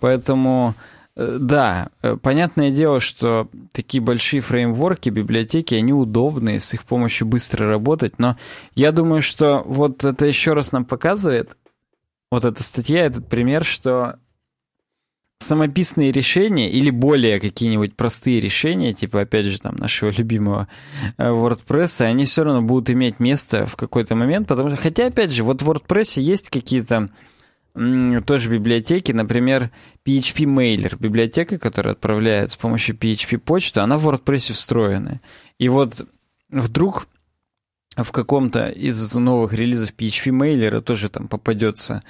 Поэтому Э, да, э, понятное дело, что такие большие фреймворки, библиотеки, они удобные, с их помощью быстро работать, но я думаю, что вот это еще раз нам показывает, вот эта статья, этот пример, что самописные решения или более какие-нибудь простые решения, типа, опять же, там, нашего любимого э, WordPress, они все равно будут иметь место в какой-то момент, потому что, хотя, опять же, вот в WordPress есть какие-то тоже библиотеки, например, PHP Mailer, библиотека, которая отправляет с помощью PHP почту, она в WordPress встроена. И вот вдруг в каком-то из новых релизов PHP Mailer тоже там попадется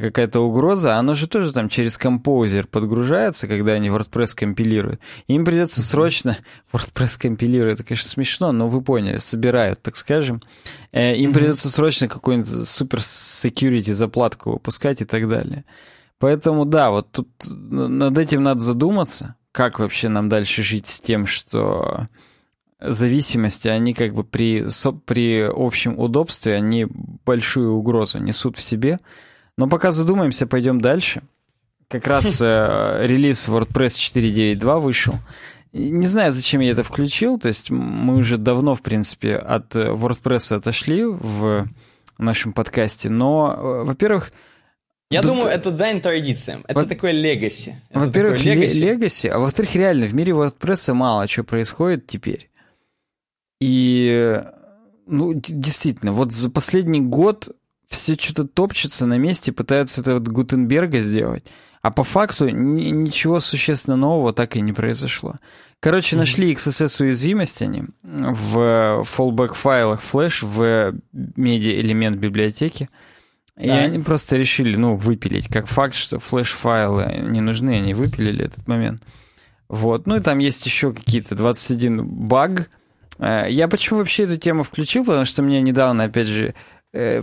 какая-то угроза, оно же тоже там через композер подгружается, когда они WordPress компилируют. Им придется срочно WordPress компилирует. Это, конечно, смешно, но вы поняли, собирают, так скажем. Э, им придется срочно какую-нибудь супер security заплатку выпускать и так далее. Поэтому да, вот тут над этим надо задуматься, как вообще нам дальше жить с тем, что зависимости, они как бы при, при общем удобстве, они большую угрозу несут в себе. Но пока задумаемся, пойдем дальше. Как раз э, релиз WordPress 4.9.2 вышел. Не знаю, зачем я это включил. То есть мы уже давно, в принципе, от э, WordPress отошли в нашем подкасте. Но, э, во-первых... Я думаю, это дань традициям. Это во... такое легаси. Во-первых, легаси. А во-вторых, реально, в мире WordPress мало что происходит теперь. И, ну, действительно, вот за последний год все что-то топчется на месте, пытаются это вот Гутенберга сделать. А по факту ничего существенно нового так и не произошло. Короче, mm-hmm. нашли XSS уязвимость они в fallback файлах Flash в медиа элемент библиотеки. Да. И они просто решили, ну, выпилить. Как факт, что флеш-файлы не нужны, они выпилили этот момент. Вот. Ну и там есть еще какие-то 21 баг. Э, я почему вообще эту тему включил? Потому что мне недавно, опять же,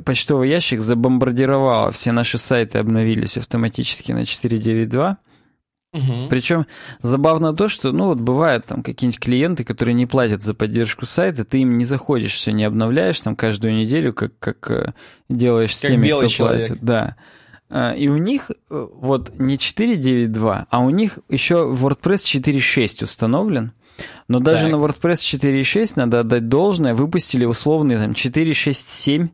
почтовый ящик забомбардировал, все наши сайты обновились автоматически на 4.9.2. Угу. Причем забавно то, что, ну, вот бывают там какие-нибудь клиенты, которые не платят за поддержку сайта, ты им не заходишь, все не обновляешь там каждую неделю, как, как э, делаешь с как теми, кто человек. платит. Да. А, и у них э, вот не 4.9.2, а у них еще WordPress 4.6 установлен. Но даже так. на WordPress 4.6 надо отдать должное, выпустили условный там 4.6.7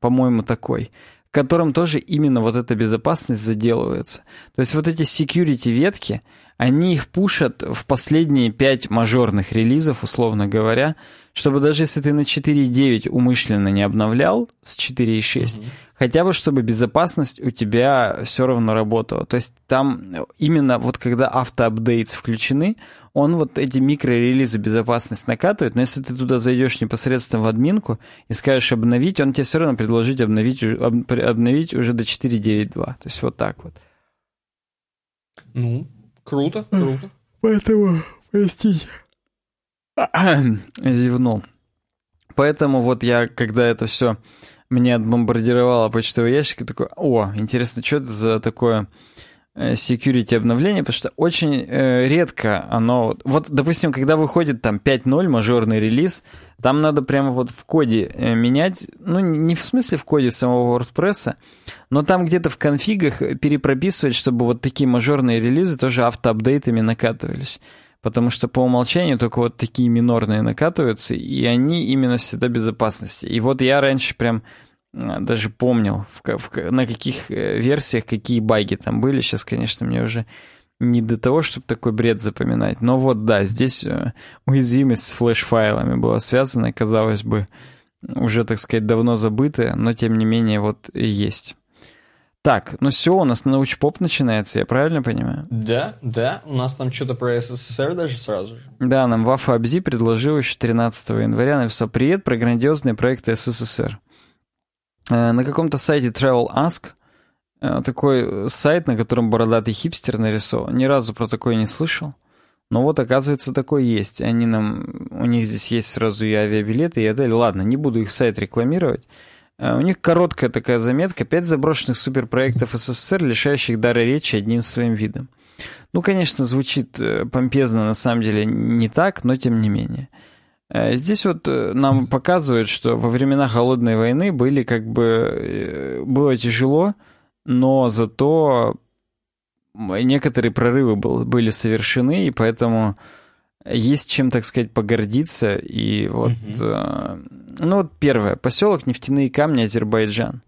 по-моему, такой, в котором тоже именно вот эта безопасность заделывается. То есть вот эти security ветки, они их пушат в последние пять мажорных релизов, условно говоря, чтобы даже если ты на 4.9 умышленно не обновлял с 4.6, mm-hmm. хотя бы чтобы безопасность у тебя все равно работала. То есть там именно вот когда автоапдейтс включены, он вот эти микрорелизы безопасность накатывает, но если ты туда зайдешь непосредственно в админку и скажешь обновить, он тебе все равно предложит обновить, обновить уже до 4.9.2. То есть вот так вот. Ну, круто, круто. Поэтому, простите. Зевнул. Поэтому вот я, когда это все мне отбомбардировало почтовый ящик, такой, о, интересно, что это за такое Э, security обновление, потому что очень э, редко оно... Вот, допустим, когда выходит там 5.0, мажорный релиз, там надо прямо вот в коде э, менять, ну, не в смысле в коде самого WordPress, но там где-то в конфигах перепрописывать, чтобы вот такие мажорные релизы тоже автоапдейтами накатывались. Потому что по умолчанию только вот такие минорные накатываются, и они именно всегда безопасности. И вот я раньше прям даже помнил, в, в, на каких э, версиях какие баги там были. Сейчас, конечно, мне уже не до того, чтобы такой бред запоминать. Но вот да, здесь э, уязвимость с флеш-файлами была связана, казалось бы, уже, так сказать, давно забытая, но тем не менее вот есть. Так, ну все, у нас научпоп начинается, я правильно понимаю? Да, да, у нас там что-то про СССР даже сразу же. Да, нам Вафа Абзи предложил еще 13 января, написал «Привет про грандиозные проекты СССР». Э, на каком-то сайте Travel Ask, э, такой сайт, на котором бородатый хипстер нарисован. Ни разу про такое не слышал. Но вот, оказывается, такой есть. Они нам... У них здесь есть сразу и авиабилеты, и отель. Ладно, не буду их сайт рекламировать. Э, у них короткая такая заметка. Пять заброшенных суперпроектов СССР, лишающих дара речи одним своим видом. Ну, конечно, звучит помпезно, на самом деле не так, но тем не менее. Э, здесь вот э, нам показывают, что во времена Холодной войны были как бы... Э, было тяжело, но зато некоторые прорывы был, были совершены, и поэтому есть чем, так сказать, погордиться. И вот... Угу. Ну вот первое. Поселок Нефтяные камни, Азербайджан.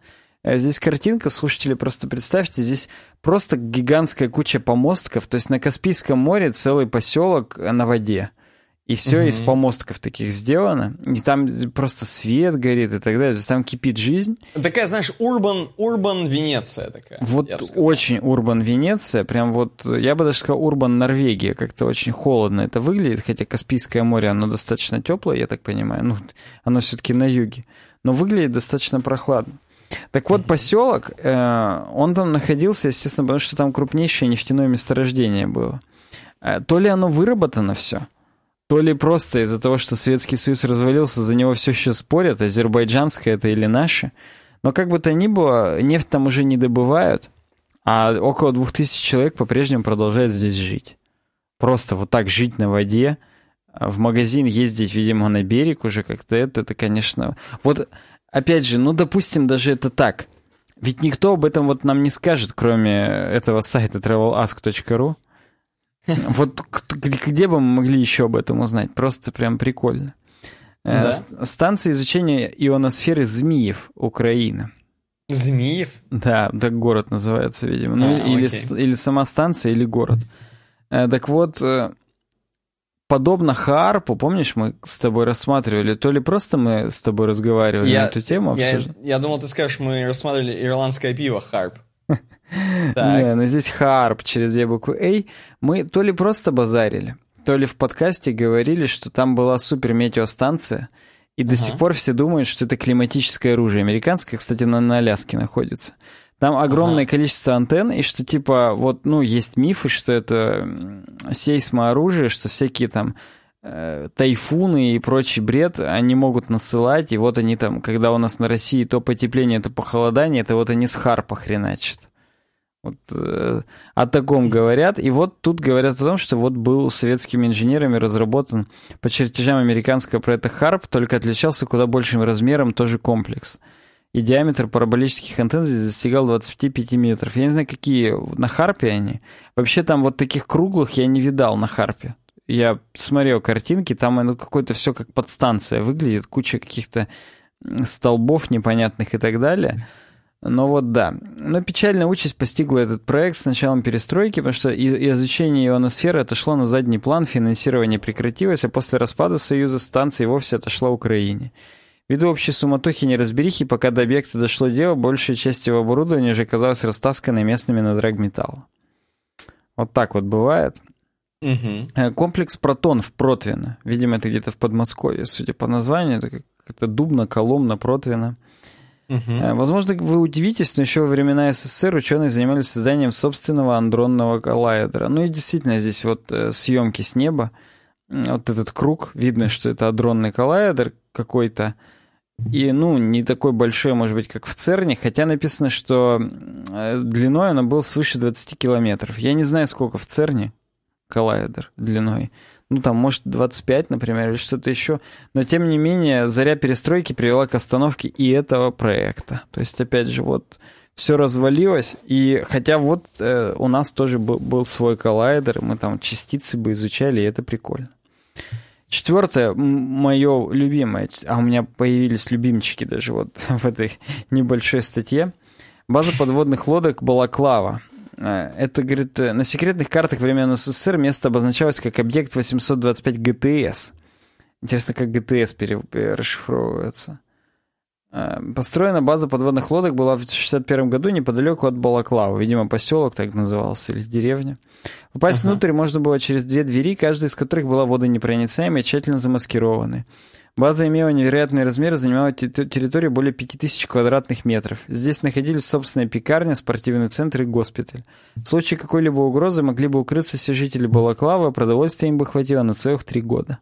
Здесь картинка, слушатели, просто представьте, здесь просто гигантская куча помостков, то есть на Каспийском море целый поселок на воде. И все угу. из помостков таких сделано. И там просто свет горит и так далее. Там кипит жизнь. Такая, знаешь, урбан, урбан Венеция такая. Вот очень урбан Венеция. Прям вот, я бы даже сказал, урбан Норвегия. Как-то очень холодно это выглядит. Хотя Каспийское море, оно достаточно теплое, я так понимаю. Ну, оно все-таки на юге. Но выглядит достаточно прохладно. Так вот, поселок, э, он там находился, естественно, потому что там крупнейшее нефтяное месторождение было. Э, то ли оно выработано все, то ли просто из-за того, что Советский Союз развалился, за него все еще спорят, азербайджанское это или наше. Но как бы то ни было, нефть там уже не добывают, а около двух тысяч человек по-прежнему продолжают здесь жить. Просто вот так жить на воде, в магазин ездить, видимо, на берег уже как-то это, это, конечно... Вот, опять же, ну, допустим, даже это так. Ведь никто об этом вот нам не скажет, кроме этого сайта travelask.ru. Вот где бы мы могли еще об этом узнать? Просто прям прикольно. Э, да? Станция изучения ионосферы Змиев, Украина. Змиев? Да, так город называется, видимо. Ну, а, или, или сама станция, или город. Э, так вот, э, подобно Харпу, помнишь, мы с тобой рассматривали, то ли просто мы с тобой разговаривали я, на эту тему? Я, я думал, ты скажешь, мы рассматривали ирландское пиво Харп. Не, ну здесь Харп через две буквы A. Мы то ли просто базарили, то ли в подкасте говорили, что там была супер метеостанция, и до сих пор все думают, что это климатическое оружие. Американское, кстати, на, на Аляске находится. Там огромное ага. количество антенн, и что типа вот, ну, есть мифы, что это сейсмооружие, что всякие там э, тайфуны и прочий бред они могут насылать, и вот они там, когда у нас на России то потепление, то похолодание, это вот они с харпа хреначат. Вот э, о таком говорят. И вот тут говорят о том, что вот был советскими инженерами разработан по чертежам американского проекта Харп, только отличался куда большим размером тоже комплекс и диаметр параболических антенн здесь достигал 25 метров. Я не знаю, какие на Харпе они. Вообще там вот таких круглых я не видал на Харпе. Я смотрел картинки, там оно какое-то все как подстанция выглядит, куча каких-то столбов непонятных и так далее. Но вот да. Но печальная участь постигла этот проект с началом перестройки, потому что изучение ионосферы отошло на задний план, финансирование прекратилось, а после распада Союза станции вовсе отошла Украине. Ввиду общей суматохи и неразберихи, пока до объекта дошло дело, большая часть его оборудования уже оказалась растасканной местными на драгметалл. Вот так вот бывает. Угу. Комплекс «Протон» в Протвино. Видимо, это где-то в Подмосковье, судя по названию. Это как-то Дубна, Коломна, Протвино. Угу. Возможно, вы удивитесь, но еще во времена СССР ученые занимались созданием собственного андронного коллайдера. Ну и действительно, здесь вот э, съемки с неба. Вот этот круг, видно, что это адронный коллайдер какой-то. И, ну, не такой большой, может быть, как в ЦЕРНе, хотя написано, что э, длиной она был свыше 20 километров. Я не знаю, сколько в ЦЕРНе коллайдер длиной. Ну, там, может, 25, например, или что-то еще. Но, тем не менее, заря перестройки привела к остановке и этого проекта. То есть, опять же, вот все развалилось. И хотя вот э, у нас тоже был, был свой коллайдер, мы там частицы бы изучали, и это прикольно. Четвертое, мое любимое, а у меня появились любимчики даже вот в этой небольшой статье. База подводных лодок Балаклава. Э, это, говорит, на секретных картах времен СССР место обозначалось как объект 825 ГТС. Интересно, как ГТС пере... расшифровывается. Э, построена база подводных лодок была в 1961 году неподалеку от Балаклава. Видимо, поселок так назывался, или деревня. Попасть ага. внутрь можно было через две двери, каждая из которых была водонепроницаемой и тщательно замаскированной. База имела невероятные размеры, занимала территорию более 5000 квадратных метров. Здесь находились собственная пекарня, спортивный центр и госпиталь. В случае какой-либо угрозы могли бы укрыться все жители Балаклава, а продовольствия им бы хватило на целых три года.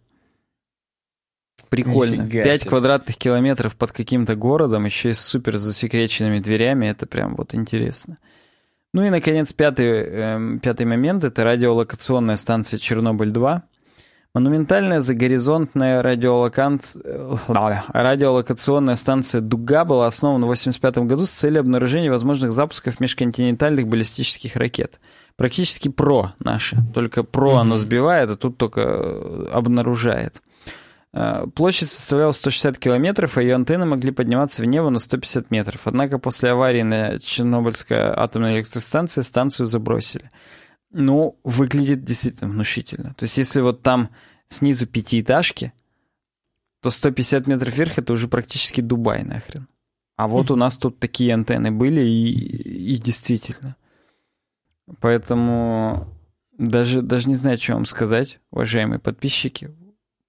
Прикольно. Пять квадратных километров под каким-то городом, еще и с супер засекреченными дверями, это прям вот интересно. Ну и, наконец, пятый, э, пятый момент — это радиолокационная станция «Чернобыль-2». Монументальная загоризонтная радиолокант... Э, радиолокационная станция «Дуга» была основана в 1985 году с целью обнаружения возможных запусков межконтинентальных баллистических ракет. Практически ПРО наши. Только ПРО mm-hmm. оно сбивает, а тут только э, обнаружает. Э, площадь составляла 160 километров, а ее антенны могли подниматься в небо на 150 метров. Однако после аварии на Чернобыльской атомной электростанции станцию забросили. Ну, выглядит действительно внушительно. То есть, если вот там снизу пятиэтажки, то 150 метров вверх это уже практически Дубай нахрен. А вот у нас тут такие антенны были и, и действительно. Поэтому даже, даже не знаю, что вам сказать, уважаемые подписчики.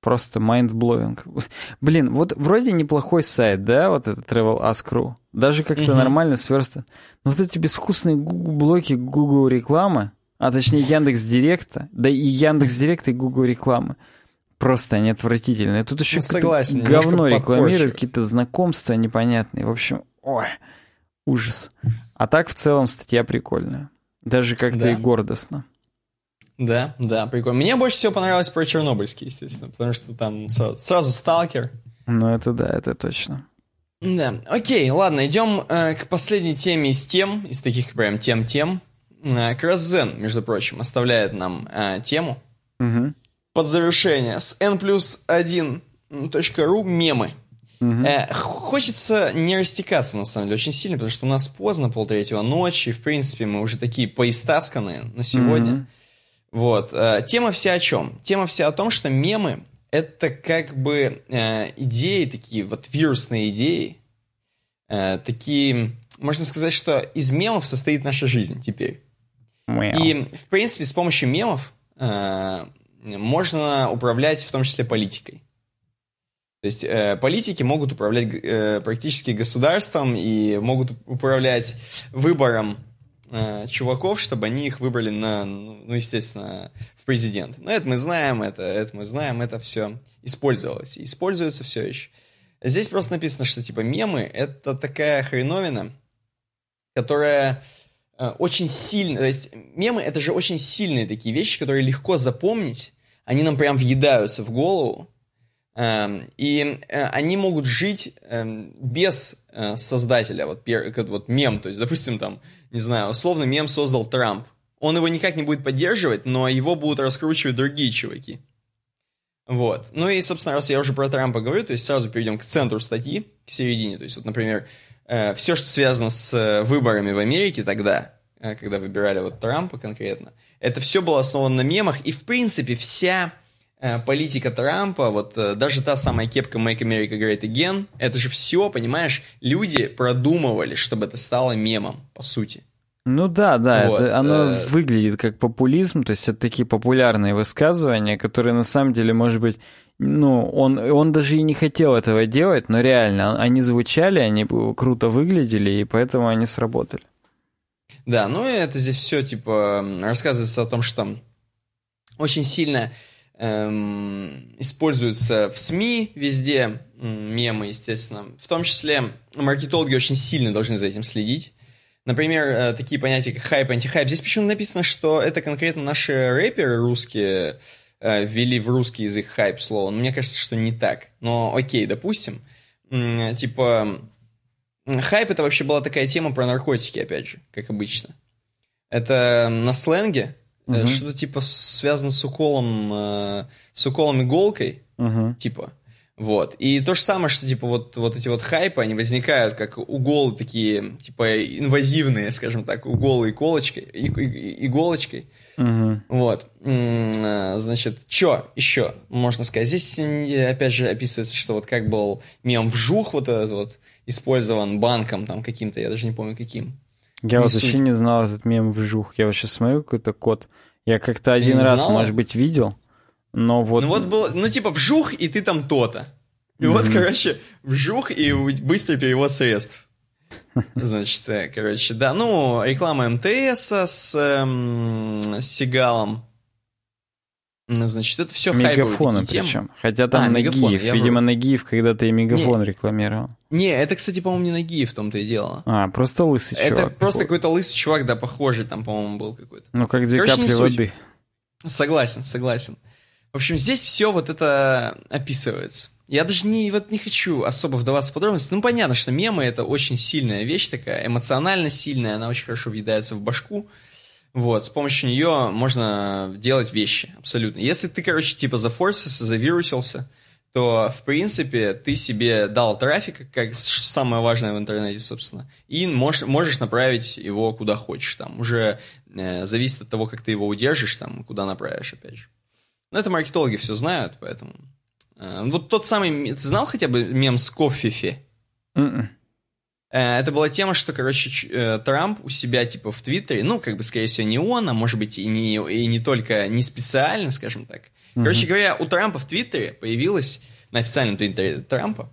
Просто mind-blowing. Блин, вот вроде неплохой сайт, да, вот этот Travel Ask.ru. Даже как-то угу. нормально сверстан. Но вот эти безвкусные Google блоки Google рекламы, а точнее Яндекс Директа, да и Яндекс Директа и Google рекламы, просто они отвратительные. Тут еще ну, согласен, говно рекламируют, какие-то знакомства непонятные. В общем, ой, ужас. А так в целом статья прикольная. Даже как-то да. и гордостно. Да, да, прикольно. Мне больше всего понравилось про Чернобыльский, естественно, потому что там сразу, сразу сталкер. Ну, это да, это точно. Да, окей, ладно, идем э, к последней теме из тем, из таких прям тем-тем. Э, Красзен, между прочим, оставляет нам э, тему угу. под завершение с n плюс 1.ru мемы. Угу. Э, хочется не растекаться, на самом деле, очень сильно, потому что у нас поздно, полтретьего ночи, в принципе, мы уже такие поистасканные на сегодня. Угу. Вот. Э, тема вся о чем? Тема вся о том, что мемы — это как бы э, идеи такие, вот вирусные идеи, э, такие... Можно сказать, что из мемов состоит наша жизнь теперь. И, в принципе, с помощью мемов э, можно управлять в том числе политикой. То есть э, политики могут управлять э, практически государством и могут управлять выбором э, чуваков, чтобы они их выбрали на, ну, естественно, в президент. Но это мы знаем, это, это мы знаем, это все использовалось. И используется все еще. Здесь просто написано, что типа мемы — это такая хреновина, которая очень сильно... То есть мемы — это же очень сильные такие вещи, которые легко запомнить, они нам прям въедаются в голову, эм, и э, они могут жить эм, без э, создателя, вот, вот мем, то есть, допустим, там, не знаю, условно мем создал Трамп. Он его никак не будет поддерживать, но его будут раскручивать другие чуваки. Вот. Ну и, собственно, раз я уже про Трампа говорю, то есть сразу перейдем к центру статьи, к середине. То есть, вот, например, э, все, что связано с э, выборами в Америке тогда, э, когда выбирали вот Трампа конкретно, это все было основано на мемах, и, в принципе, вся э, политика Трампа, вот э, даже та самая кепка Make America Great Again, это же все, понимаешь, люди продумывали, чтобы это стало мемом, по сути. Ну да, да, вот. это, оно э... выглядит как популизм, то есть это такие популярные высказывания, которые на самом деле, может быть, ну, он, он даже и не хотел этого делать, но реально, они звучали, они круто выглядели, и поэтому они сработали. Да, ну и это здесь все, типа, рассказывается о том, что очень сильно эм, используются в СМИ везде мемы, естественно. В том числе маркетологи очень сильно должны за этим следить. Например, э, такие понятия, как хайп, антихайп. Здесь почему написано, что это конкретно наши рэперы русские ввели в русский язык хайп слово. Но мне кажется, что не так. Но окей, допустим. Типа, хайп это вообще была такая тема про наркотики, опять же, как обычно. Это на сленге, угу. что-то типа связано с уколом, э, с уколом иголкой, угу. типа. Вот. И то же самое, что, типа, вот, вот эти вот хайпы, они возникают как уголы такие, типа, инвазивные, скажем так, уголы иголочкой, и, и, иголочкой. Угу. Вот. Э, значит, что еще можно сказать? Здесь, опять же, описывается, что вот как был мем вжух вот этот вот использован банком там каким-то, я даже не помню каким. Я не вот суть. вообще не знал этот мем вжух. Я вот сейчас смотрю какой-то код. Я как-то один раз, знала? может быть, видел. Но вот... Ну вот было, ну типа вжух, и ты там то-то. И mm-hmm. вот, короче, вжух и быстрый перевод средств. Значит, э, короче, да, ну, реклама МТС с, эм, с Сигалом. Ну, значит, это все Мегафоны причем. Хотя там а, Нагиев. Мегафон, Видимо, Нагиев когда-то и Мегафон не, рекламировал. Не, это, кстати, по-моему, не Нагиев в том-то и дело. А, просто лысый это чувак. Это просто какой-то лысый чувак, да, похожий там, по-моему, был какой-то. Ну, как две Короче, капли воды. Согласен, согласен. В общем, здесь все вот это описывается. Я даже не, вот не хочу особо вдаваться в подробности. Ну, понятно, что мемы — это очень сильная вещь такая, эмоционально сильная, она очень хорошо въедается в башку. Вот, с помощью нее можно делать вещи, абсолютно. Если ты, короче, типа зафорсился, завирусился, то, в принципе, ты себе дал трафик, как самое важное в интернете, собственно, и можешь, можешь направить его куда хочешь. Там уже э, зависит от того, как ты его удержишь, там, куда направишь, опять же. Ну, это маркетологи все знают, поэтому... Э, вот тот самый... Ты знал хотя бы мем с кофефи? М-м. Э, это была тема, что, короче, э, Трамп у себя, типа, в Твиттере, ну, как бы, скорее всего, не он, а может быть, и не, и не только, не специально, скажем так. Короче говоря, у Трампа в Твиттере появилась, на официальном Твиттере Трампа,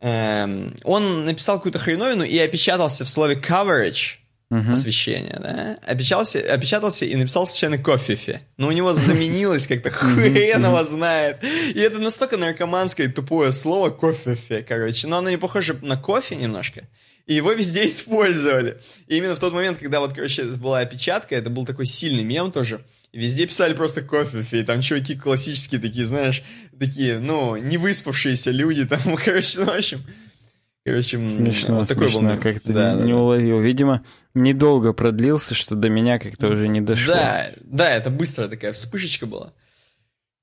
эм, он написал какую-то хреновину и опечатался в слове coverage, освещение, да, опечатался, опечатался и написал случайно кофефе. Но у него заменилось как-то хрен его знает. И это настолько наркоманское тупое слово кофефе, короче. Но оно не похоже на кофе немножко. И его везде использовали. И именно в тот момент, когда вот, короче, была опечатка, это был такой сильный мем тоже. Везде писали просто кофе, и там чуваки классические такие, знаешь, такие, ну, не выспавшиеся люди, там, короче, ну, в общем... Короче, Смешно, вот такой был смешно, мем. как-то Да, не, да, не да. уловил. Видимо, недолго продлился, что до меня как-то уже не дошло. Да, да, это быстрая такая вспышечка была.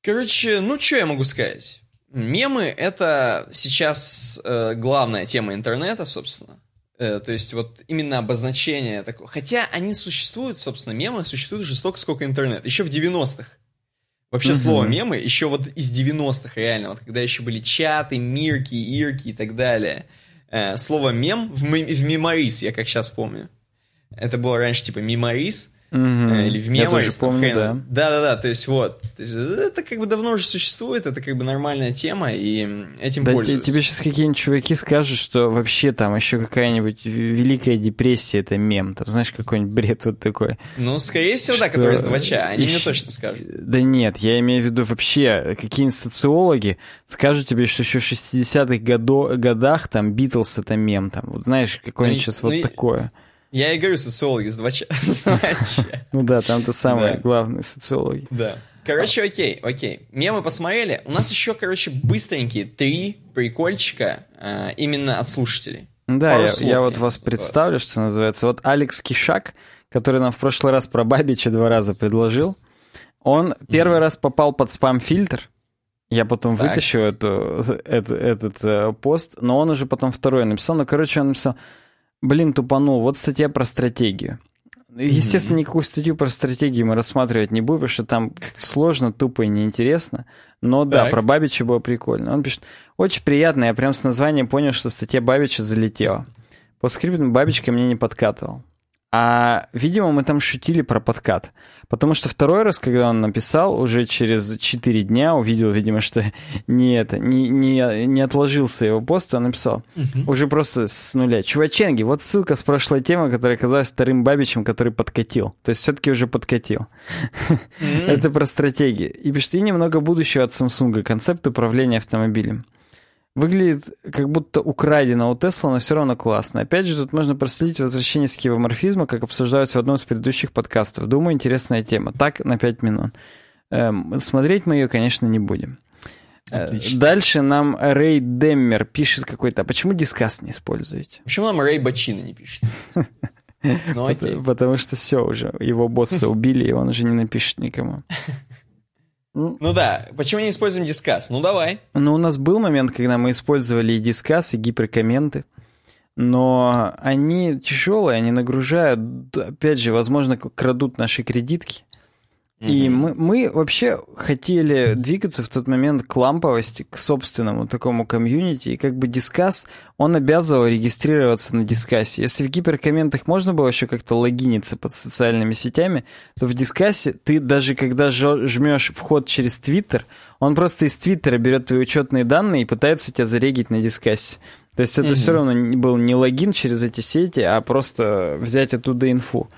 Короче, ну что я могу сказать? Мемы — это сейчас э, главная тема интернета, собственно. Э, то есть вот именно обозначение такого. Хотя они существуют, собственно, мемы существуют уже столько, сколько интернет. Еще в 90-х. Вообще Мгм. слово мемы еще вот из 90-х реально, вот когда еще были чаты, мирки, ирки и так далее. Э, слово мем в, в меморис, я как сейчас помню. Это было раньше типа меморис, Э, или в Я тоже помню, да. Да-да-да, то есть вот. То есть это как бы давно уже существует, это как бы нормальная тема, и этим Да пользуются. тебе сейчас какие-нибудь чуваки скажут, что вообще там еще какая-нибудь Великая депрессия это мем. Там, знаешь, какой-нибудь бред вот такой. Ну, скорее всего, да, Что которые с 2 Они мне ещё- точно скажут. Да нет, я имею в виду вообще, какие-нибудь социологи скажут тебе, что еще в 60-х годо- годах там Битлз это мем. Там, вот знаешь, какое-нибудь Ну сейчас ну вот и- такое. Я и говорю, социологи с 2 Ну да, там-то самые Да. главные социологи. Да. Короче, окей, окей. Мемы посмотрели. У нас еще, короче, быстренькие три прикольчика э, именно от слушателей. Да, Пару я, слов я вот вас от вас. представлю, что называется. Вот Алекс Кишак, который нам в прошлый раз про Бабича два раза предложил, он первый раз попал под спам-фильтр. Я потом Так. вытащу эту, эту- этот э, пост, но он уже потом второй написал. Ну, короче, он написал, блин, тупанул, вот статья про стратегию. Естественно, никакую статью про стратегию мы рассматривать не будем, потому что там сложно, тупо и неинтересно. Но да, Так. про Бабича было прикольно. Он пишет, очень приятно, я прям с названием понял, что статья Бабича залетела. По скрипту Бабич ко мне не подкатывал. А, видимо, мы там шутили про подкат. Потому что второй раз, когда он написал, уже через 4 дня увидел, видимо, что не это, не, не, не отложился его пост, он написал уже просто с нуля. Чуваченги, вот ссылка с прошлой темы, которая оказалась вторым Бабичем, который подкатил. То есть все-таки уже подкатил. Это про стратегии. И пишет, и немного будущего от Samsung. Концепт управления автомобилем. Выглядит как будто украдено у Тесла, но все равно классно. Опять же, тут можно проследить возвращение скивоморфизма, как обсуждается в одном из предыдущих подкастов. Думаю, интересная тема. Так, на 5 минут. Эм, смотреть мы ее, конечно, не будем. Э, Отлично. Дальше нам Рэй Деммер пишет какой-то. А почему дискас не используете? Почему нам Рэй Бачина не пишет? Ну окей. Потому что все уже, его босса убили, и он уже не напишет никому. Ну да, почему не используем дискас? Ну давай. Ну, у нас был момент, когда мы использовали и дискас, и гиперкомменты, но они тяжелые, они нагружают, опять же, возможно, крадут наши кредитки. И мы, мы вообще хотели двигаться в тот момент к ламповости, к собственному такому комьюнити, и как бы дискас, он обязывал регистрироваться на дискасе. Если в гиперкомментах можно было еще как-то логиниться под социальными сетями, то в дискасе ты даже когда жмешь вход через Твиттер, он просто из Твиттера берет твои учетные данные и пытается тебя зарегить на дискассе. То есть это Мгм. все равно не- был не логин через эти сети, а просто взять оттуда инфу.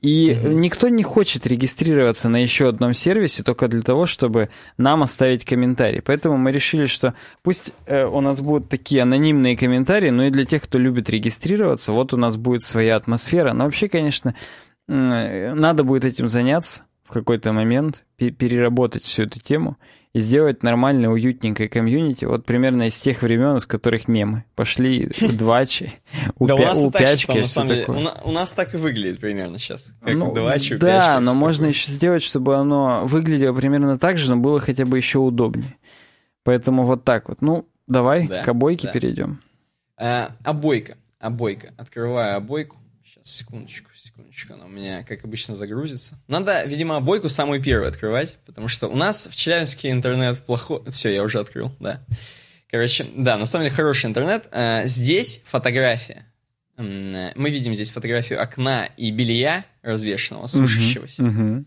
И Мгм. никто не хочет регистрироваться на еще одном сервисе только для того, чтобы нам оставить комментарий. Поэтому мы решили, что пусть э, у нас будут такие анонимные комментарии, но и для тех, кто любит регистрироваться, вот у нас будет своя атмосфера. Но вообще, конечно, э, надо будет этим заняться в какой-то момент, пе- переработать всю эту тему и сделать нормальное, уютненькое комьюнити. Вот примерно из тех времен, из которых мемы. Пошли двачи, упячки, деле, такое. у, на- у нас так и выглядит примерно сейчас. Как Ну, двачи, да, но можно еще сделать, чтобы оно выглядело примерно так же, но было хотя бы еще удобнее. Поэтому вот так вот. Ну, давай Да, к обойке перейдем. А, обойка. Обойка. Открываю обойку. Сейчас, секундочку, секундочку, она у меня, как обычно, загрузится. Надо, видимо, обойку самую первую открывать, потому что у нас в Челябинске интернет плохой. Все, я уже открыл, да. Короче, да, на самом деле хороший интернет. Э, здесь фотография. Мы видим здесь фотографию окна и белья развешенного, сушащегося. Угу.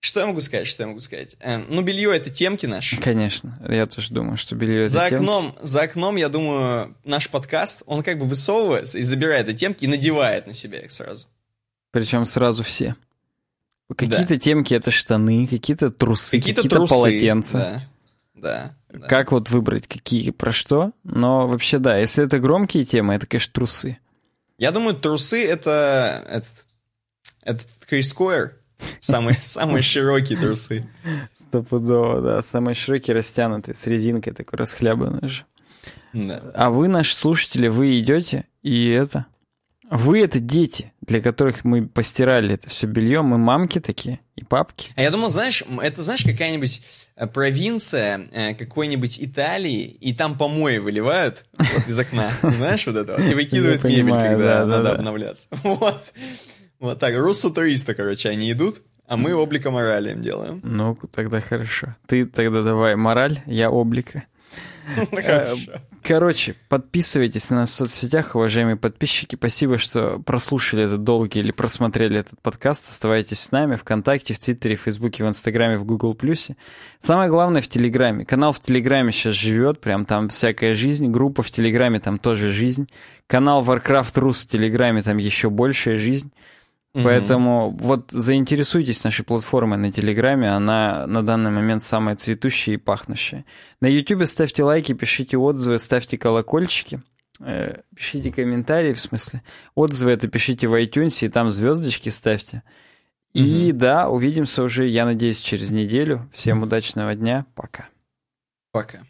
Что я могу сказать, что я могу сказать? Эм, ну, белье это темки наши. Конечно, я тоже думаю, что белье это за темки. окном, За окном, я думаю, наш подкаст, он как бы высовывается и забирает эти темки и надевает на себя их сразу. Причем сразу все. Какие-то да. темки это штаны, какие-то трусы, какие-то какие полотенца. Да. Да, да. Как вот выбрать, какие про что? Но вообще да, если это громкие темы, это, конечно, трусы. Я думаю, трусы это этот, этот Крис Скойер, Самые, самые широкие трусы. Стопудово, да. Самые широкие, растянутые, с резинкой такой расхлябанной же. Да. А вы, наши слушатели, вы идете и это... Вы это дети, для которых мы постирали это все белье, мы мамки такие и папки. А я думал, знаешь, это знаешь какая-нибудь э, провинция э, какой-нибудь Италии, и там помои выливают вот, из окна, знаешь, вот это и выкидывают мебель, когда надо обновляться. Вот. Вот так, руссу туриста, короче, они идут, а мы облика морали им делаем. Ну, тогда хорошо. Ты тогда давай мораль, я облика. Э, короче, подписывайтесь на нас в соцсетях, уважаемые подписчики. Спасибо, что прослушали этот долгий или просмотрели этот подкаст. Оставайтесь с нами ВКонтакте, в Твиттере, в Фейсбуке, в Инстаграме, в Гугл Плюсе. Самое главное в Телеграме. Канал в Телеграме сейчас живет, прям там всякая жизнь. Группа в Телеграме, там тоже жизнь. Канал Warcraft Рус в Телеграме, там еще большая жизнь. Mm-hmm. Поэтому вот заинтересуйтесь нашей платформой на Телеграме, она на данный момент самая цветущая и пахнущая. На Ютубе ставьте лайки, пишите отзывы, ставьте колокольчики, э, пишите комментарии, в смысле. Отзывы это пишите в iTunes, и там звездочки ставьте. И mm-hmm. да, увидимся уже, я надеюсь, через неделю. Всем удачного дня, пока. Пока.